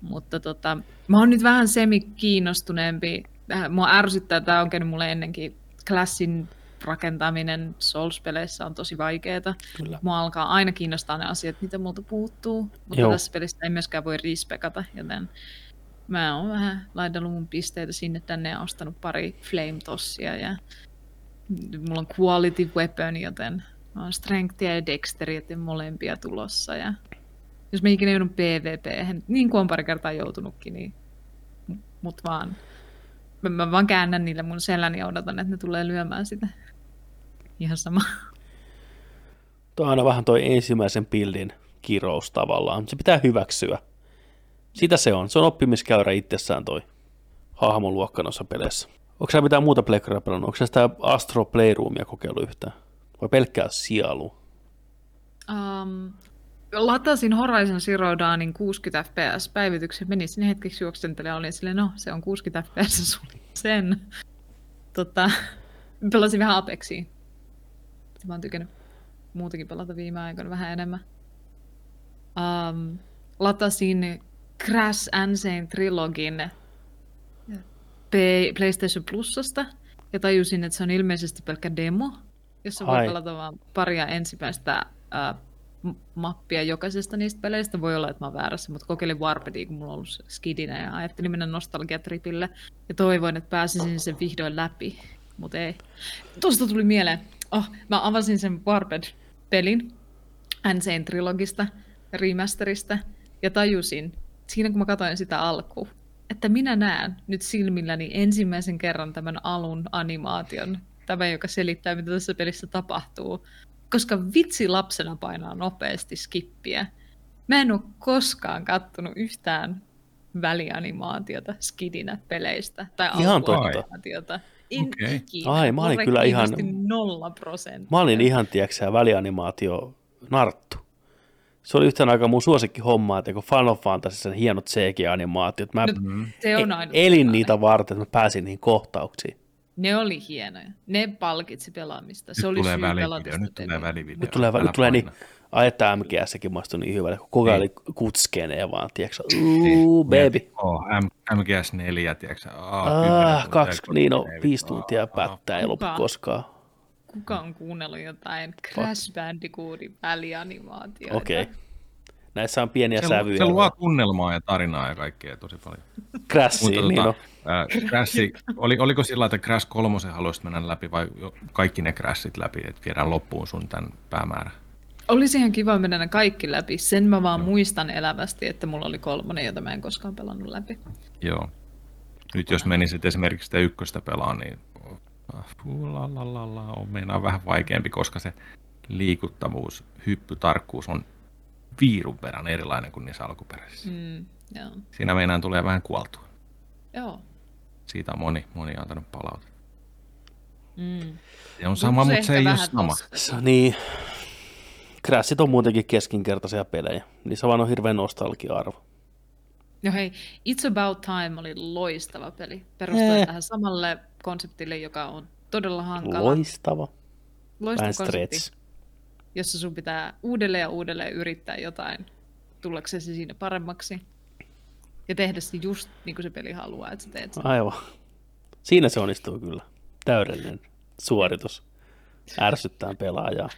Mutta tota, mä oon nyt vähän semi-kiinnostuneempi. Äh, Mua ärsyttää, tämä on käynyt mulle ennenkin. Klassin rakentaminen Souls-peleissä on tosi vaikeaa. Mua alkaa aina kiinnostaa ne asiat, mitä multa puuttuu. Mutta Joo. tässä pelissä ei myöskään voi respekata, joten mä oon vähän laitellut mun pisteitä sinne tänne ja ostanut pari flame tossia ja mulla on quality weapon, joten oon strengthia ja dexterity molempia tulossa ja jos mä ikinä joudun PvP, niin kuin on pari kertaa joutunutkin, niin mut vaan mä, mä vaan käännän niille mun selän ja odotan, että ne tulee lyömään sitä. Ihan sama. Tuo on aina vähän toi ensimmäisen pildin kirous tavallaan. Se pitää hyväksyä. Sitä se on. Se on oppimiskäyrä itsessään toi hahmon luokka noissa peleissä. Onko sä mitään muuta plekkaria pelannut? Onko sä sitä Astro Playroomia kokeillut yhtään? Vai pelkkää sielu? Um, latasin Horizon Zero Dawnin 60 fps päivityksen, menin sinne hetkeksi juoksentelemaan, olin silleen, no se on 60 fps sulin sen. Tota, pelasin vähän Apexia. Mä oon tykännyt muutenkin pelata viime aikoina vähän enemmän. Um, latasin Crash Insane Trilogin P- PlayStation Plusasta ja tajusin, että se on ilmeisesti pelkkä demo, voi Ai. pelata vain paria ensimmäistä ää, m- mappia jokaisesta niistä peleistä. Voi olla, että mä oon väärässä, mutta kokeilin Warpedia, kun mulla on ollut skidinä ja ajattelin mennä nostalgiatripille ja toivoin, että pääsisin sen vihdoin läpi, mutta ei. Tuosta tuli mieleen, oh, mä avasin sen Warped-pelin Insane Trilogista, remasterista ja tajusin, siinä kun mä katsoin sitä alkuun, että minä näen nyt silmilläni ensimmäisen kerran tämän alun animaation, tämä joka selittää, mitä tässä pelissä tapahtuu, koska vitsi lapsena painaa nopeasti skippiä. Mä en ole koskaan kattonut yhtään välianimaatiota skidinä peleistä tai Ihan totta. En ikinä. Ai, mä olin kyllä ihan- Nolla prosenttia. Mä olin ihan, tiedätkö välianimaatio narttu. Se oli yhtenä aikaa mun suosikki homma, että kun Final Fantasy sen hienot CG-animaatiot, mä No, Se on e- elin niitä varten, että mä pääsin niihin kohtauksiin. Ne oli hienoja. Ne palkitsi pelaamista. Se Nyt oli tulee syy pelata nyt tulee välivideo. Nyt tulee, nyt tulee niin, ai että MGSkin maistui niin hyvälle, kun koko ajan oli kutskenee vaan, tiedätkö Niin, Uuu, baby. Oh, M- MGS 4, tiedätkö? Ah, kaksi, niin no, viisi tuntia pättää ei lopu Kuka? koskaan. Kuka on kuunnellut jotain Crash Bandicootin välianimaatioita? Okei. Okay. Näissä on pieniä Se, sävyjä. se luo tunnelmaa ja tarinaa ja kaikkea tosi paljon. Crashiin, niin no. ää, Crash, oli, oliko sillä että Crash 3 haluaisit mennä läpi vai jo- kaikki ne Crashit läpi, että viedään loppuun sun tämän päämäärän? Olisi ihan kiva mennä ne kaikki läpi. Sen mä vaan muistan elävästi, että mulla oli kolmonen, jota mä en koskaan pelannut läpi. Joo. Nyt jos menisit esimerkiksi sitä ykköstä pelaan, niin ah, on meinaa vähän vaikeampi, koska se liikuttavuus, hyppytarkkuus on viirun verran erilainen kuin niissä alkuperäisissä. Mm, joo. Siinä meinaan tulee vähän kuoltua. joo. Siitä on moni, moni antanut palautetta. Mm. Se on sama, mutta se ehkä ei ole sama. Se, niin. Crashit on muutenkin keskinkertaisia pelejä. Niissä vaan on hirveän nostalgia-arvo. No hei, It's About Time oli loistava peli. Perustuen Eh. tähän samalle konseptille, joka on todella hankala. Loistava. Loistava Vähän konsepti, stretch. Jossa sun pitää uudelleen ja uudelleen yrittää jotain tullaksesi siinä paremmaksi. Ja tehdä se just niin kuin se peli haluaa, että sä teet sen. Aivan. Siinä se onnistuu kyllä. Täydellinen suoritus. Ärsyttää pelaajaa.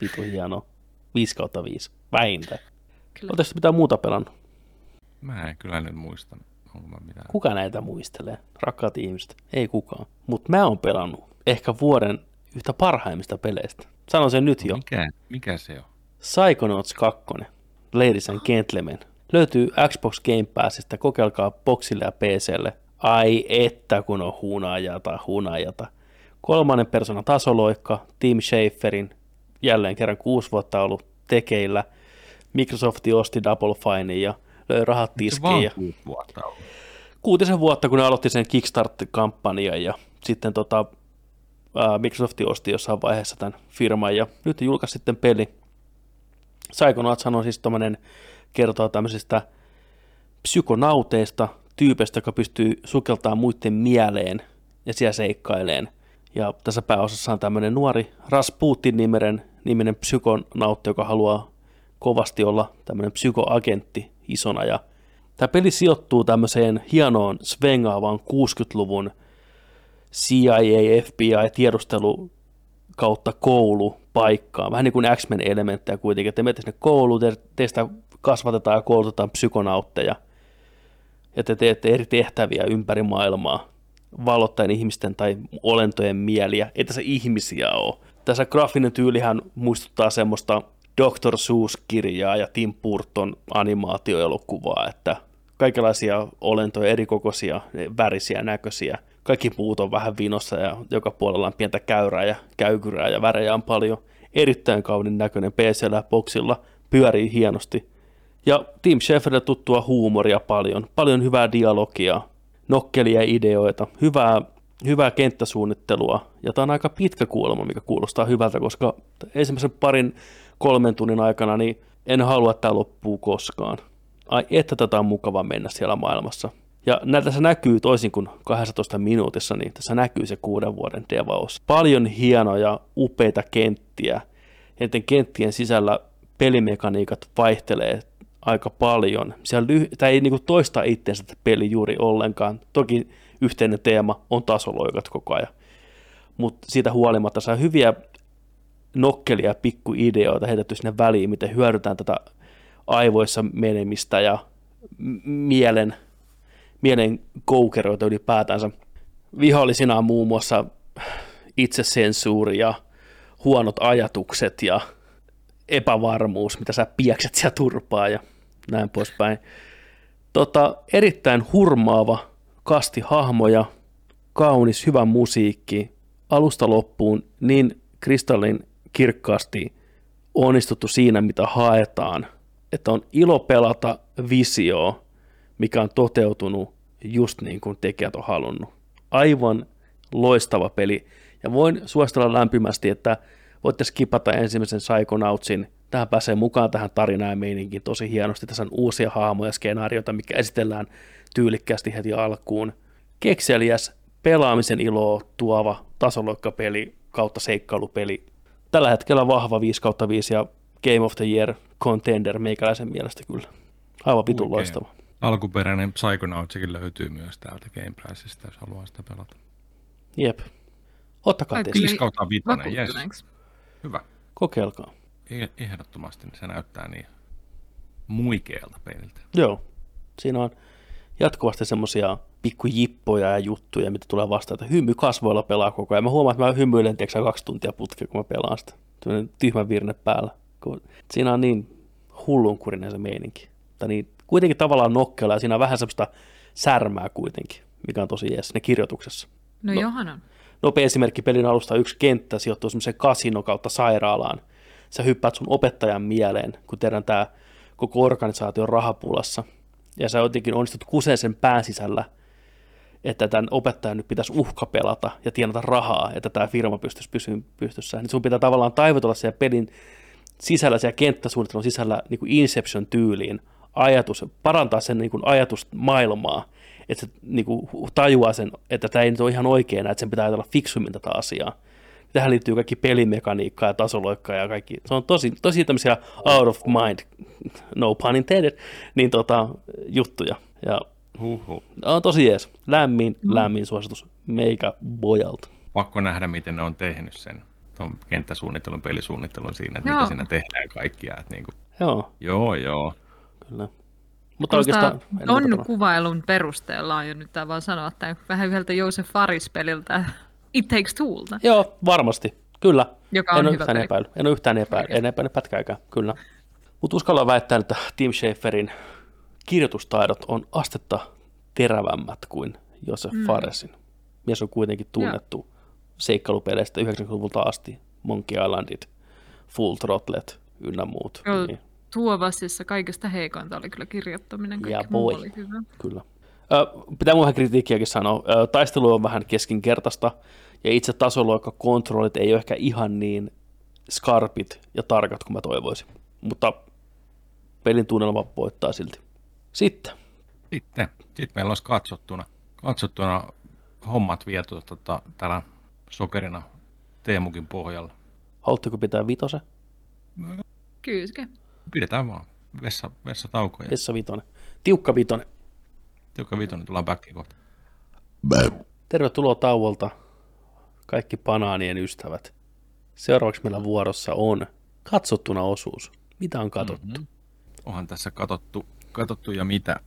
Vitu hieno. 5 kautta 5. Vähintään. Kyllä. Oletteko mitään muuta pelannut? Mä en kyllä nyt muista, mitään. Kuka näitä muistelee? Rakkaat ihmiset. Ei kukaan. Mutta mä oon pelannut ehkä vuoden yhtä parhaimmista peleistä. Sanon sen nyt jo. Mikä, mikä se on? Psychonauts 2, Ladies and Gentlemen. Löytyy Xbox Game Passista, kokeilkaa boxille ja PClle. Ai että kun on hunajata, hunajata. Kolmannen persoonan tasoloikka, Tim Schaferin, jälleen kerran kuusi vuotta ollut tekeillä. Microsoft osti Double Finein ja löi rahat tiskiin. Ja kuutisen vuotta, kun ne aloitti sen Kickstart-kampanjan ja sitten tota, Microsoft osti jossain vaiheessa tämän firman ja nyt julkaisi sitten peli. Psychonauts on siis tämmöinen, kertoo tämmöisistä psykonauteista, tyypeistä, joka pystyy sukeltamaan muiden mieleen ja siellä seikkaileen. Ja tässä pääosassa on tämmöinen nuori Rasputin niminen, niminen psykonautti, joka haluaa kovasti olla tämmöinen psykoagentti isona ja Tämä peli sijoittuu tämmöiseen hienoon svengaavaan 60-luvun CIA, FBI, tiedustelu kautta koulupaikkaan. Vähän niin kuin X-Men-elementtejä kuitenkin, että te menette sinne kouluun, te, teistä kasvatetaan ja koulutetaan psykonautteja, ja te teette eri tehtäviä ympäri maailmaa, valottaen ihmisten tai olentojen mieliä. Ei tässä ihmisiä ole. Tässä graafinen tyylihän muistuttaa semmoista Dr. Seuss-kirjaa ja Tim Burton animaatioelokuvaa, että kaikenlaisia olentoja, erikokoisia, värisiä, näköisiä. Kaikki puut on vähän vinossa ja joka puolella on pientä käyrää ja käykyrää ja värejä on paljon. Erittäin kauniin näköinen pc boksilla, pyörii hienosti. Ja Tim Schaferille tuttua huumoria paljon, paljon hyvää dialogia, nokkelia ideoita, hyvää, hyvää kenttäsuunnittelua. Ja tämä on aika pitkä kuulema, mikä kuulostaa hyvältä, koska ensimmäisen parin kolmen tunnin aikana niin en halua, että tämä loppuu koskaan. Ai että tätä on mukava mennä siellä maailmassa. Ja tässä näkyy toisin kuin 12 minuutissa, niin tässä näkyy se kuuden vuoden devaus. Paljon hienoja, upeita kenttiä. Enten kenttien sisällä pelimekaniikat vaihtelee aika paljon. Siellä lyhy- tämä ei niinku toista itseensä peli juuri ollenkaan. Toki yhteinen teema on tasoloikat koko ajan. Mutta siitä huolimatta saa hyviä nokkelia pikkuideoita heitetty sinne väliin, miten hyödytään tätä aivoissa menemistä ja mielen, mielen koukeroita ylipäätänsä. Vihollisina on muun muassa itsesensuuri ja huonot ajatukset ja epävarmuus, mitä sä piekset siellä turpaa ja näin poispäin. Tota, erittäin hurmaava kasti hahmoja, kaunis, hyvä musiikki, alusta loppuun niin kristallin kirkkaasti onnistuttu siinä, mitä haetaan. Että on ilo pelata visio, mikä on toteutunut just niin kuin tekijät on halunnut. Aivan loistava peli. Ja voin suositella lämpimästi, että voitte skipata ensimmäisen Psychonautsin. Tähän pääsee mukaan tähän tarinaan ja meininkin tosi hienosti. Tässä on uusia haamoja, skenaarioita, mikä esitellään tyylikkäästi heti alkuun. Kekseliäs, pelaamisen iloa tuova tasoloikkapeli kautta seikkailupeli tällä hetkellä vahva 5 kautta 5 ja Game of the Year contender meikäläisen mielestä kyllä. Aivan vitun loistava. Alkuperäinen Psychonautsikin löytyy myös täältä Game Passista, jos haluaa sitä pelata. Jep. Ottakaa testi. 5 kautta 5, yes. Hyvä. Kokeilkaa. Ehdottomasti se näyttää niin muikealta peliltä. Joo. Siinä on jatkuvasti semmoisia pikkujippoja ja juttuja, mitä tulee vastaan, että hymy kasvoilla pelaa koko ajan. Mä huomaan, että mä hymyilen tiedätkö, kaksi tuntia putkea, kun mä pelaan sitä. Tällainen tyhmä virne päällä. Siinä on niin hullunkurinen se meininki. Tai niin, kuitenkin tavallaan nokkela ja siinä on vähän semmoista särmää kuitenkin, mikä on tosi jees ne kirjoituksessa. No, no johan on. Nopea esimerkki pelin alusta yksi kenttä sijoittuu semmoisen kasino kautta sairaalaan. Sä hyppäät sun opettajan mieleen, kun tehdään tämä koko organisaatio rahapulassa. Ja sä jotenkin onnistut kuseen sen pään sisällä – että tämän opettajan nyt pitäisi uhka pelata ja tienata rahaa, että tämä firma pystyisi pysymään pystyssä. Niin sun pitää tavallaan taivotella siellä pelin sisällä, siellä kenttäsuunnittelun sisällä niin kuin Inception-tyyliin ajatus, parantaa sen niin kuin ajatusmaailmaa, että se niin kuin tajuaa sen, että tämä ei nyt ole ihan oikein, että sen pitää ajatella fiksummin tätä asiaa. Tähän liittyy kaikki pelimekaniikkaa ja tasoloikkaa ja kaikki. Se on tosi, tosi tämmöisiä out of mind, no pun intended, niin tota, juttuja. Ja Huhhuh. On tosi jees. Lämmin, mm. lämmin suositus meikä bojalta. Pakko nähdä, miten ne on tehnyt sen tuon kenttäsuunnittelun, pelisuunnittelun siinä, että joo. mitä siinä tehdään kaikkia. Että niin kuin... Joo. Joo, joo. Kyllä. Mutta oikeastaan... On kuvailun perusteella on jo nyt tämä vaan sanoa, että vähän yhdeltä Josef Faris-peliltä It Takes Toolta. Joo, varmasti. Kyllä. Joka on en ole yhtään epäily. En ole yhtään epäily. En epäily pätkääkään, kyllä. Mutta uskallan väittää, että Tim Schaferin kirjoitustaidot on astetta terävämmät kuin Josef mm. Faresin. Mies on kuitenkin tunnettu ja. seikkailupeleistä 90-luvulta asti, Monkey Islandit, Full Throttlet ynnä muut. Joo, niin. Tuovasissa kaikesta heikointa oli kyllä kirjoittaminen, kaikki ja muu oli hyvä. Kyllä. Ö, pitää mun kritiikkiäkin sanoa. Ö, taistelu on vähän keskinkertaista, ja itse tasoloikka kontrollit ei ole ehkä ihan niin skarpit ja tarkat kuin mä toivoisin. Mutta pelin tunnelma voittaa silti. Sitten. Sitten. Sitten meillä olisi katsottuna, katsottuna hommat viety tota, täällä sokerina Teemukin pohjalla. Haluatteko pitää vitose? Kyyske. Pidetään vaan. Vessa, vessa taukoja. Vessa vitonen. Tiukka vitonen. Tiukka vitonen, tullaan backiin kohta. Tervetuloa tauolta, kaikki banaanien ystävät. Seuraavaksi meillä vuorossa on katsottuna osuus. Mitä on katsottu? Mm-hmm. Onhan tässä katsottu, katsottu ja mitä.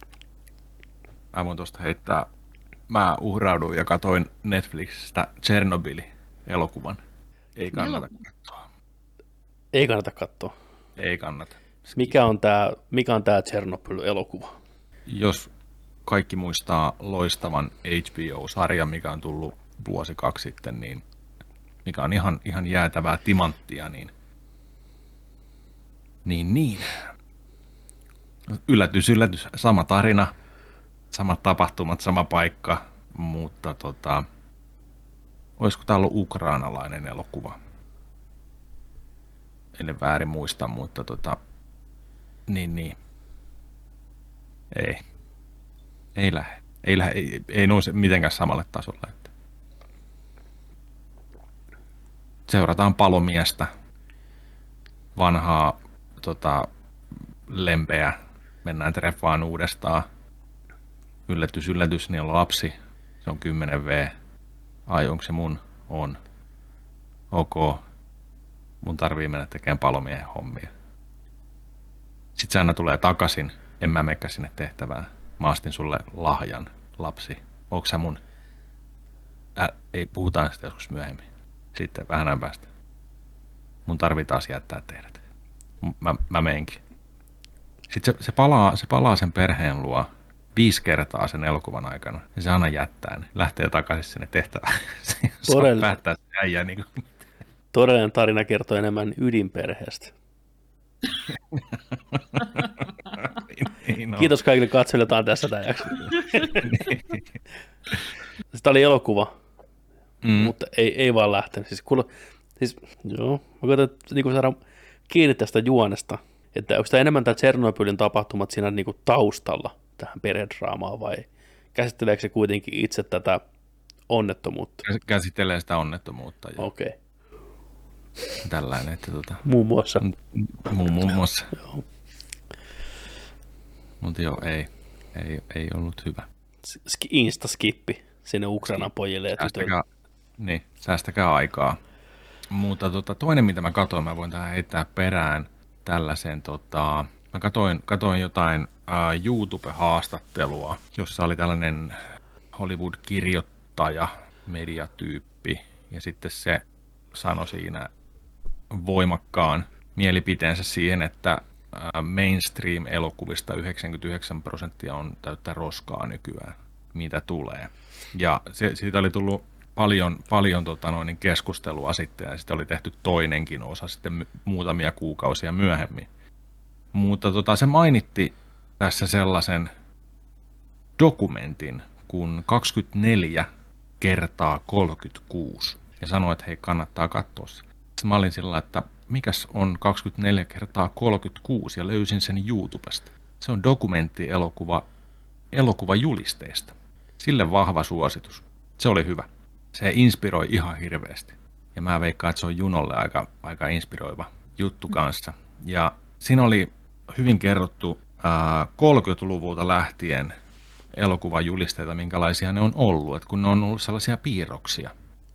Mä voin tuosta heittää. Mä uhrauduin ja katoin Netflixistä Chernobyl-elokuvan. Ei kannata katsoa. Ei kannata katsoa. Ei kannata. Mikä on tämä, mikä on tämä Chernobyl-elokuva? Jos kaikki muistaa loistavan HBO-sarjan, mikä on tullut vuosi kaksi sitten, niin mikä on ihan, ihan jäätävää timanttia, niin, niin, niin. Yllätys, yllätys, sama tarina, samat tapahtumat, sama paikka, mutta tota, olisiko tämä ollut ukrainalainen elokuva? En väärin muista, mutta tota, niin, niin. Ei. Ei lähde. Ei, lähde, ei, ei nouse mitenkään samalle tasolle. Että. Seurataan palomiestä, vanhaa tota, lempeä, mennään treffaan uudestaan. Yllätys, yllätys, niin on lapsi, se on 10V. Ai, onko se mun? On. Ok. Mun tarvii mennä tekemään palomiehen hommia. Sitten se aina tulee takaisin. En mä mekkä sinne tehtävään. Mä astin sulle lahjan, lapsi. Onko sä mun? Ä, ei, puhutaan sitä joskus myöhemmin. Sitten vähän ajan päästä. Mun tarvii taas jättää teidät. Mä, mä menenkin. Sitten se, se, palaa, se palaa sen perheen luo viisi kertaa sen elokuvan aikana. Ja se aina jättää ne. Lähtee takaisin sinne tehtävään. se päättää se äijä niin kuin. Todellinen tarina kertoo enemmän ydinperheestä. Niin, no. Kiitos kaikille katsojille, tämä tässä tämä jakso. Tämä oli elokuva, mm. mutta ei, ei vaan lähtenyt. Siis, kuule, siis joo, mä koitan niin saada kiinni tästä juonesta, että onko tämä enemmän tämä Tsernobylin tapahtumat siinä niin kuin taustalla tähän perhedraamaan vai käsitteleekö se kuitenkin itse tätä onnettomuutta? Käsittelee sitä onnettomuutta. Okei. Okay. Tällainen, että tota... Muun muassa. Muun, muun muassa. joo. Mutta joo, ei, ei, ei ollut hyvä. Insta-skippi sinne Ukrainan pojille ja säästäkää, Niin, säästäkää aikaa. Mutta tota, toinen, mitä mä katsoin, mä voin tähän heittää perään tällaisen, tota, mä katoin, katoin jotain uh, YouTube-haastattelua, jossa oli tällainen Hollywood-kirjoittaja, mediatyyppi, ja sitten se sanoi siinä voimakkaan mielipiteensä siihen, että mainstream-elokuvista 99 prosenttia on täyttä roskaa nykyään, mitä tulee. Ja se, siitä oli tullut paljon, paljon tota noin, keskustelua sitten, ja sitten oli tehty toinenkin osa sitten muutamia kuukausia myöhemmin. Mutta tota, se mainitti tässä sellaisen dokumentin kuin 24 kertaa 36, ja sanoi, että hei, kannattaa katsoa se. Sitten mä olin sillä, että mikäs on 24 kertaa 36 ja löysin sen YouTubesta. Se on dokumenttielokuva elokuva julisteesta. Sille vahva suositus. Se oli hyvä. Se inspiroi ihan hirveästi. Ja mä veikkaan, että se on Junolle aika, aika inspiroiva juttu kanssa. Ja siinä oli hyvin kerrottu ää, 30-luvulta lähtien elokuvajulisteita, minkälaisia ne on ollut. Et kun ne on ollut sellaisia piirroksia,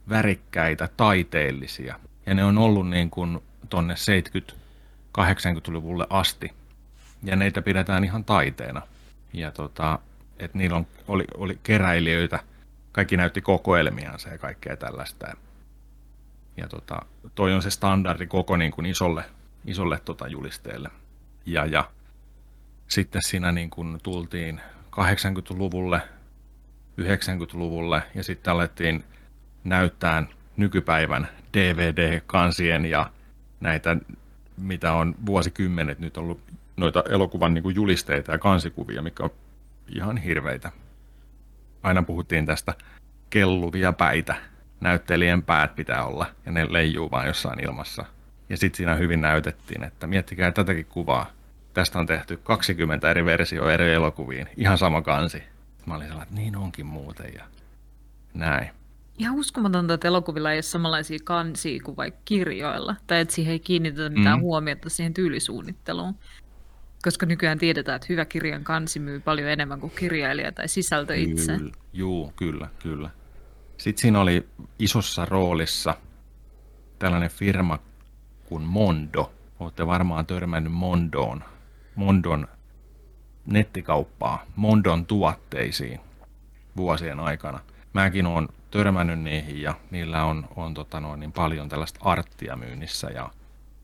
värikkäitä, taiteellisia. Ja ne on ollut niin kuin tonne 70-80-luvulle asti. Ja neitä pidetään ihan taiteena. Ja tota, että niillä on, oli, oli keräilijöitä, kaikki näytti kokoelmiansa ja kaikkea tällaista. Ja tota, toi on se standardi koko niin kuin isolle, isolle tota julisteelle. Ja, ja sitten siinä niin kuin tultiin 80-luvulle, 90-luvulle ja sitten alettiin näyttää nykypäivän DVD-kansien ja näitä, mitä on vuosikymmenet nyt ollut noita elokuvan niin kuin julisteita ja kansikuvia, mikä on ihan hirveitä. Aina puhuttiin tästä kelluvia päitä. Näyttelijän päät pitää olla ja ne leijuu vaan jossain ilmassa. Ja sitten siinä hyvin näytettiin, että miettikää tätäkin kuvaa. Tästä on tehty 20 eri versioa eri elokuviin. Ihan sama kansi. Mä olin sellainen, että niin onkin muuten ja näin ihan uskomatonta, että elokuvilla ei ole samanlaisia kansia kuin vaikka kirjoilla, tai että siihen ei kiinnitetä mitään mm. huomiota siihen tyylisuunnitteluun. koska nykyään tiedetään, että hyvä kirjan kansi myy paljon enemmän kuin kirjailija tai sisältö itse. Kyllä, juu, kyllä, kyllä. Sitten siinä oli isossa roolissa tällainen firma kuin Mondo. Olette varmaan törmännyt Mondoon, Mondon nettikauppaa, Mondon tuotteisiin vuosien aikana. Mäkin olen törmännyt niihin ja niillä on, on tota noin, niin paljon tällaista arttia myynnissä ja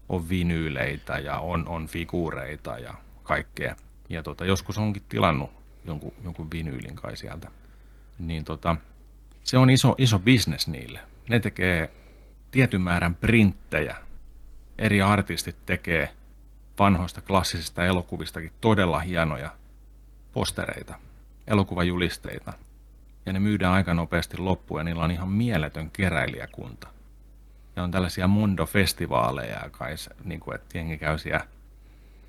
on vinyyleitä ja on, on figuureita ja kaikkea. Ja tota, joskus onkin tilannut jonkun, jonkun vinyylin kai sieltä. Niin tota, se on iso, iso bisnes niille. Ne tekee tietyn määrän printtejä. Eri artistit tekee vanhoista klassisista elokuvistakin todella hienoja postereita, elokuvajulisteita. Ja ne myydään aika nopeasti loppuun ja niillä on ihan mieletön keräilijäkunta. Ja on tällaisia Mondo-festivaaleja kai, niin kuin, että jengi käy siellä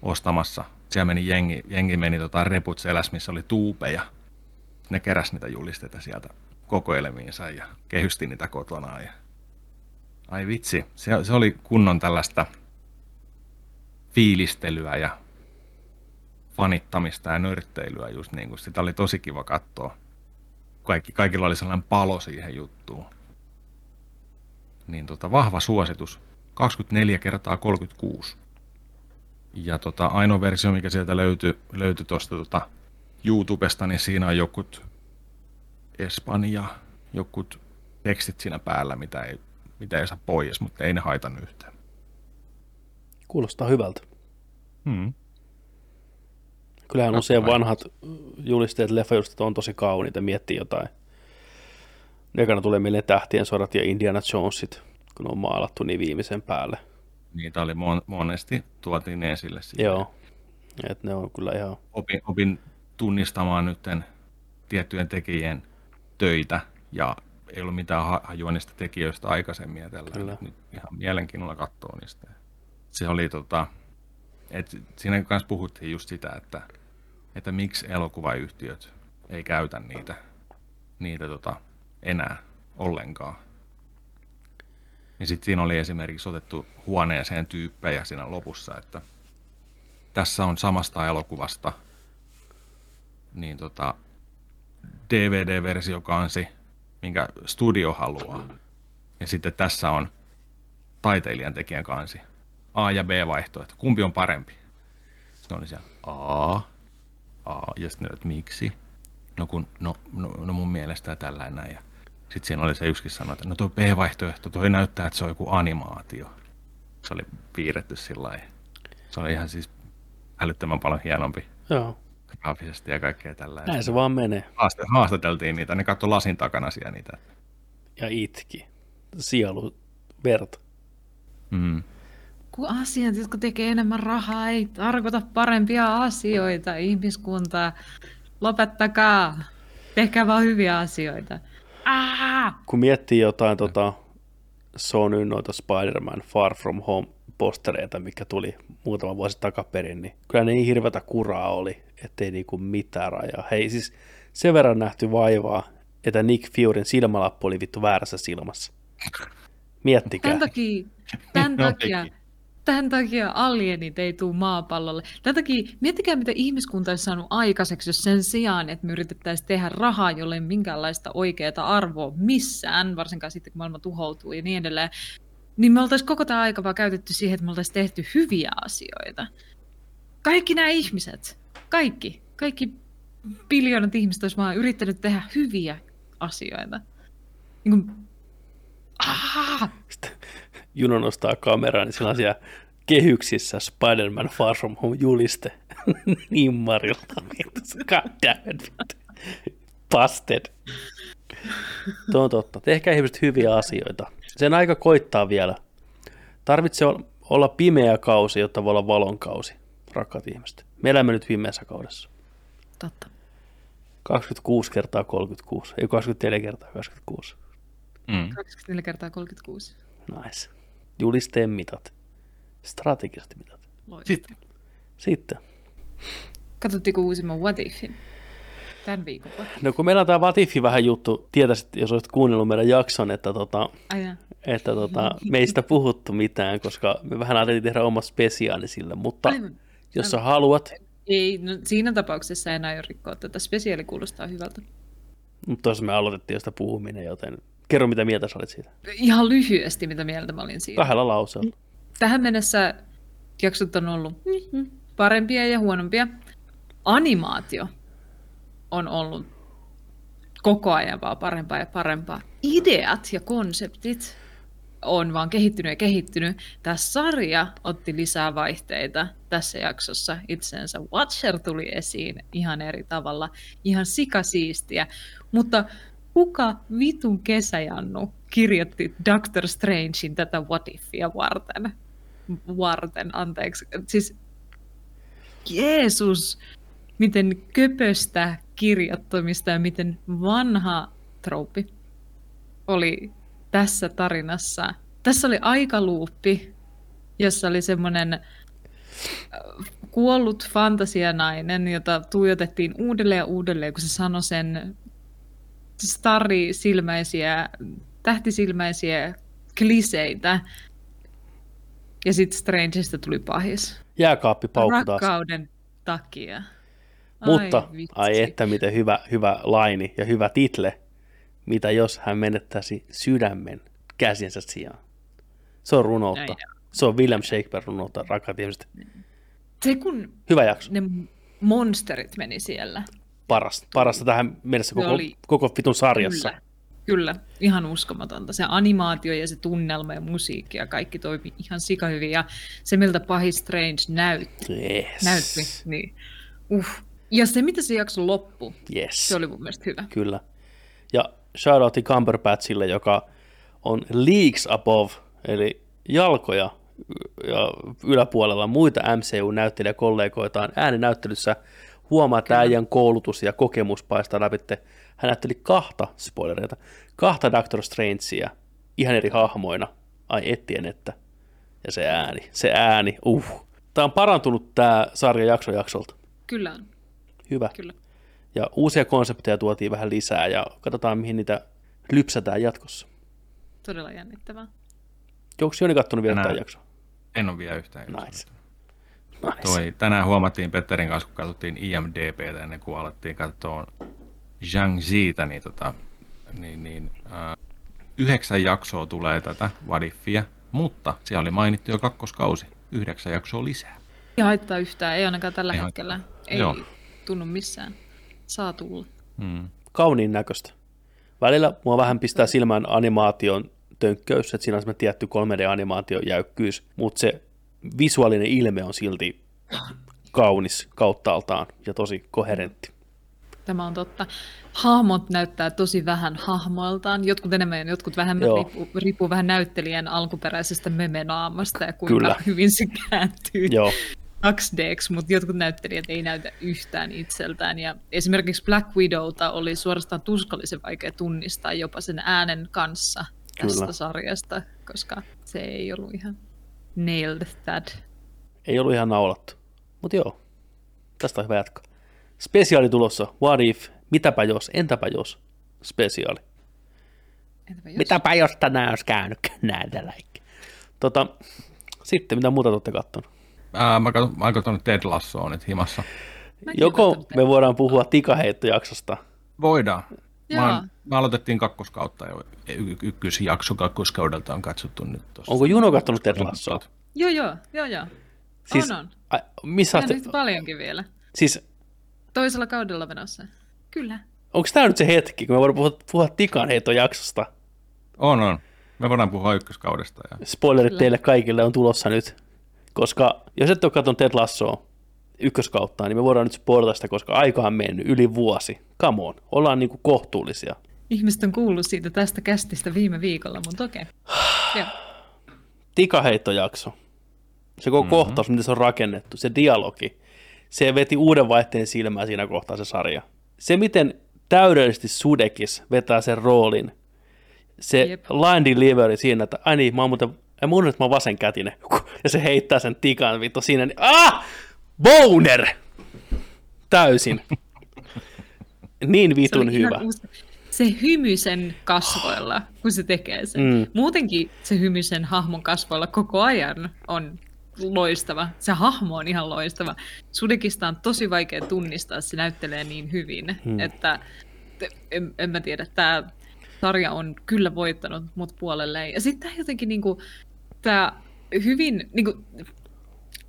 ostamassa. Siellä meni jengi, jengi meni tota reput seläs, missä oli tuupeja. Ne keräs niitä julisteita sieltä kokoelmiinsa ja kehysti niitä kotona. Ja... Ai vitsi, se, se oli kunnon tällaista fiilistelyä ja fanittamista ja nörtteilyä just niin kuin. Sitä oli tosi kiva katsoa. Kaikki, kaikilla oli sellainen palo siihen juttuun. Niin tota, vahva suositus. 24 kertaa 36. Ja tota, ainoa versio, mikä sieltä löytyi, löytyi tuosta tota YouTubesta, niin siinä on jokut Espanja, jokut tekstit siinä päällä, mitä ei, mitä ei saa pois, mutta ei ne haitannut yhtään. Kuulostaa hyvältä. Hmm. Kyllähän usein vanhat julisteet, leffajulisteet on tosi kauniita, miettii jotain. Ekana tulee meille tähtien sodat ja Indiana Jonesit, kun on maalattu niin viimeisen päälle. Niitä oli mon, monesti tuotiin esille. Siitä. Joo, et ne on kyllä ihan... Opin, opin tunnistamaan nytten tiettyjen tekijien töitä ja ei ollut mitään ha- hajua niistä tekijöistä aikaisemmin ja tällä. Kyllä. Nyt ihan mielenkiinnolla katsoa niistä. Se oli tota, et siinä kanssa puhuttiin just sitä, että, että miksi elokuvayhtiöt ei käytä niitä, niitä tota, enää ollenkaan. Ja sitten siinä oli esimerkiksi otettu huoneeseen tyyppejä siinä lopussa, että tässä on samasta elokuvasta niin tota, DVD-versio kansi, minkä studio haluaa. Ja sitten tässä on taiteilijan tekijän kansi. A ja B vaihtoehto. Kumpi on parempi? Sitten oli siellä A. Ja sitten että miksi? No, kun, no, no, no mun mielestä tällainen näin. Ja sitten siinä oli se yksikin sanoi, että no tuo B-vaihtoehto, toi näyttää, että se on joku animaatio. Se oli piirretty sillä lailla. Se oli ihan siis älyttömän paljon hienompi Joo, graafisesti ja kaikkea tällaista. näin se vaan menee. Haastateltiin niitä, ne katsoi lasin takana siellä niitä. Ja itki. Sielu, verta. Mm. Kun asiat, jotka tekee enemmän rahaa, ei tarkoita parempia asioita ihmiskuntaa. Lopettakaa. Tehkää vaan hyviä asioita. Ah! Kun miettii jotain tota, Sonyn noita Spider-Man Far From Home postereita, mikä tuli muutama vuosi takaperin, niin kyllä ne niin hirveätä kuraa oli, ettei niinku mitään rajaa. Hei siis sen verran nähty vaivaa, että Nick Furyn silmälappu oli vittu väärässä silmassa. Miettikää. Tämän takia, tämän No, takia. Tämän takia alienit ei tule maapallolle. Tämän takia, miettikää mitä ihmiskunta olisi saanut aikaiseksi, jos sen sijaan, että me yritettäisiin tehdä rahaa, jolle ei minkäänlaista oikeaa arvoa missään, varsinkaan sitten kun maailma tuhoutuu ja niin edelleen, niin me oltaisiin koko tämä aika vaan käytetty siihen, että me oltaisiin tehty hyviä asioita. Kaikki nämä ihmiset, kaikki, kaikki biljoonat ihmiset olisi vaan yrittänyt tehdä hyviä asioita. Niin kuin, ah! Juno nostaa kameraa, niin sillä on siellä kehyksissä Spider-Man Far From Home juliste Nimmarilta. God damn it. Busted. Tuo on totta. Tehkää ihmiset hyviä asioita. Sen aika koittaa vielä. Tarvitsee ol- olla pimeä kausi, jotta voi olla valon kausi, rakkaat ihmiset. Me elämme nyt pimeässä kaudessa. Totta. 26 kertaa 36, ei 24 kertaa 26. Mm. 24 kertaa 36. Nice. Julisteen mitat. Strategiset mitat. Sitten Sitten. Katsottiko uusimman What Ifin? Tämän viikon What If? No kun meillä on tämä Vatifi vähän juttu, tietäisit, jos olisit kuunnellut meidän jakson, että, tota, että tota, me ei sitä puhuttu mitään, koska me vähän ajateltiin tehdä oma spesiaali sille, mutta Aivan. Jos sä haluat, Ei, no, siinä tapauksessa en aio rikkoa tätä. Spesiaali kuulostaa hyvältä. mutta tuossa me aloitettiin jo sitä puhuminen, joten kerro mitä mieltä sä olit siitä. Ihan lyhyesti, mitä mieltä mä olin siitä. Kahdella lauseella. Tähän mennessä jaksot on ollut parempia ja huonompia. Animaatio on ollut koko ajan vaan parempaa ja parempaa. Ideat ja konseptit on vaan kehittynyt ja kehittynyt. Tämä sarja otti lisää vaihteita tässä jaksossa itseensä. Watcher tuli esiin ihan eri tavalla, ihan sikasiistiä. Mutta kuka vitun kesäjannu kirjoitti Doctor Strangein tätä What Ifia varten? Varten, anteeksi. Siis Jeesus, miten köpöstä kirjoittamista ja miten vanha trouppi oli tässä tarinassa. Tässä oli aikaluuppi, jossa oli semmoinen äh, kuollut fantasianainen, jota tuijotettiin uudelleen ja uudelleen, kun se sanoi sen stari-silmäisiä, tähtisilmäisiä kliseitä. Ja sitten Strangeista tuli pahis. Jääkaappi paukku taas. Rakkauden takia. Mutta, vitsi. ai että miten hyvä, hyvä laini ja hyvä title. Mitä jos hän menettäisi sydämen käsiensä sijaan? Se on runoutta. Näin. Se on William Shakespeare runoutta, rakkaat ihmiset. Se kun Hyvä jakso. ne monsterit meni siellä. Parasta, parasta tähän mennessä koko, oli- koko vitun sarjassa. Kyllä. Kyllä, ihan uskomatonta. Se animaatio ja se tunnelma ja musiikki ja kaikki toimi ihan sika hyvin. Ja se, miltä pahis Strange näytti, Yes. näytti niin uh. Ja se, mitä se jakso loppu, Yes. se oli mun mielestä hyvä. Kyllä. Ja shoutoutti Cumberbatchille, joka on leagues above, eli jalkoja ja yläpuolella muita MCU-näyttelijäkollegoitaan ääninäyttelyssä. Huomaa, että äijän koulutus ja kokemus paistaa läpi. Hän näytteli kahta, spoilereita, kahta Doctor Strangea ihan eri hahmoina. Ai ettien että. Ja se ääni, se ääni, uh. Tämä on parantunut tämä sarja jakso jaksolta. Kyllä on, Hyvä. kyllä. Ja uusia konsepteja tuotiin vähän lisää ja katsotaan, mihin niitä lypsätään jatkossa. Todella jännittävää. Onko Joni kattonut vielä tämän jakson? En ole vielä yhtään. Nice. Nice. Toi, tänään huomattiin Petterin kanssa, kun katsottiin IMDBtä ennen kuin alettiin katsoa Zhang Zita, niin, tota, niin, niin äh, yhdeksän jaksoa tulee tätä Vadifia, mutta siellä oli mainittu jo kakkoskausi, yhdeksän jaksoa lisää. Ei haittaa yhtään, ei ainakaan tällä Ei hetkellä. Ei Joo. tunnu missään. Saa tulla. Hmm. Kauniin näköistä. Välillä mua vähän pistää silmään animaation tönkköys, että siinä on semmoinen tietty 3D-animaation jäykkyys, mutta se visuaalinen ilme on silti kaunis kauttaaltaan ja tosi koherentti. Tämä on totta. Hahmot näyttää tosi vähän hahmoiltaan. Jotkut enemmän ja jotkut vähemmän. Joo. Riippuu, riippuu vähän näyttelijän alkuperäisestä memenaamasta ja kuinka Kyllä. hyvin se kääntyy Joo, 2 d mutta jotkut näyttelijät ei näytä yhtään itseltään. Ja esimerkiksi Black Widowta oli suorastaan tuskallisen vaikea tunnistaa jopa sen äänen kanssa tästä Kyllä. sarjasta, koska se ei ollut ihan nailed that. ei ollut ihan naulattu. Mutta joo, tästä on hyvä jatkaa. Spesiaali tulossa. What if? Mitäpä jos? Entäpä jos? Spesiaali. Entäpä jos? Mitäpä jos tänään olisi käynyt näitä läikkiä. Tota, sitten, mitä muuta te olette kattonut? Ää, mä katson, mä oon katsonut Ted Lassoa nyt himassa. Mäkin Joko katson me voidaan puhua tikaheittojaksosta, Voidaan. Mä, oon, mä aloitettiin kakkoskautta jo. Y- ykkösjakso kakkoskaudelta on katsottu nyt tossa. onko Juno kattonut Ted Lassoa? Joo, joo, joo, joo. Siis, on, on. Ai, missä te, paljonkin vielä. siis, Toisella kaudella menossa. Kyllä. onko tämä nyt se hetki, kun me voidaan puhua, puhua tikanheittojaksosta? On, on. Me voidaan puhua ykköskaudesta. Ja... Spoilerit Kyllä. teille kaikille on tulossa nyt, koska jos et ole katsonut Ted Lassoa ykköskautta, niin me voidaan nyt spoilata sitä, koska aika on mennyt yli vuosi. Come on, ollaan niinku kohtuullisia. Ihmiset on kuullut siitä tästä kästistä viime viikolla, mutta okei. Okay. Tikaheittojakso. Se koko mm-hmm. kohtaus, miten se on rakennettu, se dialogi, se veti uuden vaihteen silmään siinä kohtaa se sarja. Se, miten täydellisesti Sudekis vetää sen roolin, se Jep. Jep. line delivery siinä, että ai niin, mä oon muuten, en mun että mä oon vasenkätinen, ja se heittää sen tikan vittu siinä, niin ah! Boner! Täysin. niin vitun hyvä. uusi- Se hymy sen kasvoilla, kun se tekee sen. Mm. Mm. Muutenkin se hymy sen hahmon kasvoilla koko ajan on loistava. Se hahmo on ihan loistava. Sudekista on tosi vaikea tunnistaa, se näyttelee niin hyvin, hmm. että en, en mä tiedä, tämä sarja on kyllä voittanut mut puolelle. Ja sitten jotenkin niinku, tämä hyvin, niinku,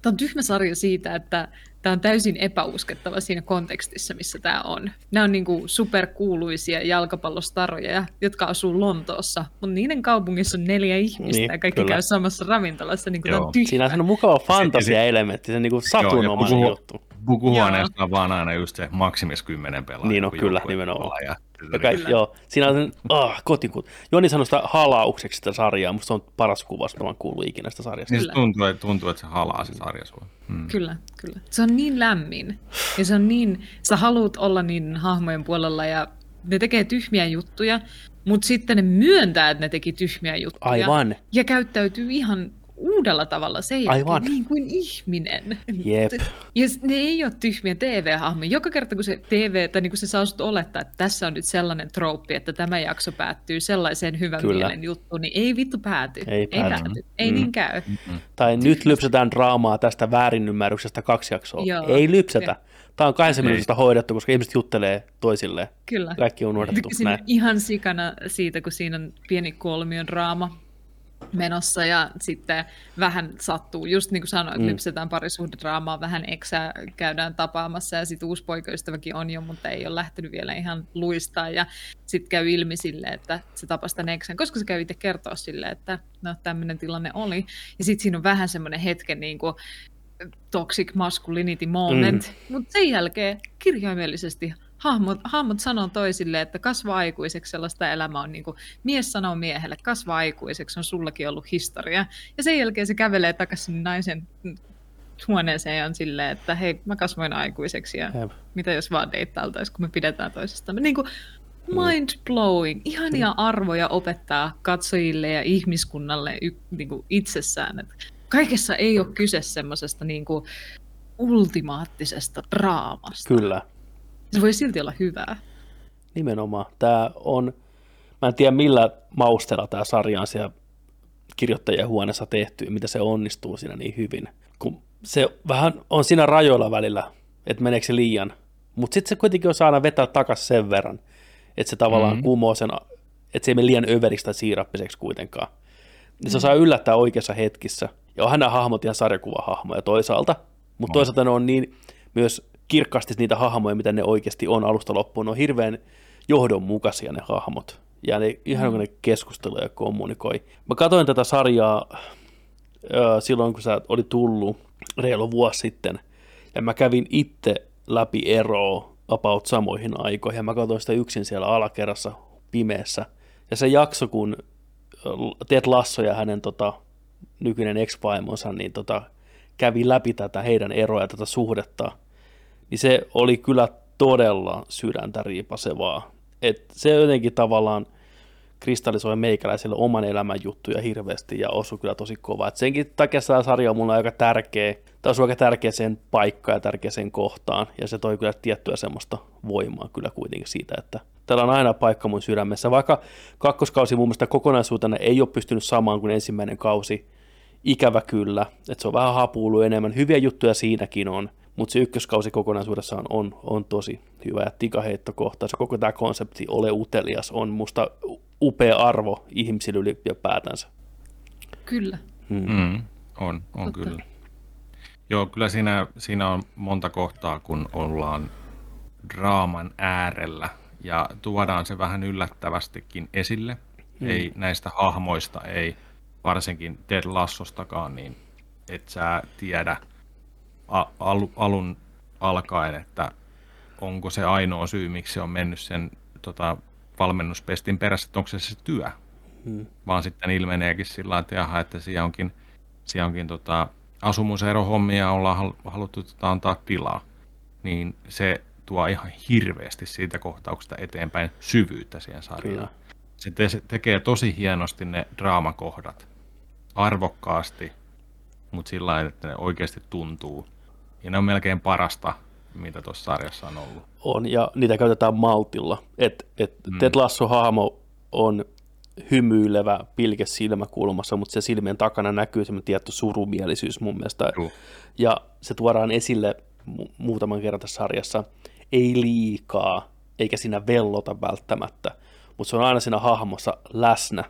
tämä on tyhmä sarja siitä, että tämä on täysin epäuskettava siinä kontekstissa, missä tämä on. Nämä on niinku superkuuluisia jalkapallostaroja, jotka asuu Lontoossa, mutta niiden kaupungissa on neljä ihmistä niin, ja kaikki kyllä. käy samassa ravintolassa. Niin on Siinä on mukava fantasia-elementti, se niinku satunomainen juttu. Pukuhuoneessa on vaan aina just se maksimis kymmenen pelaajaa. Niin on, kyllä, nimenomaan. Ja ja kai, joo, siinä on ah, kotikut. Joni sanoi sitä halaukseksi sitä sarjaa, musta se on paras kuvaus, mitä mä kuullut ikinä sitä sarjasta. Niin se tuntuu, tuntuu, että se halaa se sarja sua. Hmm. Kyllä, kyllä. Se on niin lämmin. Ja se on niin, sä haluat olla niin hahmojen puolella ja ne tekee tyhmiä juttuja, mutta sitten ne myöntää, että ne teki tyhmiä juttuja. Aivan. Ja käyttäytyy ihan uudella tavalla se ei Aivan. niin kuin ihminen. Jep. Ja ne ei ole tyhmiä TV-hahmoja. Joka kerta kun se TV, tai niin kuin se saa sut olettaa, että tässä on nyt sellainen trooppi, että tämä jakso päättyy sellaiseen hyvän Kyllä. mielen juttuun, niin ei vittu pääty. Ei, ei pääty. pääty. Ei mm. niin käy. Mm-mm. Tai nyt lypsetään draamaa tästä väärinymmärryksestä kaksi jaksoa. Joo. Ei lypsetä. Ja. Tämä on kahdessa minuutista hoidettu, koska ihmiset juttelee toisilleen. Kyllä. Kaikki on unohdettu. ihan sikana siitä, kun siinä on pieni kolmion draama menossa ja sitten vähän sattuu, just niin kuin sanoin, mm. lypsetään parisuhdedraamaa, vähän eksää käydään tapaamassa ja sitten uusi poikaystäväkin on jo, mutta ei ole lähtenyt vielä ihan luistaa ja sitten käy ilmi sille, että se tapasi tämän eksän, koska se käy itse kertoa sille, että no tämmöinen tilanne oli ja sitten siinä on vähän semmoinen hetken niin kuin toxic masculinity moment, mm. mutta sen jälkeen kirjaimellisesti hahmot, hahmot sanoo toisille, että kasva aikuiseksi, sellaista elämää on niin kuin, mies sanoo miehelle, kasva aikuiseksi, on sullakin ollut historia. Ja sen jälkeen se kävelee takaisin naisen huoneeseen ja on silleen, että hei, mä kasvoin aikuiseksi ja Jep. mitä jos vaan deittailtaisiin, kun me pidetään toisestamme. Niin kuin mind blowing, ihania arvoja opettaa katsojille ja ihmiskunnalle y- niin kuin itsessään. Että kaikessa ei ole kyse semmoisesta niin kuin ultimaattisesta draamasta. Kyllä, se voi silti olla hyvää. Nimenomaan. Tämä on, mä en tiedä millä mausteella tämä sarja on siellä kirjoittajien huoneessa tehty ja mitä se onnistuu siinä niin hyvin. Kun se vähän on siinä rajoilla välillä, että meneekö se liian. Mutta sitten se kuitenkin on aina vetää takaisin sen verran, että se tavallaan mm-hmm. kumoo sen, että se ei mene liian överiksi tai siirappiseksi kuitenkaan. Niin se mm-hmm. saa yllättää oikeassa hetkissä. Ja onhan nämä hahmot ihan sarjakuvahahmoja toisaalta, mutta toisaalta ne on niin myös kirkkaasti niitä hahmoja, mitä ne oikeasti on alusta loppuun. Ne on hirveän johdonmukaisia ne hahmot. Ja ne ihan kun ne keskustelee ja kommunikoi. Mä katsoin tätä sarjaa ö, silloin, kun sä oli tullut reilu vuosi sitten. Ja mä kävin itse läpi eroa about samoihin aikoihin. Ja mä katsoin sitä yksin siellä alakerrassa pimeässä. Ja se jakso, kun Ted Lasso ja hänen tota, nykyinen ex-vaimonsa niin tota, kävi läpi tätä heidän eroa ja tätä suhdetta – niin se oli kyllä todella sydäntä riipasevaa. Et se jotenkin tavallaan kristallisoi meikäläisille oman elämän juttuja hirveästi ja osui kyllä tosi kovaa. Et senkin takia tämä sarja on mulle aika tärkeä, tai osui aika tärkeä sen paikkaan ja tärkeä sen kohtaan, ja se toi kyllä tiettyä semmoista voimaa kyllä kuitenkin siitä, että täällä on aina paikka mun sydämessä, vaikka kakkoskausi mun mielestä kokonaisuutena ei ole pystynyt samaan kuin ensimmäinen kausi, ikävä kyllä, että se on vähän hapuulu enemmän, hyviä juttuja siinäkin on, mutta se ykköskausi kokonaisuudessaan on, on tosi hyvä ja tikaheittokohta. Se koko tämä konsepti ole utelias on musta upea arvo ihmisille ylipäätänsä. Kyllä. Hmm. Mm, on, on kyllä. Joo, kyllä siinä, siinä on monta kohtaa, kun ollaan draaman äärellä ja tuodaan se vähän yllättävästikin esille. Mm. Ei näistä hahmoista, ei varsinkin Ted Lassostakaan, niin et sä tiedä, al, alun alkaen, että onko se ainoa syy, miksi se on mennyt sen tota, valmennuspestin perässä, että onko se se työ. Hmm. Vaan sitten ilmeneekin sillä että jaha, että siellä onkin, siellä onkin tota, asumuserohommia ollaan haluttu tota, antaa tilaa. Niin se tuo ihan hirveästi siitä kohtauksesta eteenpäin syvyyttä siihen sarjaan. Se, te- se tekee tosi hienosti ne draamakohdat. Arvokkaasti, mutta sillä lailla, että ne oikeasti tuntuu ja ne on melkein parasta, mitä tuossa sarjassa on ollut. On, ja niitä käytetään maltilla. Et, et mm. Ted Lasso-hahmo on hymyilevä pilke silmäkulmassa, mutta se silmien takana näkyy semmoinen tietty surumielisyys mun mielestä. Juu. Ja se tuodaan esille mu- muutaman kerran tässä sarjassa. Ei liikaa, eikä siinä vellota välttämättä, mutta se on aina siinä hahmossa läsnä.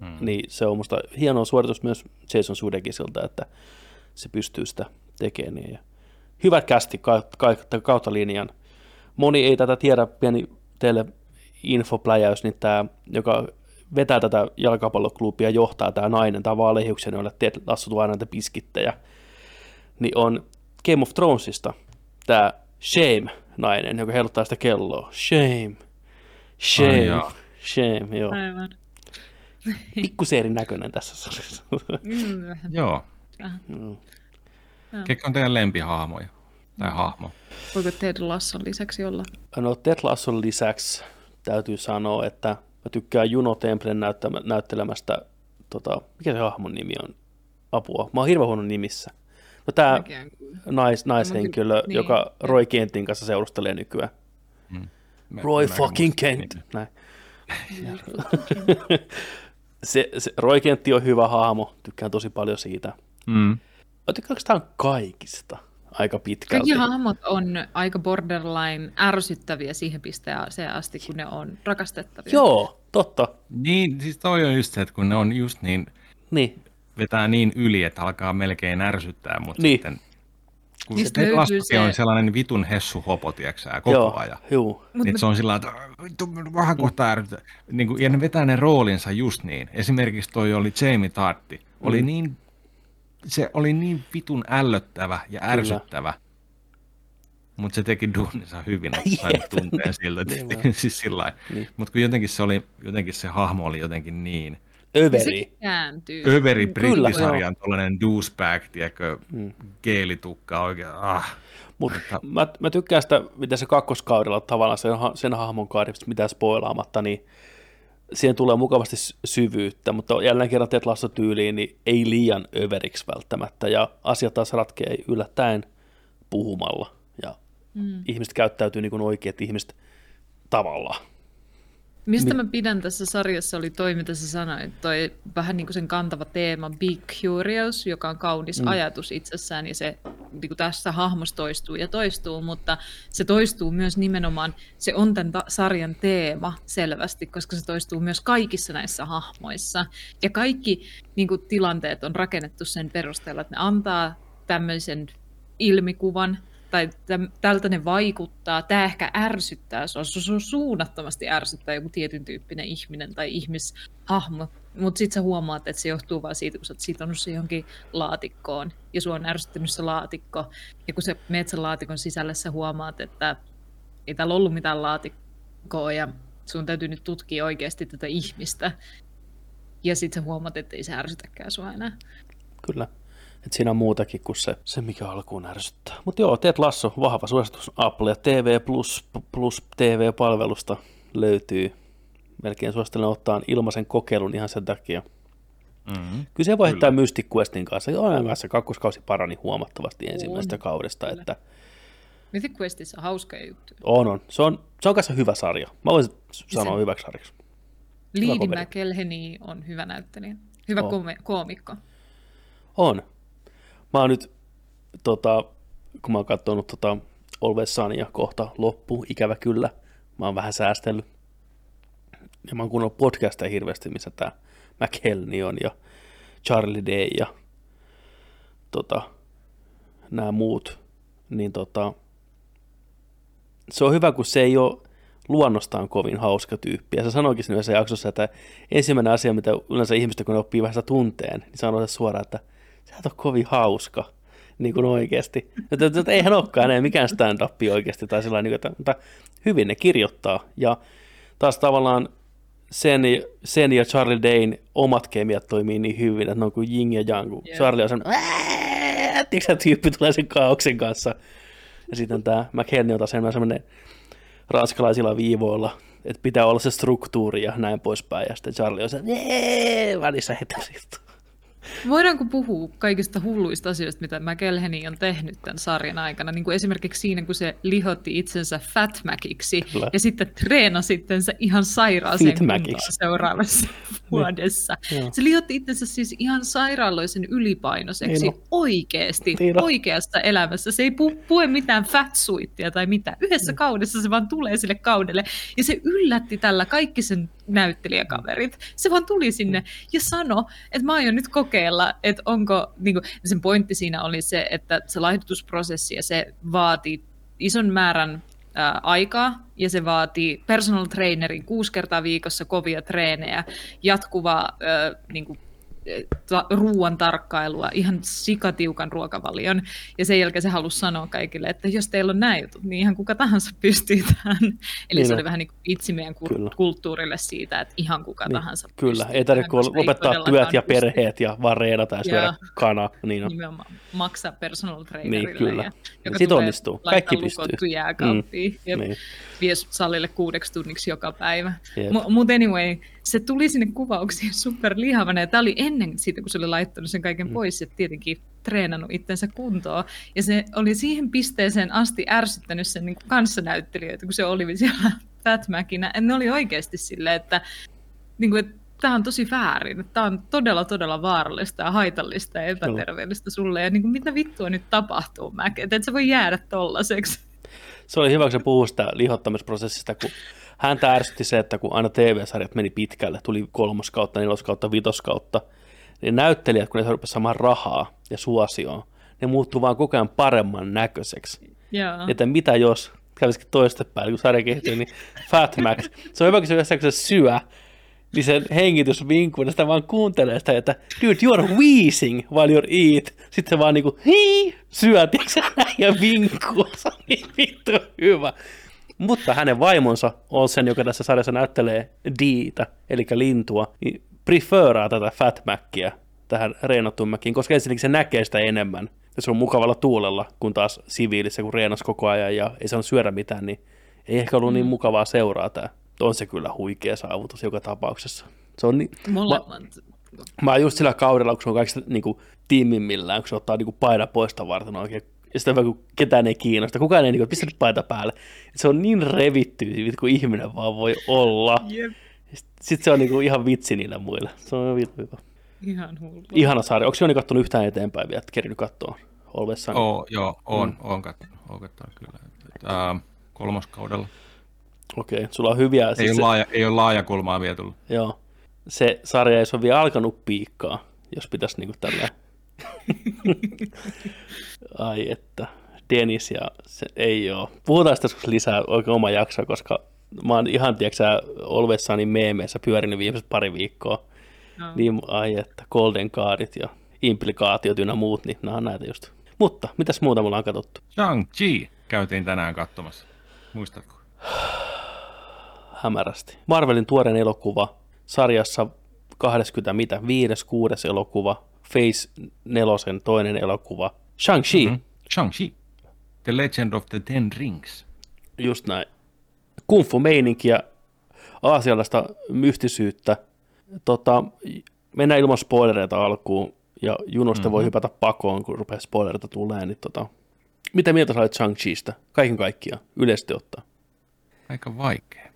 Hmm. Niin se on musta hieno suoritus myös Jason Sudekisilta, että se pystyy sitä tekemään. niin. Ja hyvät kästi ka- ka- kautta linjan. Moni ei tätä tiedä, pieni teille infopläjäys, niin tämä, joka vetää tätä jalkapalloklubia, johtaa tämä nainen, tämä vaalehiuksen, jolle Ted Lasso tuo aina näitä piskittejä, niin on Game of Thronesista tämä Shame-nainen, joka heiluttaa sitä kelloa. Shame, shame, Ai jaa. shame, joo. Aivan. Pikkuseerin näköinen tässä sarjassa. Mm. Joo. Mm. Ketkä on teidän lempihahmoja? Tai hahmo? Voiko Ted Lasson lisäksi olla? No Ted Lasson lisäksi täytyy sanoa, että mä tykkään Juno Templen näyttämä, näyttelemästä, tota, mikä se hahmon nimi on? Apua. Mä oon hirveän huono nimissä. No tää Mäkin nais, naishenkilö, Niin. joka Roy Kentin kanssa seurustelee nykyään. Mä- Roy mä fucking Kent. Näin. se, se, Roy Kentti on hyvä hahmo, tykkään tosi paljon siitä. Mm. Mä tykkään oikeastaan kaikista aika pitkälti. Kaikki hahmot on aika borderline ärsyttäviä siihen pisteeseen asti, kun ne on rakastettavia. Joo, totta. Niin, siis toi on just se, että kun ne on just niin, Niin, vetää niin yli, että alkaa melkein ärsyttää, mutta Niin. sitten kun se- on sellainen vitun hessu hopo, tiiäksä, koko joo, ajan. juu. Niin se on sillä lailla, että vittu, vähän kohta ärsyttää. Niin kuin, ja ne vetää ne roolinsa just niin. Esimerkiksi toi oli Jamie Tartti. Oli Mm. niin, se oli niin vitun ällöttävä ja ärsyttävä. Mutta se teki duuninsa hyvin, että sain Jep. tunteen siltä. Niin siis sillä Niin. Mutta kun jotenkin se, oli, jotenkin se hahmo oli jotenkin niin Överi. Se överi Kyllä, brittisarjan tuollainen douchebag, tiedätkö, Mm. geelitukka oikein. Ah. Mutta mä, mä tykkään sitä, mitä se kakkoskaudella tavallaan sen, sen hahmon kaarista, mitä spoilaamatta, niin siihen tulee mukavasti sy- syvyyttä, mutta jälleen kerran Lasso tyyliin, niin ei liian överiksi välttämättä, ja asiat taas ratkee yllättäen puhumalla, ja Mm. ihmiset käyttäytyy niin kuin oikeat ihmiset tavallaan. Mistä mä pidän tässä sarjassa oli toi, mitä sä sanoit, toi vähän niin kuin sen kantava teema Big Curious, joka on kaunis Mm. ajatus itsessään ja se niin kuin tässä hahmossa toistuu ja toistuu, mutta se toistuu myös nimenomaan, se on tämän ta- sarjan teema selvästi, koska se toistuu myös kaikissa näissä hahmoissa. Ja kaikki niin kuin, tilanteet on rakennettu sen perusteella, että ne antaa tämmöisen ilmikuvan, tai tältä ne vaikuttaa, tämä ehkä ärsyttää, se on, suunnattomasti ärsyttää joku tietyn tyyppinen ihminen tai ihmishahmo, mutta sitten sä huomaat, että se johtuu vaan siitä, kun sä oot sitonut se johonkin laatikkoon, ja sua on ärsyttänyt se laatikko, ja kun sä meet sen laatikon sisälle, sä huomaat, että ei täällä ollut mitään laatikkoa, ja sun täytyy nyt tutkia oikeasti tätä ihmistä, ja sitten sä huomaat, että ei se ärsytäkään sua enää. Kyllä. Et siinä on muutakin kuin se, se mikä alkuun ärsyttää. Mutta joo, Ted Lasso, vahva suositus Apple ja TV Plus, Plus TV-palvelusta löytyy. Melkein suosittelen ottaa ilmaisen kokeilun ihan sen takia. Mm-hmm. Kyllä se voi heittää Kyllä. Mystic Questin kanssa. Joo, kanssa kakkoskausi parani huomattavasti ensimmäisestä kaudesta. Kyllä. Että Mythic Questissä on hauskoja juttuja. on, on. Se on, se on kanssa hyvä sarja. Mä voisin sanoa Se- hyväksi sarjaksi. Liidi on hyvä näyttelijä. Hyvä On. koomikko. On. Mä oon nyt, tota, kun mä oon katsonut tota Always Sunya kohta loppu, ikävä kyllä. Mä oon vähän säästellyt. Ja mä oon kuunnellut podcasteja hirveästi, missä tää McHelney on ja Charlie Day ja tota, nämä muut. Niin tota, se on hyvä, kun se ei ole luonnostaan kovin hauska tyyppi. Ja se sanoikin siinä jaksossa, että ensimmäinen asia, mitä yleensä ihmistä, kun ne oppii vähän sitä tunteen, niin sanoo se suoraan, että sä et ole kovin hauska. Niin kuin oikeasti. Että, että, että eihän olekaan enää mikään stand-up oikeasti. Tai sellainen, niin kuin, että, mutta hyvin ne kirjoittaa. Ja taas tavallaan sen, sen ja Charlie Dayn omat kemiat toimii niin hyvin, että ne on kuin Jing ja. Kun Joo. Charlie on "Ää!" tiedätkö tyyppi tulee sen kaauksen kanssa. Ja sitten tämä McHenry on taas enemmän semmoinen ranskalaisilla viivoilla, että pitää olla se struktuuri ja näin poispäin. Ja sitten Charlie on se, välissä heti. Voidaanko puhua kaikista hulluista asioista, mitä McElhenney on tehnyt tämän sarjan aikana? Niin kuin esimerkiksi siinä, kun se lihotti itsensä Fatmäkiksi ja sitten treenasi itsensä ihan sairaaseen kuntoon seuraavassa vuodessa. Se lihotti itsensä siis ihan sairaaloisen ylipainoiseksi Niin on. oikeasti, Niin on. oikeassa elämässä. Se ei pu- pue mitään fatsuittia tai mitään. Yhdessä kaudessa se vaan tulee sille kaudelle ja se yllätti tällä kaikki sen näyttelijäkaverit. Se vaan tuli sinne ja sanoi, että mä aion nyt kokeilla, että onko, niin kuin, sen pointti siinä oli se, että se laihdutusprosessi ja se vaatii ison määrän ää, aikaa ja se vaatii personal trainerin kuusi kertaa viikossa kovia treenejä, jatkuvaa ää, niin kuin, ta- ruoan tarkkailua, ihan sikatiukan ruokavalion. Ja sen jälkeen se halusi sanoa kaikille, että jos teillä on nämä jutut, niin ihan kuka tahansa pystyy tähän. Eli Niin se on. oli vähän niin kuin vitsi meidän Kyllä. kul- kulttuurille siitä, että ihan kuka Niin, tahansa Kyllä, pystyy ei tarvitse tähän, ei lopettaa todellakaan työt ja perheet ja vaan reenata ja syödä kana. Niin on. nimenomaan maksaa personal trainerille. Niin, kyllä. Ja, joka sit onnistuu. Kaikki pystyy. ja Niin. Vie sut salille kuudeksi tunniksi joka päivä. Jep. Mutta anyway, se tuli sinne kuvauksiin superlihavana ja tämä oli ennen siitä, kun se oli laittanut sen kaiken Mm. pois ja tietenkin treenannut itsensä kuntoon. Ja se oli siihen pisteeseen asti ärsyttänyt sen niin kanssanäyttelijöitä, kun se oli siellä Fatmäkinä. Ja ne oli oikeasti silleen, että, niin kuin, että tämä on tosi väärin. Tämä on todella, todella vaarallista ja haitallista ja epäterveellistä sulle. Ja niin kuin, mitä vittua nyt tapahtuu, Mac? Että et sä voi jäädä tollaseksi. Se oli hyvä, kun se puhui sitä lihottamisprosessista, kun häntä ärsytti se, että kun aina TV-sarjat meni pitkälle, tuli kolmoskautta, neloskautta, vitoskautta, niin näyttelijät, kun ne rupesivat saamaan rahaa ja suosioon, ne muuttuu vaan koko ajan paremman näköiseksi. Joo. Että mitä jos kävisikin toistepäin, kun sarja kehittyy, niin Fat Max. Se on hyvä, kun se kun se syö, niin sen hengitys vinkuu, ja sitä vaan kuuntelee sitä, että dude, you are wheezing while you eat. Sitten se vaan niinku, hii, syö, tiiäksä, näin, ja vinkuu. Se on niin vittu hyvä. Mutta hänen vaimonsa on sen, joka tässä sarjassa näyttelee Diitä, eli lintua, niin preferaa tätä Fat Mackia tähän reenattuun mäkiin, koska ensinnäkin se näkee sitä enemmän. Ja se on mukavalla tuulella, kun taas siviilissä, kun reenas koko ajan ja ei saanut syödä mitään, niin ei ehkä ollut niin mukavaa seuraa tämä. On se kyllä huikea saavutus joka tapauksessa. Se on niin, mä, Molemmat. mä oon just sillä kaudella, kun se on kaikista niin kuin, tiimimmillään, kun se ottaa niin kuin, paina poista varten oikein. Ja sitten hyvä, kun ketään ei kiinnosta. Kukaan ei niin kuin, pistä nyt paita päälle. Se on niin revitty, kun ihminen vaan voi olla. Jep. Sitten se on niin kuin, ihan vitsi niille muille. Se on vittu hyvä. Ihan hullu. Ihana sarja. Onko Joni kattonut yhtään eteenpäin vielä, että kerinyt katsoa Sunny? Oo, joo, on, mm. on kattonut, on kattonut kyllä. Ää, kolmoskaudella. Okei, sulla on hyviä. Ei, siis ole se, laaja, ei ole laaja kulmaa vielä tullut. joo, se sarja ei ole vielä alkanut piikkaa, jos pitäisi niinku tällä. Ai että, Dennis ja se ei oo. Puhutaan sitä lisää oikein oma jakso, koska mä oon ihan, tiedätkö Always Sunny meemeissä pyörinyt viimeiset pari viikkoa. No. Niin, ai että, Golden Cardit ja implikaatiot ynnä muut, niin nämä on näitä just. Mutta, mitäs muuta mulla on katsottu? Shang-Chi käytiin tänään katsomassa. Muistatko? hämärästi. Marvelin tuoreen elokuva, sarjassa 20 mitä, viides, kuudes elokuva, Phase nelosen toinen elokuva, Shang-Chi, mm-hmm. Mm. Shang-Chi. The Legend of the Ten Rings. just näin. Kung fu meininkiä, aasialaista mystisyyttä. Tota, mennään ilman spoilereita alkuun, ja junosta mm-hmm. voi hypätä pakoon, kun rupeaa spoilereita tulee. Niin tota, mitä mieltä sä olet Shang-Chista, kaiken kaikkiaan, yleisesti ottaen? Aika vaikea.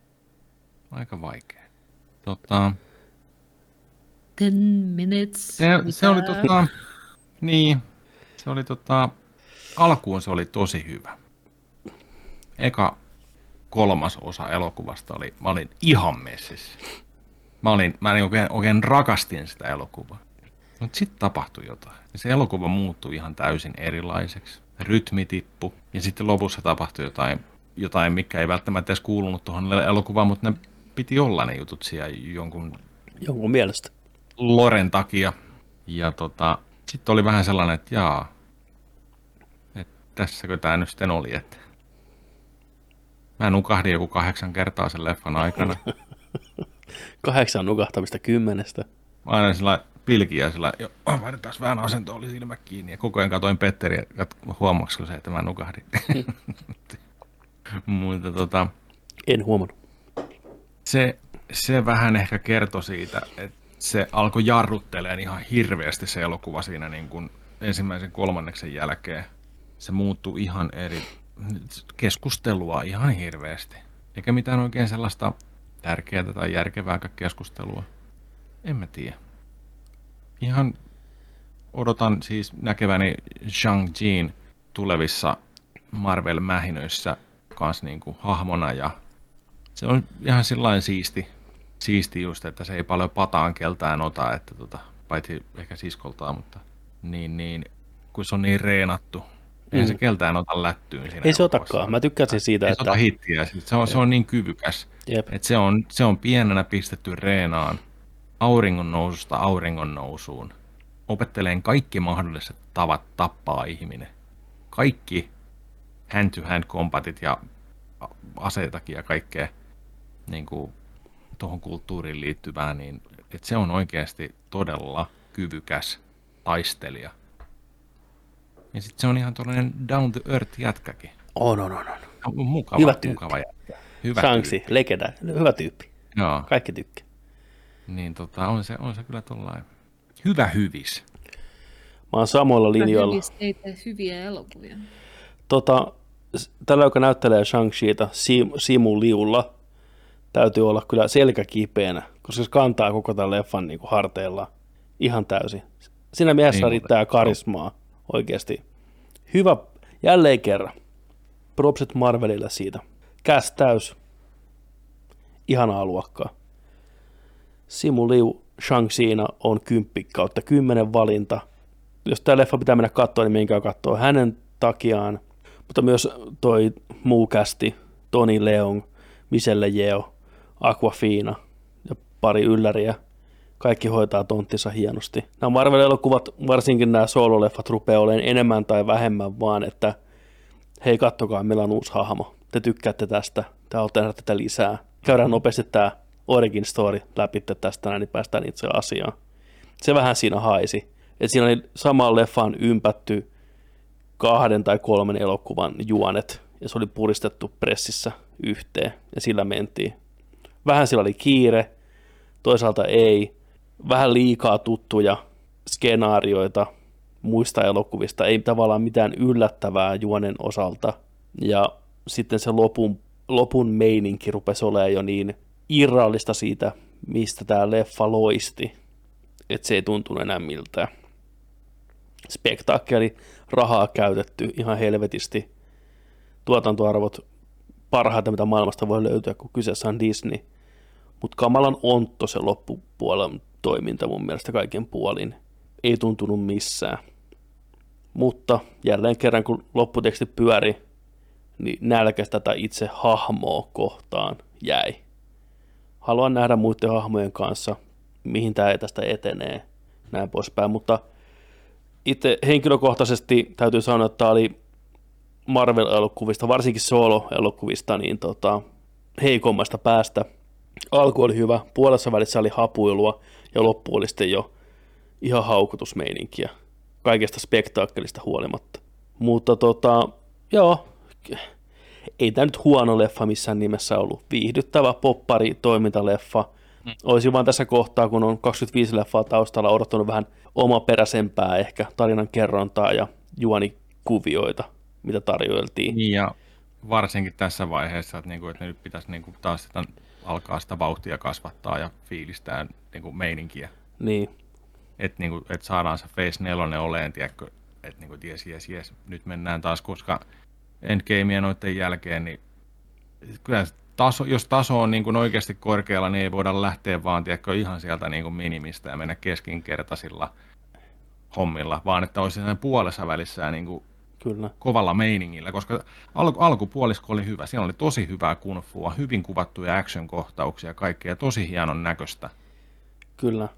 Aika vaikea. Tota, Ten minutes. se, se oli tota, niin, se oli tota, alkuun se oli tosi hyvä. Eka kolmas osa elokuvasta oli, mä olin ihan messissä. Mä, olin, mä oikein, oikein rakastin sitä elokuvaa. Mutta sitten tapahtui jotain. Se elokuva muuttui ihan täysin erilaiseksi. Rytmi tippu. Ja sitten lopussa tapahtui jotain, jotain mikä ei välttämättä edes kuulunut tuohon elokuvaan, mutta ne piti olla ne jutut siellä jonkun Jonkun mielestä. Loren takia. Ja tota, sitten oli vähän sellainen, että jaa, että tässäkö tämä nyt sitten oli, että mä nukahdin joku kahdeksan kertaa sen leffan aikana. Kahdeksan nukahtamista kymmenestä. Mä aina sillä pilkiä sillä, jo, vaihdetaan vähän asento, oli silmät kiinni. Ja koko ajan katoin Petteriä, että huomaksiko se, että mä nukahdin. Mutta tota, En huomannut. Se, se vähän ehkä kertoi siitä, että se alkoi jarrutteleen ihan hirveästi se elokuva siinä niin kuin ensimmäisen kolmanneksen jälkeen. Se muuttui ihan eri keskustelua ihan hirveästi. Eikä mitään oikein sellaista tärkeää tai järkevää keskustelua. En mä tiedä. Ihan odotan siis näkeväni Shang-Chiin tulevissa Marvel-mähinöissä kanssa niin kuin hahmona ja se on ihan sellainen siisti, siisti just, että se ei paljon pataan keltään ota, että tota, paitsi ehkä siskoltaan, mutta niin, niin, kun se on niin reenattu, mm. ei se keltään ota lättyyn siinä Ei se otakaan, mä tykkäsin siitä, ei että... Se, hittiä. Se, on, se on niin kyvykäs, Jep. että se on, se on pienenä pistetty reenaan auringon noususta auringon nousuun. Opetteleen kaikki mahdolliset tavat tappaa ihminen. Kaikki hand-to-hand combatit ja aseitakin ja kaikkea niin kuin, tuohon kulttuuriin liittyvää, niin että se on oikeasti todella kyvykäs taistelija. Ja sitten se on ihan tuollainen down to earth jätkäkin. On, on, on. on. Mukava, Hyvä tyyppi. mukava jätkä. Hyvä Shang-Chi, tyyppi. legenda, hyvä tyyppi. Joo, Kaikki tykkää. niin tota, on se, on se kyllä tuollainen hyvä hyvis. Mä oon samoilla linjoilla. Ei tee hyviä elokuvia. Tota, tällä, joka näyttelee Shang-Chiita, Sim, Simu Liulla, täytyy olla kyllä selkä kipeänä, koska se kantaa koko tämän leffan niin kuin harteilla ihan täysin. Siinä miehessä Niin, riittää mutta- karismaa oikeasti. Hyvä, jälleen kerran. Propsit Marvelille siitä. Käs täys. Ihanaa luokkaa. Simu Liu shang on 10 kautta 10 valinta. Jos tämä leffa pitää mennä katsoa, niin menkää katsoa hänen takiaan. Mutta myös toi muu kästi, Toni Leon, Michelle Yeo, Aquafina ja pari ylläriä. Kaikki hoitaa tonttinsa hienosti. Nämä Marvel-elokuvat, varsinkin nämä soololeffat, rupeaa olemaan enemmän tai vähemmän vaan, että hei kattokaa, meillä on uusi hahmo. Te tykkäätte tästä, te haluatte nähdä tätä lisää. Käydään nopeasti tämä origin story läpi tästä, näin, niin päästään itse asiaan. Se vähän siinä haisi. että siinä oli samaan leffaan ympätty kahden tai kolmen elokuvan juonet, ja se oli puristettu pressissä yhteen, ja sillä mentiin. Vähän sillä oli kiire, toisaalta ei. Vähän liikaa tuttuja skenaarioita muista elokuvista, ei tavallaan mitään yllättävää juonen osalta. Ja sitten se lopun, lopun meininki rupesi olemaan jo niin irrallista siitä, mistä tämä leffa loisti, että se ei tuntunut enää miltään. Spektaakkeli, rahaa käytetty ihan helvetisti, tuotantoarvot parhaita, mitä maailmasta voi löytyä, kun kyseessä on Disney. Mutta kamalan ontto se loppupuolen toiminta mun mielestä kaiken puolin. Ei tuntunut missään. Mutta jälleen kerran, kun lopputeksti pyöri, niin nälkäs tätä itse hahmoa kohtaan jäi. Haluan nähdä muiden hahmojen kanssa, mihin tämä tästä etenee, näin poispäin, mutta itse henkilökohtaisesti täytyy sanoa, että tämä oli Marvel-elokuvista, varsinkin solo-elokuvista, niin tota, heikommasta päästä. Alku oli hyvä, puolessa välissä oli hapuilua ja loppu oli sitten jo ihan haukotusmeininkiä kaikesta spektaakkelista huolimatta. Mutta tota, joo, ei tämä nyt huono leffa missään nimessä ollut. Viihdyttävä poppari toimintaleffa. Mm. Olisi vaan tässä kohtaa, kun on 25 leffaa taustalla, odottanut vähän omaperäisempää ehkä tarinan kerrontaa ja juonikuvioita, mitä tarjoiltiin. Niin ja varsinkin tässä vaiheessa, että, niinku, että nyt pitäisi niinku taas sitä, alkaa sitä vauhtia kasvattaa ja fiilistää niinku meininkiä. Niin. Että niinku, et saadaan se Phase 4 oleen, tiedätkö, että niinku, jes, jes, jes, nyt mennään taas, koska Endgamea noiden jälkeen, niin kyllä taso, jos taso on niin kuin oikeasti korkealla, niin ei voida lähteä vaan tiedätkö, ihan sieltä niin kuin minimistä ja mennä keskinkertaisilla hommilla, vaan että olisi siinä puolessa välissä niin kuin Kyllä. kovalla meiningillä, koska alku, alkupuolisko oli hyvä. Siellä oli tosi hyvää kunfua, hyvin kuvattuja action-kohtauksia ja kaikkea, tosi hienon näköistä. Kyllä.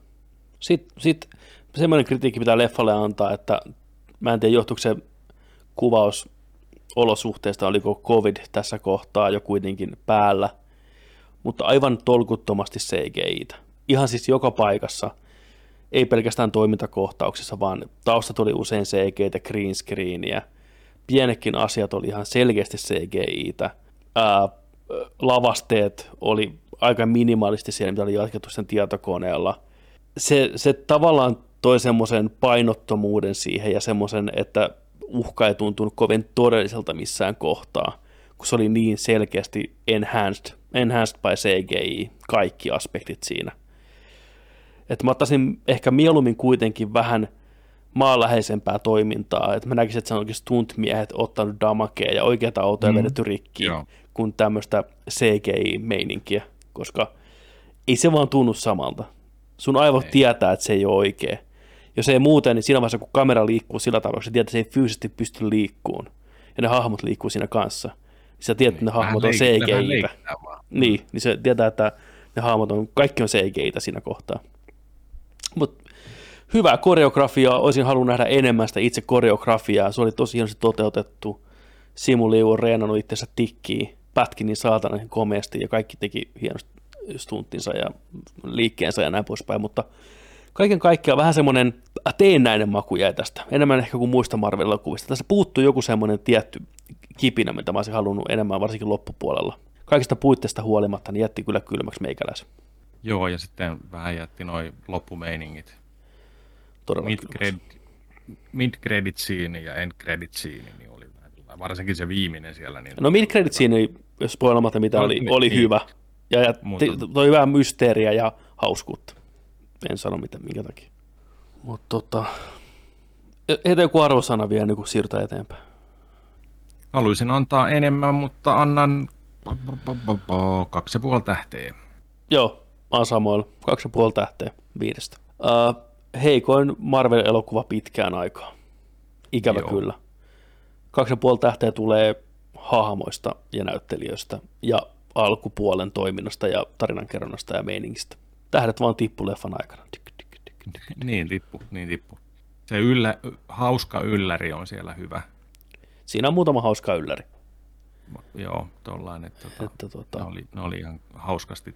Sitten sit, semmoinen kritiikki pitää leffalle antaa, että mä en tiedä johtuuko se kuvaus olosuhteista, oliko covid tässä kohtaa jo kuitenkin päällä, mutta aivan tolkuttomasti CGI-tä. Ihan siis joka paikassa, ei pelkästään toimintakohtauksissa, vaan taustat oli usein CGI-tä, green screeniä. Pienekin asiat oli ihan selkeästi CGI-tä. Ää, lavasteet oli aika minimaalisti siellä, mitä oli jatkettu sen tietokoneella. se, se tavallaan toi semmoisen painottomuuden siihen ja semmoisen, että uhka ei tuntunut kovin todelliselta missään kohtaa, kun se oli niin selkeästi enhanced, enhanced by CGI, kaikki aspektit siinä. Että mä ottaisin ehkä mieluummin kuitenkin vähän maanläheisempää toimintaa, että mä näkisin, että se on oikeasti stuntmiehet ottanut damakea ja oikeata autoja mm. vedetty rikki, Joo. kuin tämmöistä CGI-meininkiä, koska ei se vaan tunnu samalta. Sun aivot ei. tietää, että se ei ole oikea. Jos ei muuten, niin siinä vaiheessa, kun kamera liikkuu sillä tavalla, että tietää, että se ei fyysisesti pysty liikkuun, ja ne hahmot liikkuu siinä kanssa, niin sä tiedät, että ne niin, hahmot on cgi Niin, niin se tietää, että ne hahmot on, kaikki on cgi siinä kohtaa. Mutta hyvää koreografiaa, olisin halunnut nähdä enemmän sitä itse koreografiaa, se oli tosi hienosti toteutettu. Simu on reenannut itsensä tikkiin, pätki niin saatana komeasti ja kaikki teki hienosti stunttinsa ja liikkeensä ja näin poispäin, mutta kaiken kaikkiaan vähän semmoinen teennäinen maku jäi tästä, enemmän ehkä kuin muista Marvel-elokuvista. Tässä puuttuu joku semmoinen tietty kipinä, mitä mä olisin halunnut enemmän, varsinkin loppupuolella. Kaikista puitteista huolimatta, niin jätti kyllä kylmäksi meikäläisen. Joo, ja sitten vähän jätti noin loppumeiningit. Todella mid-credit, mid-credit scene ja end-credit scene, niin oli varsinkin se viimeinen siellä. Niin no mid-credit scene, jos spoilamatta mitä no, oli, niin, oli niin. hyvä. Ja, ja Mutta... toi hyvää mysteeriä ja hauskuutta. En sano mitä, minkä takia. Mutta tota, heitä joku arvosana vielä, niin kun siirrytään eteenpäin. Haluaisin antaa enemmän, mutta annan kaksi ja puoli tähteä. Joo, ja puoli tähteä viidestä. Uh, heikoin Marvel-elokuva pitkään aikaan. Ikävä Joo. kyllä. Kaksi ja puoli tähteä tulee hahmoista ja näyttelijöistä ja alkupuolen toiminnasta ja tarinankerronnasta ja meiningistä. Tähdet vaan tippu leffan aikana. Niin tippu, niin tippu. Se yllä, hauska ylläri on siellä hyvä. Siinä on muutama hauska ylläri. Joo, tollainen. Tota, että, tota... ne, oli, ne oli ihan hauskasti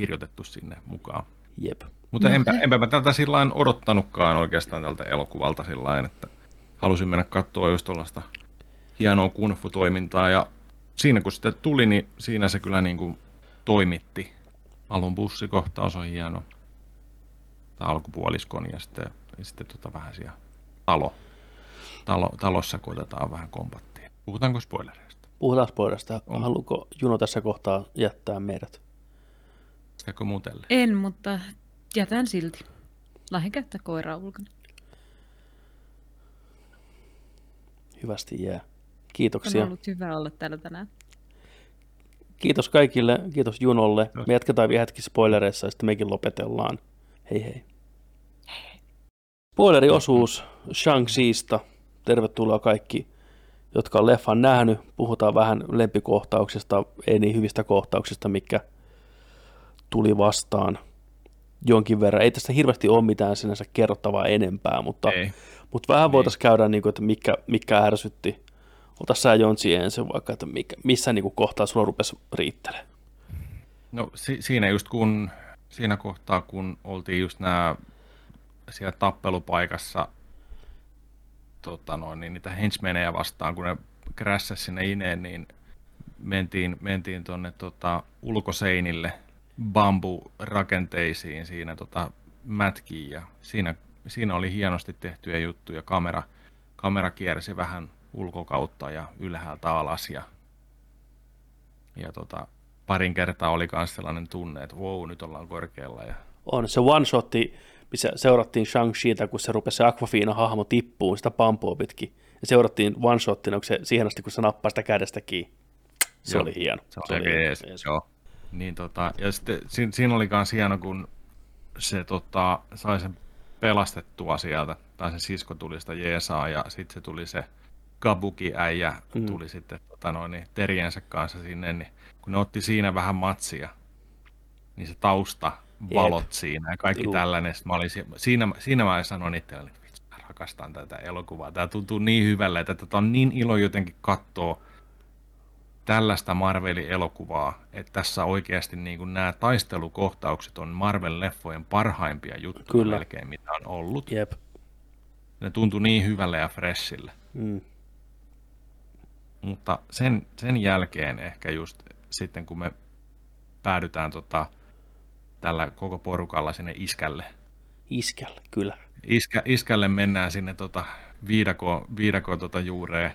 kirjoitettu sinne mukaan. Jep. Mutta no, enpä, enpä mä tältä sillä odottanutkaan oikeastaan tältä elokuvalta sillä että halusin mennä katsoa just tuollaista hienoa kunfu-toimintaa ja siinä kun sitten tuli, niin siinä se kyllä niin kuin toimitti. Alun bussikohtaus on hieno. Tämä alkupuoliskon ja sitten, ja sitten tota vähän siellä talo, talo, talossa koitetaan vähän kompattia. Puhutaanko spoilereista? Puhutaan spoilereista. Haluatko Juno tässä kohtaa jättää meidät? Käykö muutelle? En, mutta jätän silti. Lähden käyttää koiraa ulkona. Hyvästi jää. Kiitoksia. On ollut hyvä olla täällä tänään. Kiitos kaikille, kiitos Junolle. Me jatketaan vielä hetki spoilereissa ja sitten mekin lopetellaan. Hei hei. Spoileriosuus Shang-Chiista. Tervetuloa kaikki, jotka on leffan nähnyt. Puhutaan vähän lempikohtauksista, ei niin hyvistä kohtauksista, mikä tuli vastaan jonkin verran. Ei tästä hirveästi ole mitään sinänsä kerrottavaa enempää, mutta, mutta vähän voitaisiin käydä, niin kuin, että mikä, mikä ärsytti Ota sä Jontsi ensin vaikka, että mikä, missä niin kuin kohtaa sulla rupesi riittelemään? No si- siinä just kun, siinä kohtaa kun oltiin just nämä siellä tappelupaikassa tota noin, niin niitä henchmenejä vastaan, kun ne krässäsi sinne ineen, niin mentiin, mentiin tuonne tota, ulkoseinille bamburakenteisiin siinä tota, mätkiin ja siinä, siinä oli hienosti tehtyjä juttuja. Kamera, kamera kiersi vähän ulkokautta ja ylhäältä alas ja, ja tota, parin kertaa oli myös sellainen tunne, että wow, nyt ollaan korkealla. Ja... On se one-shotti, missä seurattiin Shang-Chita, kun se rupesi se Aquafina hahmo tippuun sitä pampua pitkin. Ja seurattiin one-shottina, kun se, siihen asti, kun se nappaa sitä kädestä kiinni. Se Joo, oli hieno. Se, se oli jees, jees. Joo. Niin tota, ja sitten siinä, siinä oli myös hieno, kun se tota, sai sen pelastettua sieltä, tai se sisko tuli sitä jeesaa, ja sitten se tuli se Kabuki-äijä mm. tuli sitten tota noin, niin, teriensä kanssa sinne, niin kun ne otti siinä vähän matsia, niin se tausta valot Jep. siinä ja kaikki Juh. tällainen. Mä olin, siinä, siinä mä sanoin itselleni, että mä rakastan tätä elokuvaa. Tämä tuntuu niin hyvälle, että tätä on niin ilo jotenkin katsoa tällaista Marvelin elokuvaa, että tässä oikeasti niin kuin nämä taistelukohtaukset on Marvel-leffojen parhaimpia juttuja Kyllä. melkein, mitä on ollut. Jep. Ne tuntui niin hyvälle ja freshille. Mm. Mutta sen, sen jälkeen ehkä just sitten, kun me päädytään tota tällä koko porukalla sinne iskälle. Iskälle, kyllä. Iskä, iskälle mennään sinne tota viidako, viidako tota juureen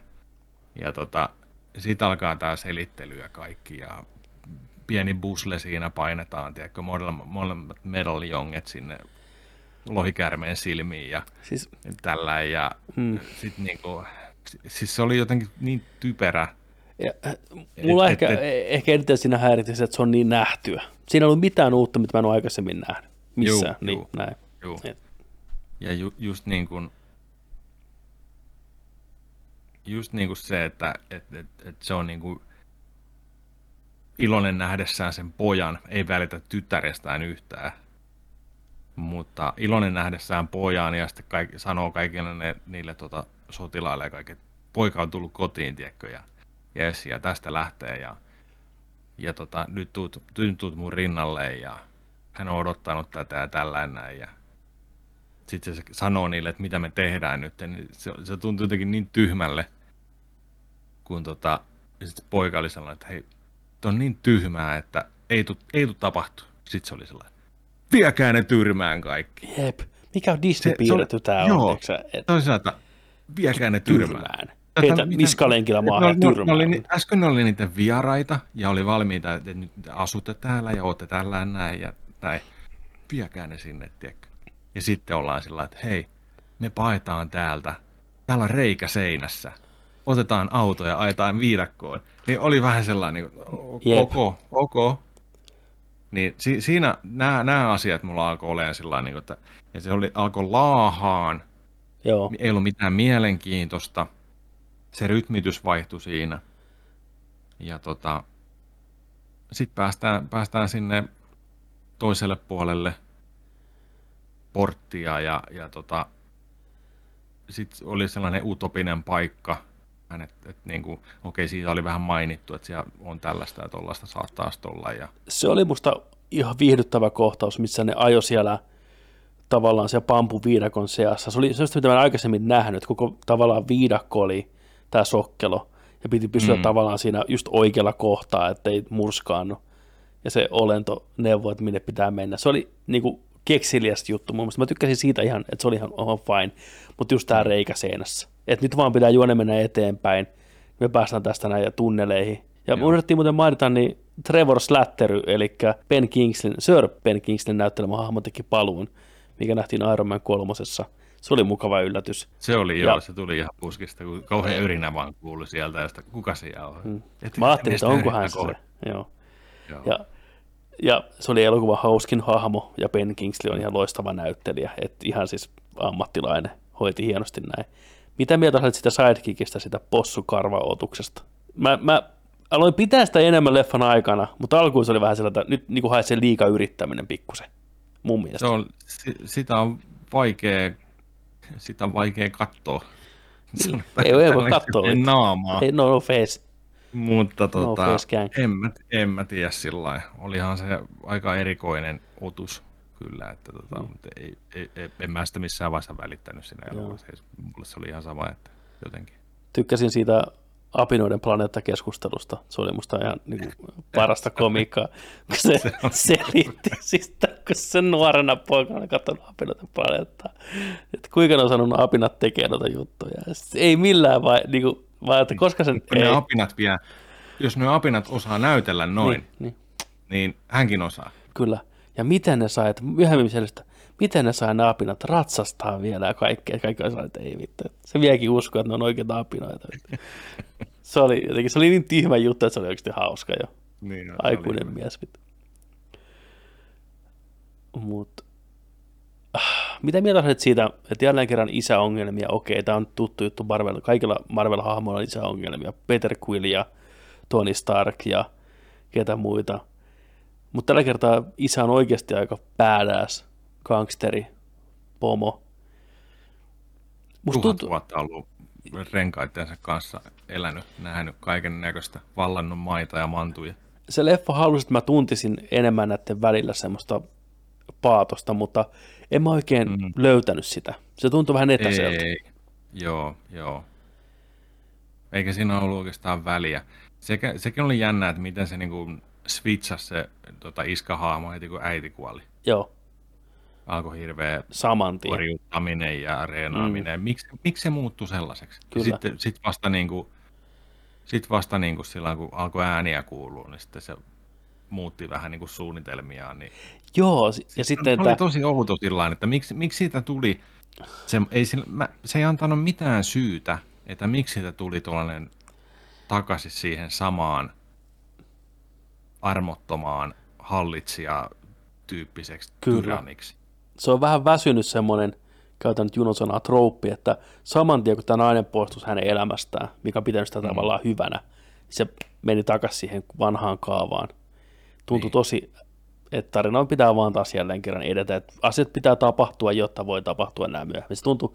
ja tota, siitä alkaa tämä selittely ja kaikki ja pieni busle siinä painetaan, tiedätkö, molemmat medaljonget sinne lohikärmeen silmiin ja siis, tällä ja hmm. sitten niinku, siis se oli jotenkin niin typerä. Ja, äh, mulla et, ehkä, et, et, ehkä eniten siinä häiritsee että se on niin nähtyä. Siinä ei ollut mitään uutta, mitä mä en ole aikaisemmin nähnyt. Missään, juu, niin juu, näin. Juu. Ja ju, just niin kuin, just niin kuin se, että et, et, et se on niin kuin iloinen nähdessään sen pojan, ei välitä tyttärestään yhtään. Mutta iloinen nähdessään pojan ja sitten kaikki, sanoo kaikille ne, niille tota, sotilaille ja kaikki, että poika on tullut kotiin, tiedätkö, ja jes, ja tästä lähtee, ja, ja tota, nyt, tuut, nyt tuut mun rinnalle, ja hän on odottanut tätä ja tällainen, ja sitten se sanoo niille, että mitä me tehdään nyt, niin se, se tuntuu jotenkin niin tyhmälle, kun tota, sitten poika oli sellainen, että hei, on niin tyhmää, että ei tule ei tapahtu. Sitten se oli sellainen, viekää ne tyrmään kaikki. Jep. Mikä on Disney piirretty tämä on? Joo, et... että viekää ne tyrmään. tyrmään. Heitä niskalenkillä maahan no, tyrmään. No, oli, äsken ne oli niitä vieraita ja oli valmiita, että nyt asutte täällä ja olette täällä näin ja näin. Viekää ne sinne, tiedätkö. Ja sitten ollaan sillä että hei, me paetaan täältä. Täällä on reikä seinässä. Otetaan auto ja ajetaan viidakkoon. Niin oli vähän sellainen, niin ok, ok. Niin si, siinä nämä, nämä asiat mulla alkoi olemaan sillä niin että ja se oli, alkoi laahaan. Joo. Ei ollut mitään mielenkiintoista. Se rytmitys vaihtui siinä. Ja tota, sitten päästään, päästään sinne toiselle puolelle porttia ja, ja tota, sitten oli sellainen utopinen paikka, että, että niin kuin, okei, siitä oli vähän mainittu, että siellä on tällaista ja tuollaista saattaa olla. Ja... Se oli musta ihan viihdyttävä kohtaus, missä ne ajo siellä tavallaan siellä pampuviidakon seassa. Se oli se, mitä mä aikaisemmin nähnyt, että koko tavallaan viidakko oli tämä sokkelo, ja piti pysyä mm. tavallaan siinä just oikealla kohtaa, ettei murskaannu. Ja se olento neuvoi, että minne pitää mennä. Se oli niin kuin keksiliästä juttu mun mielestä. Mä tykkäsin siitä ihan, että se oli ihan, ihan fine, mutta just tämä mm. reikä seinässä. Että nyt vaan pitää juone mennä eteenpäin. Me päästään tästä näin tunneleihin. Ja Joo. unohdettiin muuten mainita, niin Trevor Slattery, eli Ben Kingslin, Sir Ben Kingslin näyttelemä hahmo teki paluun, mikä nähtiin Iron Man kolmosessa. Se oli mukava yllätys. Se oli joo, ja, se tuli ihan puskista, kun kauhean yrinä vaan kuului sieltä, ja sitä, kuka siellä on. Et, Mä ajattelin, että onkohan se se. Joo. joo. Ja, ja se oli elokuva hauskin hahmo, ja Ben Kingsley on ihan loistava näyttelijä, että ihan siis ammattilainen, hoiti hienosti näin. Mitä mieltä olet sitä sidekickistä, sitä possukarvaotuksesta? Mä, mä aloin pitää sitä enemmän leffan aikana, mutta alkuun se oli vähän sellainen, että nyt niin haet sen liika yrittäminen pikkusen, mun mielestä. Se on, sitä on vaikea, sitä on vaikea katsoa. Niin, ei, ei voi katsoa. Naamaa. Ei, no, no face. Mutta no tota, no en, mä, en mä tiedä sillä Olihan se aika erikoinen otus kyllä, että tota, mm. mutta ei, ei, ei, en mä sitä missään vaiheessa välittänyt siinä elokuvassa. Mulle se oli ihan sama, että jotenkin. Tykkäsin siitä apinoiden planeettakeskustelusta. Se oli musta ihan niin kuin, parasta komiikkaa, kun se, se selitti, siis kun se nuorena poikana katsonut apinoiden planeettaa, että kuinka ne on sanonut apinat tekee noita juttuja. Ei millään vai, niin kuin, vaan että koska sen... Kun ei... ne apinat vie, jos ne apinat osaa näytellä noin, niin, niin. niin hänkin osaa. Kyllä. Ja miten ne sai, että myöhemmin miten ne sai ne apinat ratsastaa vielä ja kaikkea. Kaikki on että ei vittu. Se vieläkin usko, että ne on oikeita apinoita. se oli jotenkin, se oli niin tyhmä juttu, että se oli oikeasti hauska jo. Niin, no, Aikuinen mies. Vittu. Mut, ah, mitä mieltä olet siitä, että jälleen kerran isäongelmia, okei, tämä on tuttu juttu Marvel, kaikilla Marvel-hahmoilla on isäongelmia, Peter Quill ja Tony Stark ja ketä muita, mutta tällä kertaa isä on oikeasti aika badass gangsteri, pomo. Musta Tuhat tuntuu... vuotta ollut renkaittensa kanssa elänyt, nähnyt kaiken näköistä, vallannut maita ja mantuja. Se leffa halusi, että mä tuntisin enemmän näiden välillä semmoista paatosta, mutta en mä oikein mm. löytänyt sitä. Se tuntui vähän etäiseltä. Ei, joo, joo. Eikä siinä ollut oikeastaan väliä. Sekä, sekin oli jännä, että miten se niinku switchasi se tota, iskahahmo heti kun äiti kuoli. Joo, Alkoi hirveä saman tien. korjuttaminen ja reenaaminen. Mm. Miksi, miksi se muuttui sellaiseksi? Kyllä. Sitten sit vasta, niin kuin, sit vasta niin kuin silloin, kun alkoi ääniä kuulua, niin sitten se muutti vähän niin kuin suunnitelmiaan. Niin Joo, ja sitten se oli tämä, tosi outo sillä että miksi, miksi siitä tuli, se ei, sillä, mä, se ei antanut mitään syytä, että miksi siitä tuli tuollainen takaisin siihen samaan armottomaan hallitsija tyyppiseksi Kyllä. tyranniksi. se on vähän väsynyt semmoinen, käytän nyt Junon sanaa trouppi, että saman tien kun tämä nainen poistui hänen elämästään, mikä on pitänyt sitä tavallaan hyvänä, se meni takaisin siihen vanhaan kaavaan. Tuntui Niin. tosi, että tarina pitää vaan taas jälleen kerran edetä, että asiat pitää tapahtua, jotta voi tapahtua nämä myöhemmin. Se tuntui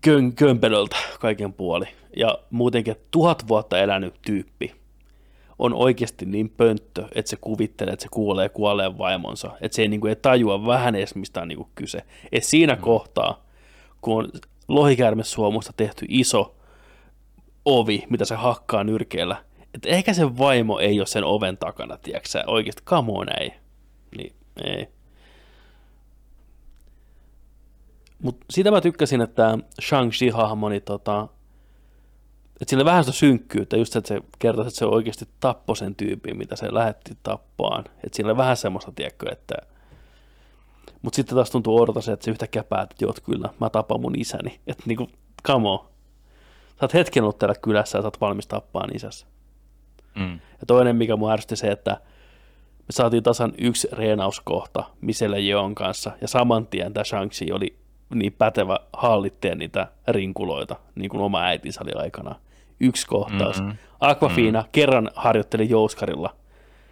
kön, kömpelöltä kaiken puoli. Ja muutenkin, tuhat vuotta elänyt tyyppi on oikeasti niin pönttö, että se kuvittelee, että se kuulee kuolleen vaimonsa. Että se ei, niin kuin, ei tajua vähän edes, mistä on niin kuin kyse. Et siinä mm. kohtaa, kun on lohikäärmesuomusta tehty iso ovi, mitä se hakkaa nyrkeellä, että ehkä se vaimo ei ole sen oven takana, tiedätkö? Oikeasti, come on, ei. Niin, ei. Mutta sitä mä tykkäsin, että Shang-Chi-hahmo, niin tota, että sillä vähän sitä synkkyyttä, just se, että se kertoo, että se oikeasti tappoi sen tyypin, mitä se lähetti tappaan. Että siinä oli vähän semmoista, tiedätkö, että... Mutta sitten taas tuntuu odota se, että se yhtäkkiä päätät, että joo, kyllä, mä tapan mun isäni. Että niinku, come on. Sä oot hetken ollut täällä kylässä ja sä oot valmis tappaan isässä. Mm. Ja toinen, mikä mua ärsytti se, että me saatiin tasan yksi reenauskohta Miselle Jeon kanssa, ja saman tien tämä shang oli niin pätevä hallittaja niitä rinkuloita, niin kuin oma äitinsä oli aikanaan. Yksi kohtaus. Mm-mm. Aquafina kerran harjoitteli Jouskarilla,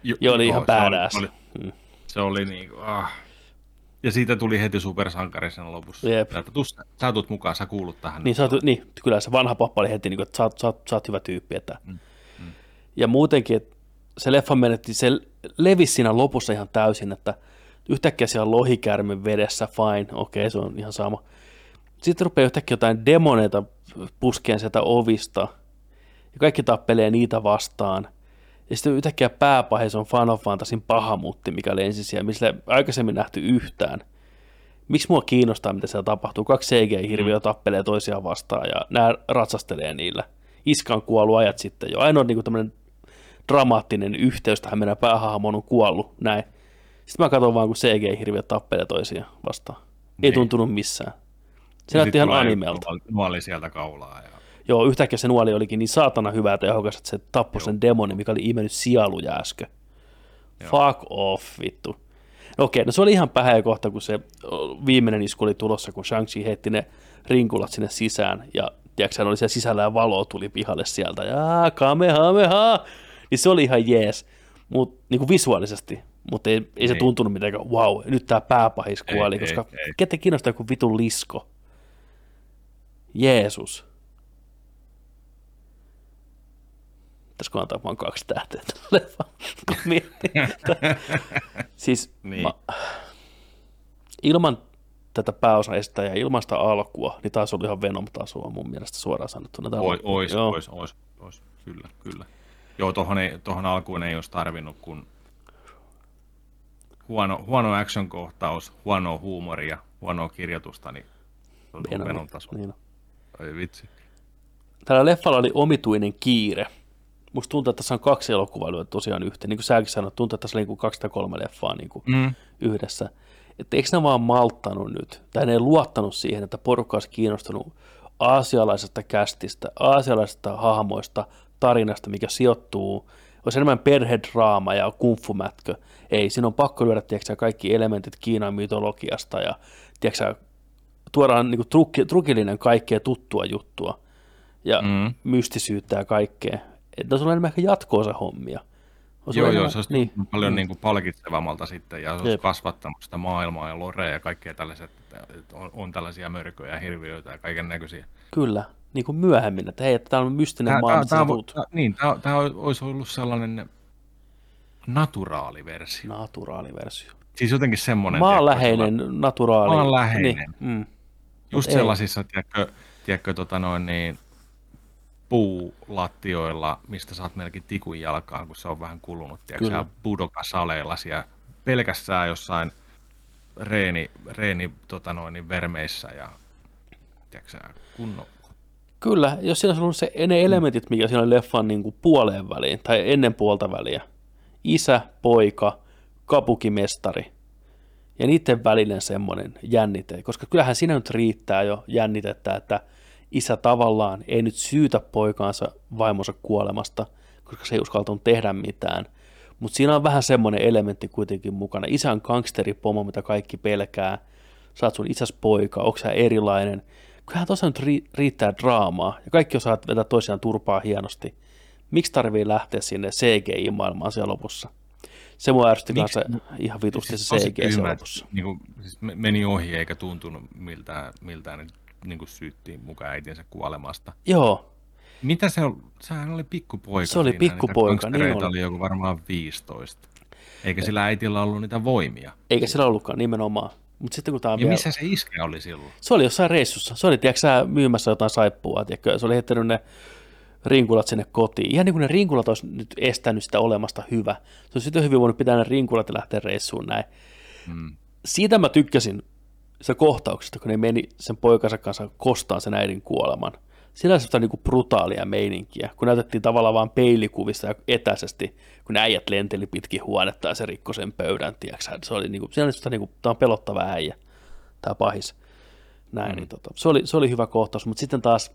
Jo, ja oli ihan joo, se oli- badass. Se oli, Mm. se oli niin kuin, ah. Ja siitä tuli heti supersankari sen lopussa. Jep. Sä, tus, sä tulet mukaan, sä kuulut tähän. Niin, sä niin, kyllä se vanha pappa oli heti, niin kuin, että sä oot, sä, oot, sä oot hyvä tyyppi. Että. Mm, Ja muutenkin, että se leffa menetti, se levisi siinä lopussa ihan täysin, että yhtäkkiä siellä on lohikärme vedessä, fine, okei, okay, se on ihan sama. Sitten rupeaa yhtäkkiä jotain demoneita puskeen sieltä ovista, ja kaikki tappelee niitä vastaan. Ja sitten yhtäkkiä pääpahe, se on Final Fantasyn pahamutti, mikä lensi siellä, missä aikaisemmin nähty yhtään. Miksi mua kiinnostaa, mitä siellä tapahtuu? Kaksi CG-hirviöä tappelee toisiaan vastaan ja nämä ratsastelee niillä. Iska on kuollut ajat sitten jo. Ainoa niin tämmöinen dramaattinen yhteys tähän meidän päähahmoon on kuollut, näin. Sitten mä katson vaan, kun CG-hirviöt tappelee toisiaan vastaan. Ei Niin. tuntunut missään. Se näytti ihan animelta. Nuoli sieltä kaulaa. Ja... Joo, yhtäkkiä se nuoli olikin niin saatana hyvä ja tehokas, että se tappoi Joo. sen demonin, mikä oli imennyt sieluja äsken. Joo. Fuck off, vittu. No okei, no se oli ihan pähä kohta, kun se viimeinen isku oli tulossa, kun Shang-Chi heitti ne rinkulat sinne sisään, ja tiedätkö, hän oli siellä sisällä ja valo tuli pihalle sieltä, ja kamehameha, niin se oli ihan jees, mut, niin kuin visuaalisesti, mutta ei, ei se Ei. tuntunut mitenkään, wow, nyt tämä pääpahis kuoli, Ei, koska ei, ei. ketä kiinnostaa joku vitun lisko. Jeesus. Pitäisikö antaa vaan kaksi tähteä tälle siis Niin. mä, ilman tätä pääosaesittäjää, ilman sitä alkua, niin taas oli ihan Venom-tasoa mun mielestä suoraan sanottuna. Tää Ois, ois, Joo. ois, ois, ois, kyllä, kyllä. Joo, tohon, ei, tohon alkuun ei olisi tarvinnut, kun huono, huono action-kohtaus, huono huumoria, huonoa kirjoitusta, niin on Venom. Venom taso. Niin. Ei vitsi. Tällä leffalla oli omituinen kiire. Musta tuntuu, että tässä on kaksi elokuvaa lyöty tosiaan yhteen. Niin kuin säkin sanoit, tuntuu, että tässä oli niin kaksi tai kolme leffaa niin kuin Mm. yhdessä. Että eikö ne vaan malttanut nyt, tai ne ei luottanut siihen, että porukka olisi kiinnostunut aasialaisesta kästistä, aasialaisesta hahmoista, tarinasta, mikä sijoittuu, olisi enemmän perhedraama ja kumfumätkö. Ei, siinä on pakko lyödä tiedätkö, kaikki elementit Kiinan mytologiasta ja tiedätkö, tuodaan niin kuin, trukki, trukillinen kaikkea tuttua juttua ja mm. mystisyyttä ja kaikkea. Että se on enemmän ehkä jatkoosa hommia. Olisi Joo, joo, enemmän- se olisi niin. paljon niin kuin palkitsevammalta sitten, ja se olisi Jep. kasvattanut sitä maailmaa ja lorea ja kaikkea tällaiset, että on, on tällaisia mörköjä ja hirviöitä ja kaiken näköisiä. Kyllä, niin kuin myöhemmin, että hei, että tämä on mystinen Tää, maa, tää, mistä tää, sä vo- tuut. tää, niin, tämä, tämä olisi ollut sellainen naturaali versio. Naturaali versio. Siis jotenkin semmoinen. Maanläheinen, naturaali. Maanläheinen. Niin, mm. Just ei. sellaisissa, tiedätkö, tiedätkö tota noin, niin, puulattioilla, mistä saat melkein tikun jalkaan, kun se on vähän kulunut, tiedätkö, budokasaleilla siellä pelkästään jossain reeni, reeni tota noin, niin vermeissä ja tiedätkö, kunnon Kyllä, jos siinä olisi ollut se, ne elementit, mikä siinä oli leffan niin kuin puoleen väliin, tai ennen puolta väliä, isä, poika, kapukimestari, ja niiden välinen semmoinen jännite, koska kyllähän siinä nyt riittää jo jännitettä, että isä tavallaan ei nyt syytä poikaansa vaimonsa kuolemasta, koska se ei uskaltanut tehdä mitään, mutta siinä on vähän semmoinen elementti kuitenkin mukana. Isä on gangsteripomo, mitä kaikki pelkää, saat sun isäs poika, onko sä erilainen, kyllähän tuossa nyt riittää draamaa, ja kaikki osaat vetää toisiaan turpaa hienosti. Miksi tarvii lähteä sinne CGI-maailmaan siellä lopussa? Se mua ärsytti kanssa ihan vitusti se CGI siellä lopussa. Niin kuin, siis meni ohi eikä tuntunut miltään, miltään niin kuin syyttiin mukaan äitinsä kuolemasta. Joo. Mitä se on? Sehän oli pikkupoika. Se oli siinä, pikkupoika, niin oli. oli joku varmaan 15. Eikä sillä äitillä ollut niitä voimia. Eikä sillä ollutkaan nimenomaan. Mut sitten kun tää ja vielä... missä se iske oli silloin? Se oli jossain reissussa. Se oli, tiedätkö sä, myymässä jotain saippua, tiedätkö? Se oli heittänyt ne rinkulat sinne kotiin. Ihan niin kuin ne rinkulat olisi nyt estänyt sitä olemasta hyvä. Se olisi sitten hyvin voinut pitää ne rinkulat ja lähteä reissuun näin. Hmm. Siitä mä tykkäsin se kohtauksesta, kun ne meni sen poikansa kanssa kostaan sen äidin kuoleman. Siinä oli sellaista niin brutaalia meininkiä, kun näytettiin tavallaan vain peilikuvista ja etäisesti, kun äijät lenteli pitkin huonetta ja se rikkoi sen pöydän, tiiäksä. Se oli, niin kuin, siinä oli sellaista, niin kuin, tämä on pelottava äijä, tämä pahis. Näin, mm. niin, tota, se, oli, se oli hyvä kohtaus, mutta sitten taas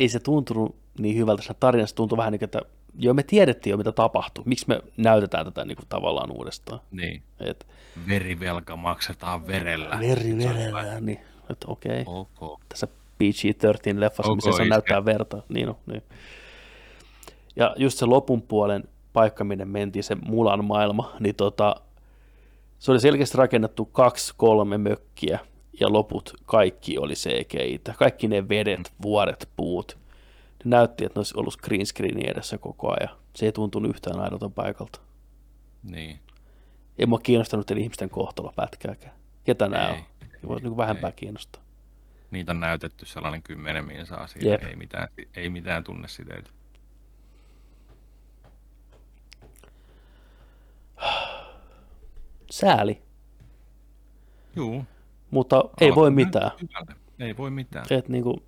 ei se tuntunut niin hyvältä siinä tarinassa, tuntui vähän niin kuin, että joo, me tiedettiin jo, mitä tapahtui. Miksi me näytetään tätä niin kuin, tavallaan uudestaan? Niin. Et, Verivelka maksetaan verellä. Veri verellä, niin. Että okei. Okay. Okay. Tässä PG-13-leffassa, missä se näyttää verta. Niin on, niin. Ja just se lopun puolen paikka, minne mentiin, se Mulan maailma, niin tota, se oli selkeästi rakennettu kaksi, kolme mökkiä, ja loput kaikki oli cgi Kaikki ne vedet, mm. vuoret, puut. Ne näytti, että ne olisi ollut green screenin edessä koko ajan. Se ei tuntunut yhtään aidolta paikalta. Niin. Ei mua kiinnostanut ihmisten kohtalo pätkääkään. Ketä nämä on? Voi niin vähempää ei. kiinnostaa niitä on näytetty sellainen kymmenen saa siitä, yep. ei mitään, ei mitään siteitä. Sääli. Joo. Mutta Alkaa ei voi mitään. Ei voi mitään. Et niinku,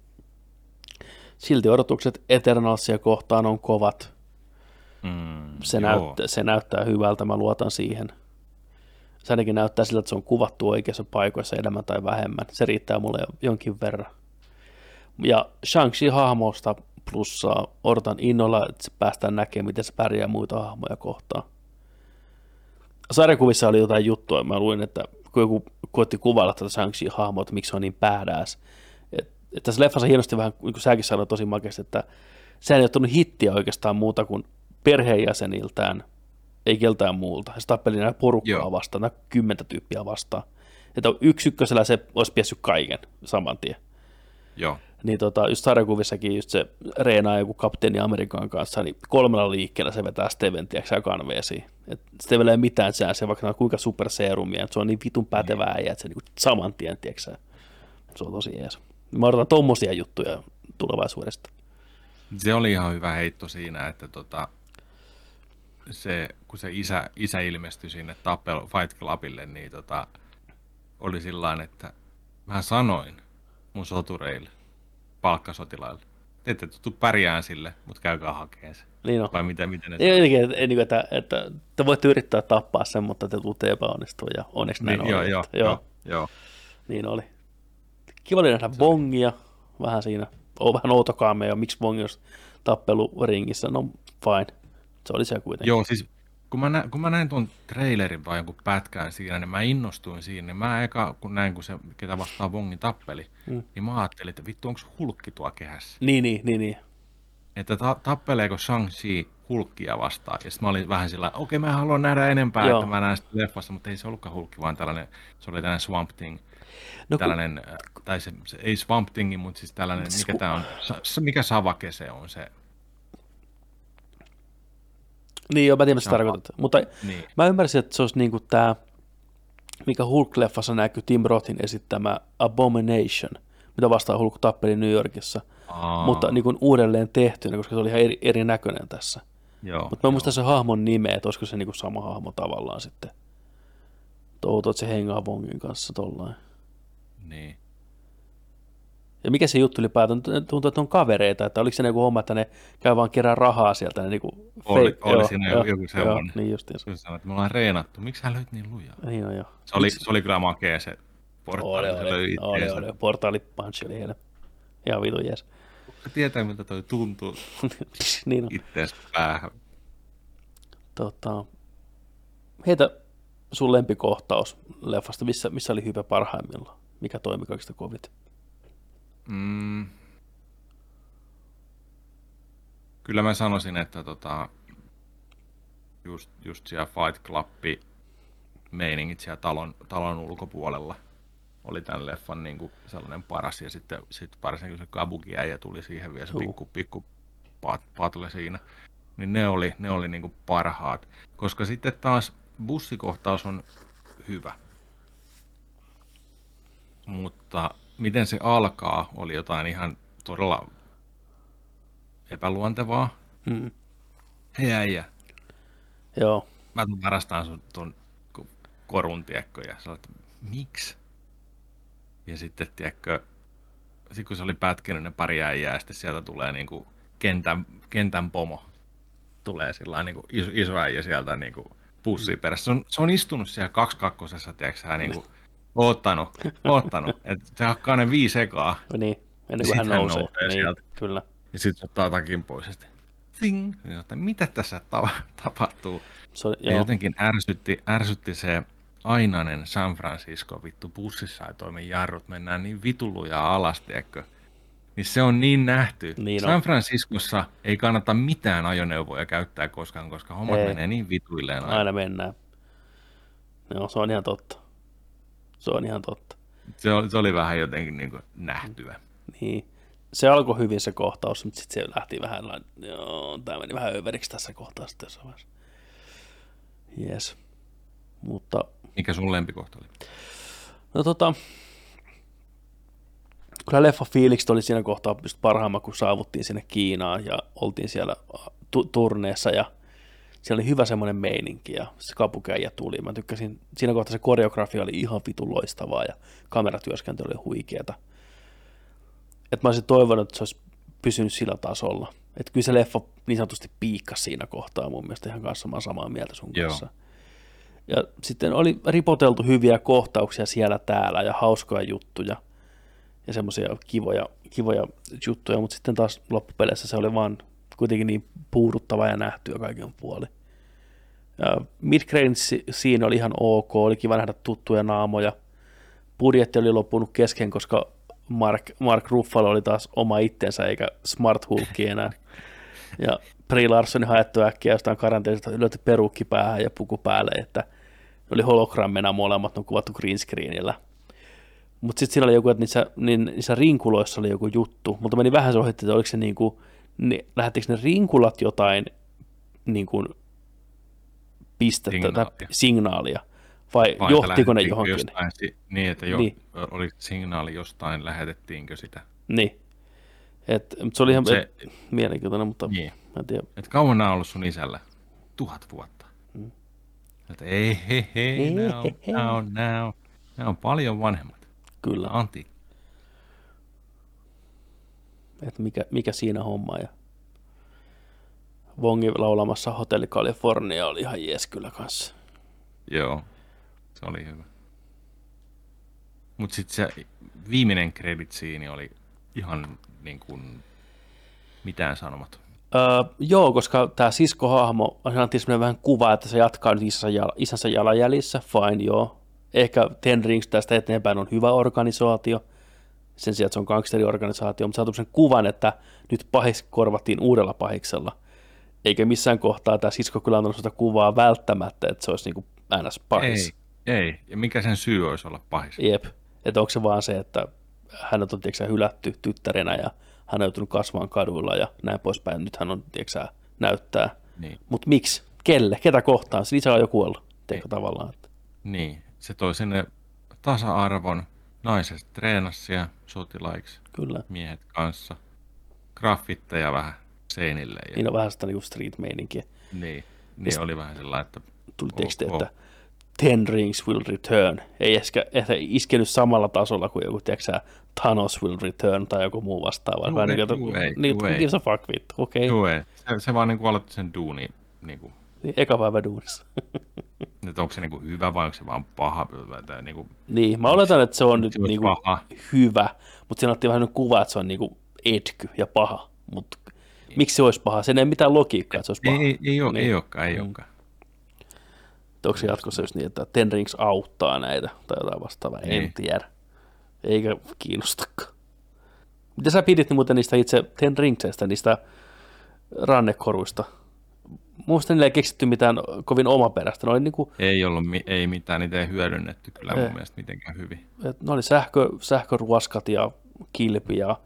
silti odotukset Eternalsia kohtaan on kovat. Mm, se, näyttää, se näyttää hyvältä, mä luotan siihen. Se ainakin näyttää siltä, että se on kuvattu oikeassa paikoissa enemmän tai vähemmän. Se riittää mulle jonkin verran. Ja Shang-Chi-hahmosta plussaa odotan innolla, että se päästään näkemään, miten se pärjää muita hahmoja kohtaan. Sarjakuvissa oli jotain juttua, mä luin, että kun joku koitti kuvailla tätä Shang-Chi-hahmoa, että miksi se on niin et tässä leffassa hienosti vähän, niin kuin säkin sanoit tosi makeasti, että se ei ole tullut hittiä oikeastaan muuta kuin perheenjäseniltään – ei keltään muulta. Se tappeli näitä porukkaa Joo. vastaan, nämä kymmentä tyyppiä vastaan. Että yksi ykkösellä se olisi piessyt kaiken saman tien. Joo. Niin tota, just sarjakuvissakin just se reenaa joku kapteeni Amerikan kanssa, niin kolmella liikkeellä se vetää Steven, tiedätkö kanveesiin. Et Steven ei mitään se vaikka on kuinka superseerumia, että se on niin vitun pätevää äijä, että se niin saman tien, tiedätkö Se on tosi jees. Mä odotan tommosia juttuja tulevaisuudesta. Se oli ihan hyvä heitto siinä, että tota, se, kun se isä, isä ilmestyi sinne Tappel Fight Clubille, niin tota, oli sillä että mä sanoin mun sotureille, palkkasotilaille, te ette tuttu pärjään sille, mutta käykää hakemaan se. Niin on. Vai mitä, miten ne ei, ei, ei, niin että, että, te voitte yrittää tappaa sen, mutta te tulette epäonnistua ja onneksi näin niin, oli. Joo, joo, joo, joo. Niin oli. Kiva oli nähdä bongia vähän siinä. On vähän outokaa ja miksi bongi olisi tappelu ringissä. No fine. Se oli se kuitenkin. Joo, siis kun mä, nä, kun mä näin tuon trailerin vai jonkun pätkään siinä, niin mä innostuin siinä. Niin mä eka, kun näin, kun se, ketä vastaa Vongin tappeli, mm. niin mä ajattelin, että vittu, onko hulkki tuo kehässä? Niin, niin, niin, niin. Että ta- tappeleeko Shang-Chi hulkkia vastaan? Ja sitten mä olin vähän sillä okei, okay, mä haluan nähdä enempää, Joo. että mä näen sitä leffassa, mutta ei se ollutkaan hulkki, vaan tällainen, se oli tällainen Swamp Thing. No, tällainen, kun... Äh, tai se, se, ei Swamp Thing, mutta siis tällainen, mikä tämä on, mikä savake se on se niin joo, mä tiedän, mitä tarkoitat. Mutta niin. mä ymmärsin, että se olisi niin kuin tämä, mikä Hulk-leffassa näkyy Tim Rothin esittämä Abomination, mitä vastaa Hulk tappeli New Yorkissa. Aa, mutta niin kuin uudelleen tehtynä, koska se oli ihan eri, erinäköinen tässä. joo, Mutta mä muistan se hahmon nimeä, että olisiko se niin kuin sama hahmo tavallaan sitten. Touto, että se hengaa Vongin kanssa tollain. Niin. Ja mikä se juttu ylipäätään, tuntuu, että on kavereita, että oliko se joku homma, että ne käy vaan kerää rahaa sieltä, ne niinku Oli- fake- oli siinä joku semmoinen. Joo, niin justiinsa. Se sanoi, että me ollaan reenattu. Miksi hän löyt niin lujaa? Niin on joo. Se oli, se oli kyllä makea se portaali, oli, se oli, oli, itteensä. oli, portaali punch oli ihan, ihan vitun jees. Tietää, miltä toi tuntuu niin on. itteensä päähän. Tota, heitä sun lempikohtaus leffasta, missä, missä oli hyvä parhaimmillaan? Mikä toimi kaikista kovit? Mm. Kyllä mä sanoisin, että tota, just, just siellä Fight Club meiningit siellä talon, talon ulkopuolella oli tämän leffan niin kuin sellainen paras. Ja sitten sit varsinkin se Kabuki äijä tuli siihen vielä se pikku, pikku pat, patle siinä. Niin ne oli, ne oli niin kuin parhaat. Koska sitten taas bussikohtaus on hyvä. Mutta miten se alkaa, oli jotain ihan todella epäluontevaa. Hmm. Hei äijä, Joo, mä tuun varastaan sun ton ko- korun, tiedätkö, ja sä olet, miksi? Ja sitten, tiedätkö, sit kun se oli pätkinyt ne pari äijää, ja sitten sieltä tulee niinku kentän, kentän pomo. Tulee sillä niinku iso, iso äijä sieltä niinku pussiin perässä. Se on, se on istunut siellä kaksikakkosessa, tiedätkö niinku oottanut, oottanut. että se hakkaa ne viisi ekaa, niin. Ennen Sit kuin hän hän nousee. nousee niin, sieltä. Kyllä. ja sitten ottaa takin pois, ja sitten ting, ja mitä tässä ta- tapahtuu? Se Ja joo, jotenkin ärsytti, ärsytti se ainainen San Francisco, vittu bussissa ei toimi jarrut, mennään niin vitulluja alas, tiedätkö? Niin se on niin nähty. Niin on. San Franciscossa ei kannata mitään ajoneuvoja käyttää koskaan, koska hommat Ei. menee niin vituilleen aina. aina mennään. Joo, se on ihan totta. Se on ihan totta. Se, oli, se oli vähän jotenkin niin kuin nähtyä. Niin. Se alkoi hyvin se kohtaus, mutta sitten se lähti vähän, joo, tämä meni vähän överiksi tässä kohtaa sitten jossain vaiheessa. Yes. Mutta, Mikä sun lempikohta oli? no tota, kyllä leffa fiilikset oli siinä kohtaa just parhaimman, kun saavuttiin sinne Kiinaan ja oltiin siellä tu- turneessa ja siellä oli hyvä semmoinen meininki ja se kapukäijä tuli. Mä tykkäsin, siinä kohtaa se koreografia oli ihan vitun loistavaa ja kameratyöskentely oli huikeeta. Että mä olisin toivonut, että se olisi pysynyt sillä tasolla. Että kyllä se leffa niin sanotusti piikkasi siinä kohtaa mun mielestä ihan kanssa, mä samaa mieltä sun Joo. kanssa. Ja sitten oli ripoteltu hyviä kohtauksia siellä täällä ja hauskoja juttuja ja semmoisia kivoja, kivoja juttuja, mutta sitten taas loppupeleissä se oli vaan kuitenkin niin puuduttava ja nähtyä kaiken puoli. Ja mid siinä oli ihan ok, oli kiva nähdä tuttuja naamoja. Budjetti oli loppunut kesken, koska Mark, Mark Ruffalo oli taas oma itsensä eikä Smart Hulk enää. Ja Brie Larson haettu äkkiä jostain karanteenista, löytyi perukki päähän ja puku päälle, että ne oli hologrammina molemmat, on kuvattu green screenillä. Mutta sitten siinä oli joku, että niissä, niin, niissä rinkuloissa oli joku juttu, mutta meni vähän se ohitti, että oliko se niinku, ne, lähettikö ne rinkulat jotain niin kuin pistettä Signaalia. tai signaalia, vai, Vai johtiko ne johonkin? Jostain, niin, että jo, Niin. oli signaali jostain, lähetettiinkö sitä. Niin. Et, se oli ihan Se- et, mielenkiintoinen, mutta Niin. mä en tiedä. Et kauan nämä on ollut sun isällä? Tuhat vuotta. Mm. Että ei, he, he, Ei, nämä on, he, he. nämä on, nämä on, nämä on paljon vanhemmat. Kyllä, Antti. että mikä, mikä siinä homma. Ja Vongi laulamassa Hotelli California oli ihan jees kyllä kanssa. Joo, se oli hyvä. Mutta sitten se viimeinen credit siinä oli ihan niin kuin mitään sanomaton. Öö, joo, koska tämä siskohahmo, annettiin semmoinen vähän kuva, että se jatkaa nyt isänsä, jala, isänsä jalanjäljissä, fine, joo. Ehkä Ten Rings tästä eteenpäin on hyvä organisaatio, sen sijaan, että se on gangsteriorganisaatio, mutta saatu sen kuvan, että nyt pahis korvattiin uudella pahiksella. Eikä missään kohtaa tämä sisko kyllä antanut sitä kuvaa välttämättä, että se olisi niinku ns. pahis. Ei, ei. Ja mikä sen syy olisi olla pahis? Jep. Että onko se vaan se, että hänet on tiiäksä, hylätty tyttärenä ja hän on joutunut kasvamaan kaduilla ja näin poispäin. Nyt hän on tiiäksä, näyttää. Niin. Mutta miksi? Kelle? Ketä kohtaan? Se isä on jo kuollut. Teikö tavallaan? Että... niin. Se toi sinne tasa-arvon. Naiset treenasi siellä sotilaiksi, Kyllä. miehet kanssa. graffitteja vähän seinille. Ja, Niin on vähän sitä niinku street-meininkiä. niin, niin oli vähän sellainen, että Tuli teksti, Ok. että Ten Rings will return. Ei ehkä, ehkä iskenyt samalla tasolla kuin joku, tiedätkö Thanos will return tai joku muu vastaava. Juu, niin, juu, ei, niin, juu, ei. a fuck vittu, okei. Okay. Joo, ei. Se, se vaan niin kuin aloitti sen duuni, niin kuin, Niin, eka päivä duunissa. että onko se niin kuin hyvä vai onko se vaan paha. Tai niin kuin, niin, mä oletan, että se on nyt olisi niinku paha. hyvä, mutta siinä otti vähän nyt kuva, että se on niinku etky ja paha. Mutta miksi se olisi paha? Sen ei mitään logiikkaa, että se olisi paha. Ei, ei, ei, ole, Niin. ei olekaan, ei Mm. olekaan. Onko se jatkossa just niin, että Ten Rings auttaa näitä tai jotain vastaavaa, en Niin. tiedä. Eikä kiinnostakaan. Mitä sä pidit muuten niistä itse Ten Ringsistä, niistä rannekoruista? Muista niillä ei keksitty mitään kovin omaperäistä. Ne oli, niinku, Ei ollut ei mitään, niitä ei hyödynnetty kyllä Ei. mun mielestä mitenkään hyvin. et ne oli sähkö, sähköruoskat ja kilpi ja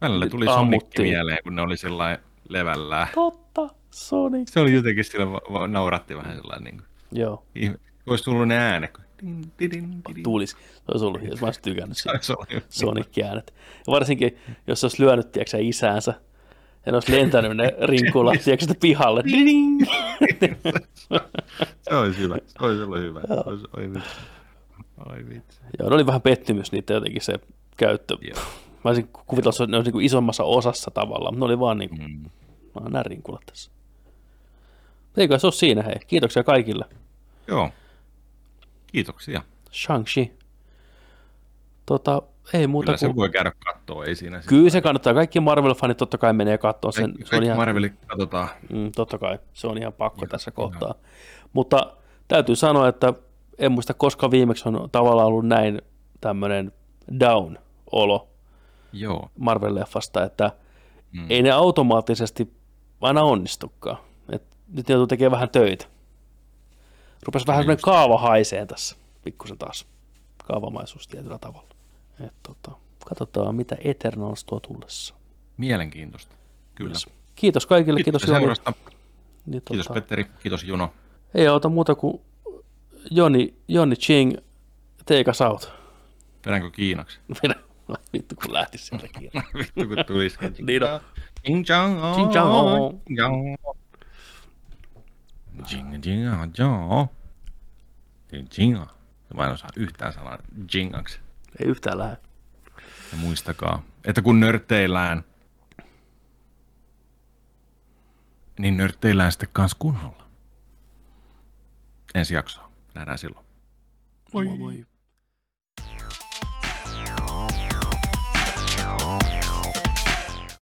Välillä tuli. Sonic mieleen, kun ne oli sellainen levällään. totta, Sonic. Se oli jotenkin sillä va- va- nauratti vähän sellainen, niin kuin, Joo, ihme- olisi tullut ne äänet. kun din, din, din. tulis. Se olisi ollut, jos mä olisin tykännyt siitä. Sonic-äänet. Ja varsinkin, jos se olisi lyönyt, tiedätkö, sä, isäänsä, ja ne olisi lentänyt ne rinkulat, tiedätkö, sitä pihalle. Ding! Se olisi hyvä. Se olisi ollut hyvä. Se olisi, oi vitsi. Oi vitsi. Joo, ne oli vähän pettymys niitä jotenkin se käyttö. Joo. Mä olisin kuvitella, että ne olisi niin isommassa osassa tavallaan, mutta ne oli vaan niin kuin, Mm. mm. nämä rinkulat tässä. Eikö se ole siinä, hei. Kiitoksia kaikille. Joo. Kiitoksia. Shang-Chi. Tota, ei muuta Kyllä se kuin... voi käydä kattoa, ei siinä. sit- Kyllä se kannattaa. Kaikki Marvel-fanit totta kai menee katsoa sen. Kaikki, se on ihan... Marvelit katsotaan. Mm, totta kai, se on ihan pakko tässä kohtaa. Mutta täytyy sanoa, että en muista koska viimeksi on tavallaan ollut näin tämmöinen down-olo Joo. Marvel-leffasta, että Mm. ei ne automaattisesti aina onnistukaan. Et nyt ne joutuu tekemään vähän töitä. Rupesi vähän semmoinen kaava haiseen tässä, pikkusen taas. Kaavamaisuus tietyllä tavalla. Et tota, katsotaan, mitä Eternals tuo tullessa. Mielenkiintoista. Kyllä. Yes. Kiitos kaikille, kiitos, Kiitos Joni. Niin, Kiitos tota, Petteri. Kiitos Juno. Ei auta muuta kuin Joni, Joni Ching, take us out. Vedänkö Kiinaksi? Minä, vittu kun lähti sieltä kiinni. Vittu kun tulisi. Niin on. Jing jang oh. Jing jang oh. Jing jang oh. Jing jing jing Mä en osaa yhtään sanaa jingaksi. Ei yhtään lähde. Ja muistakaa, että kun nörtteillään, niin nörtteillään sitten kans kunnolla. Ensi jaksoa. Nähdään silloin. Moi moi.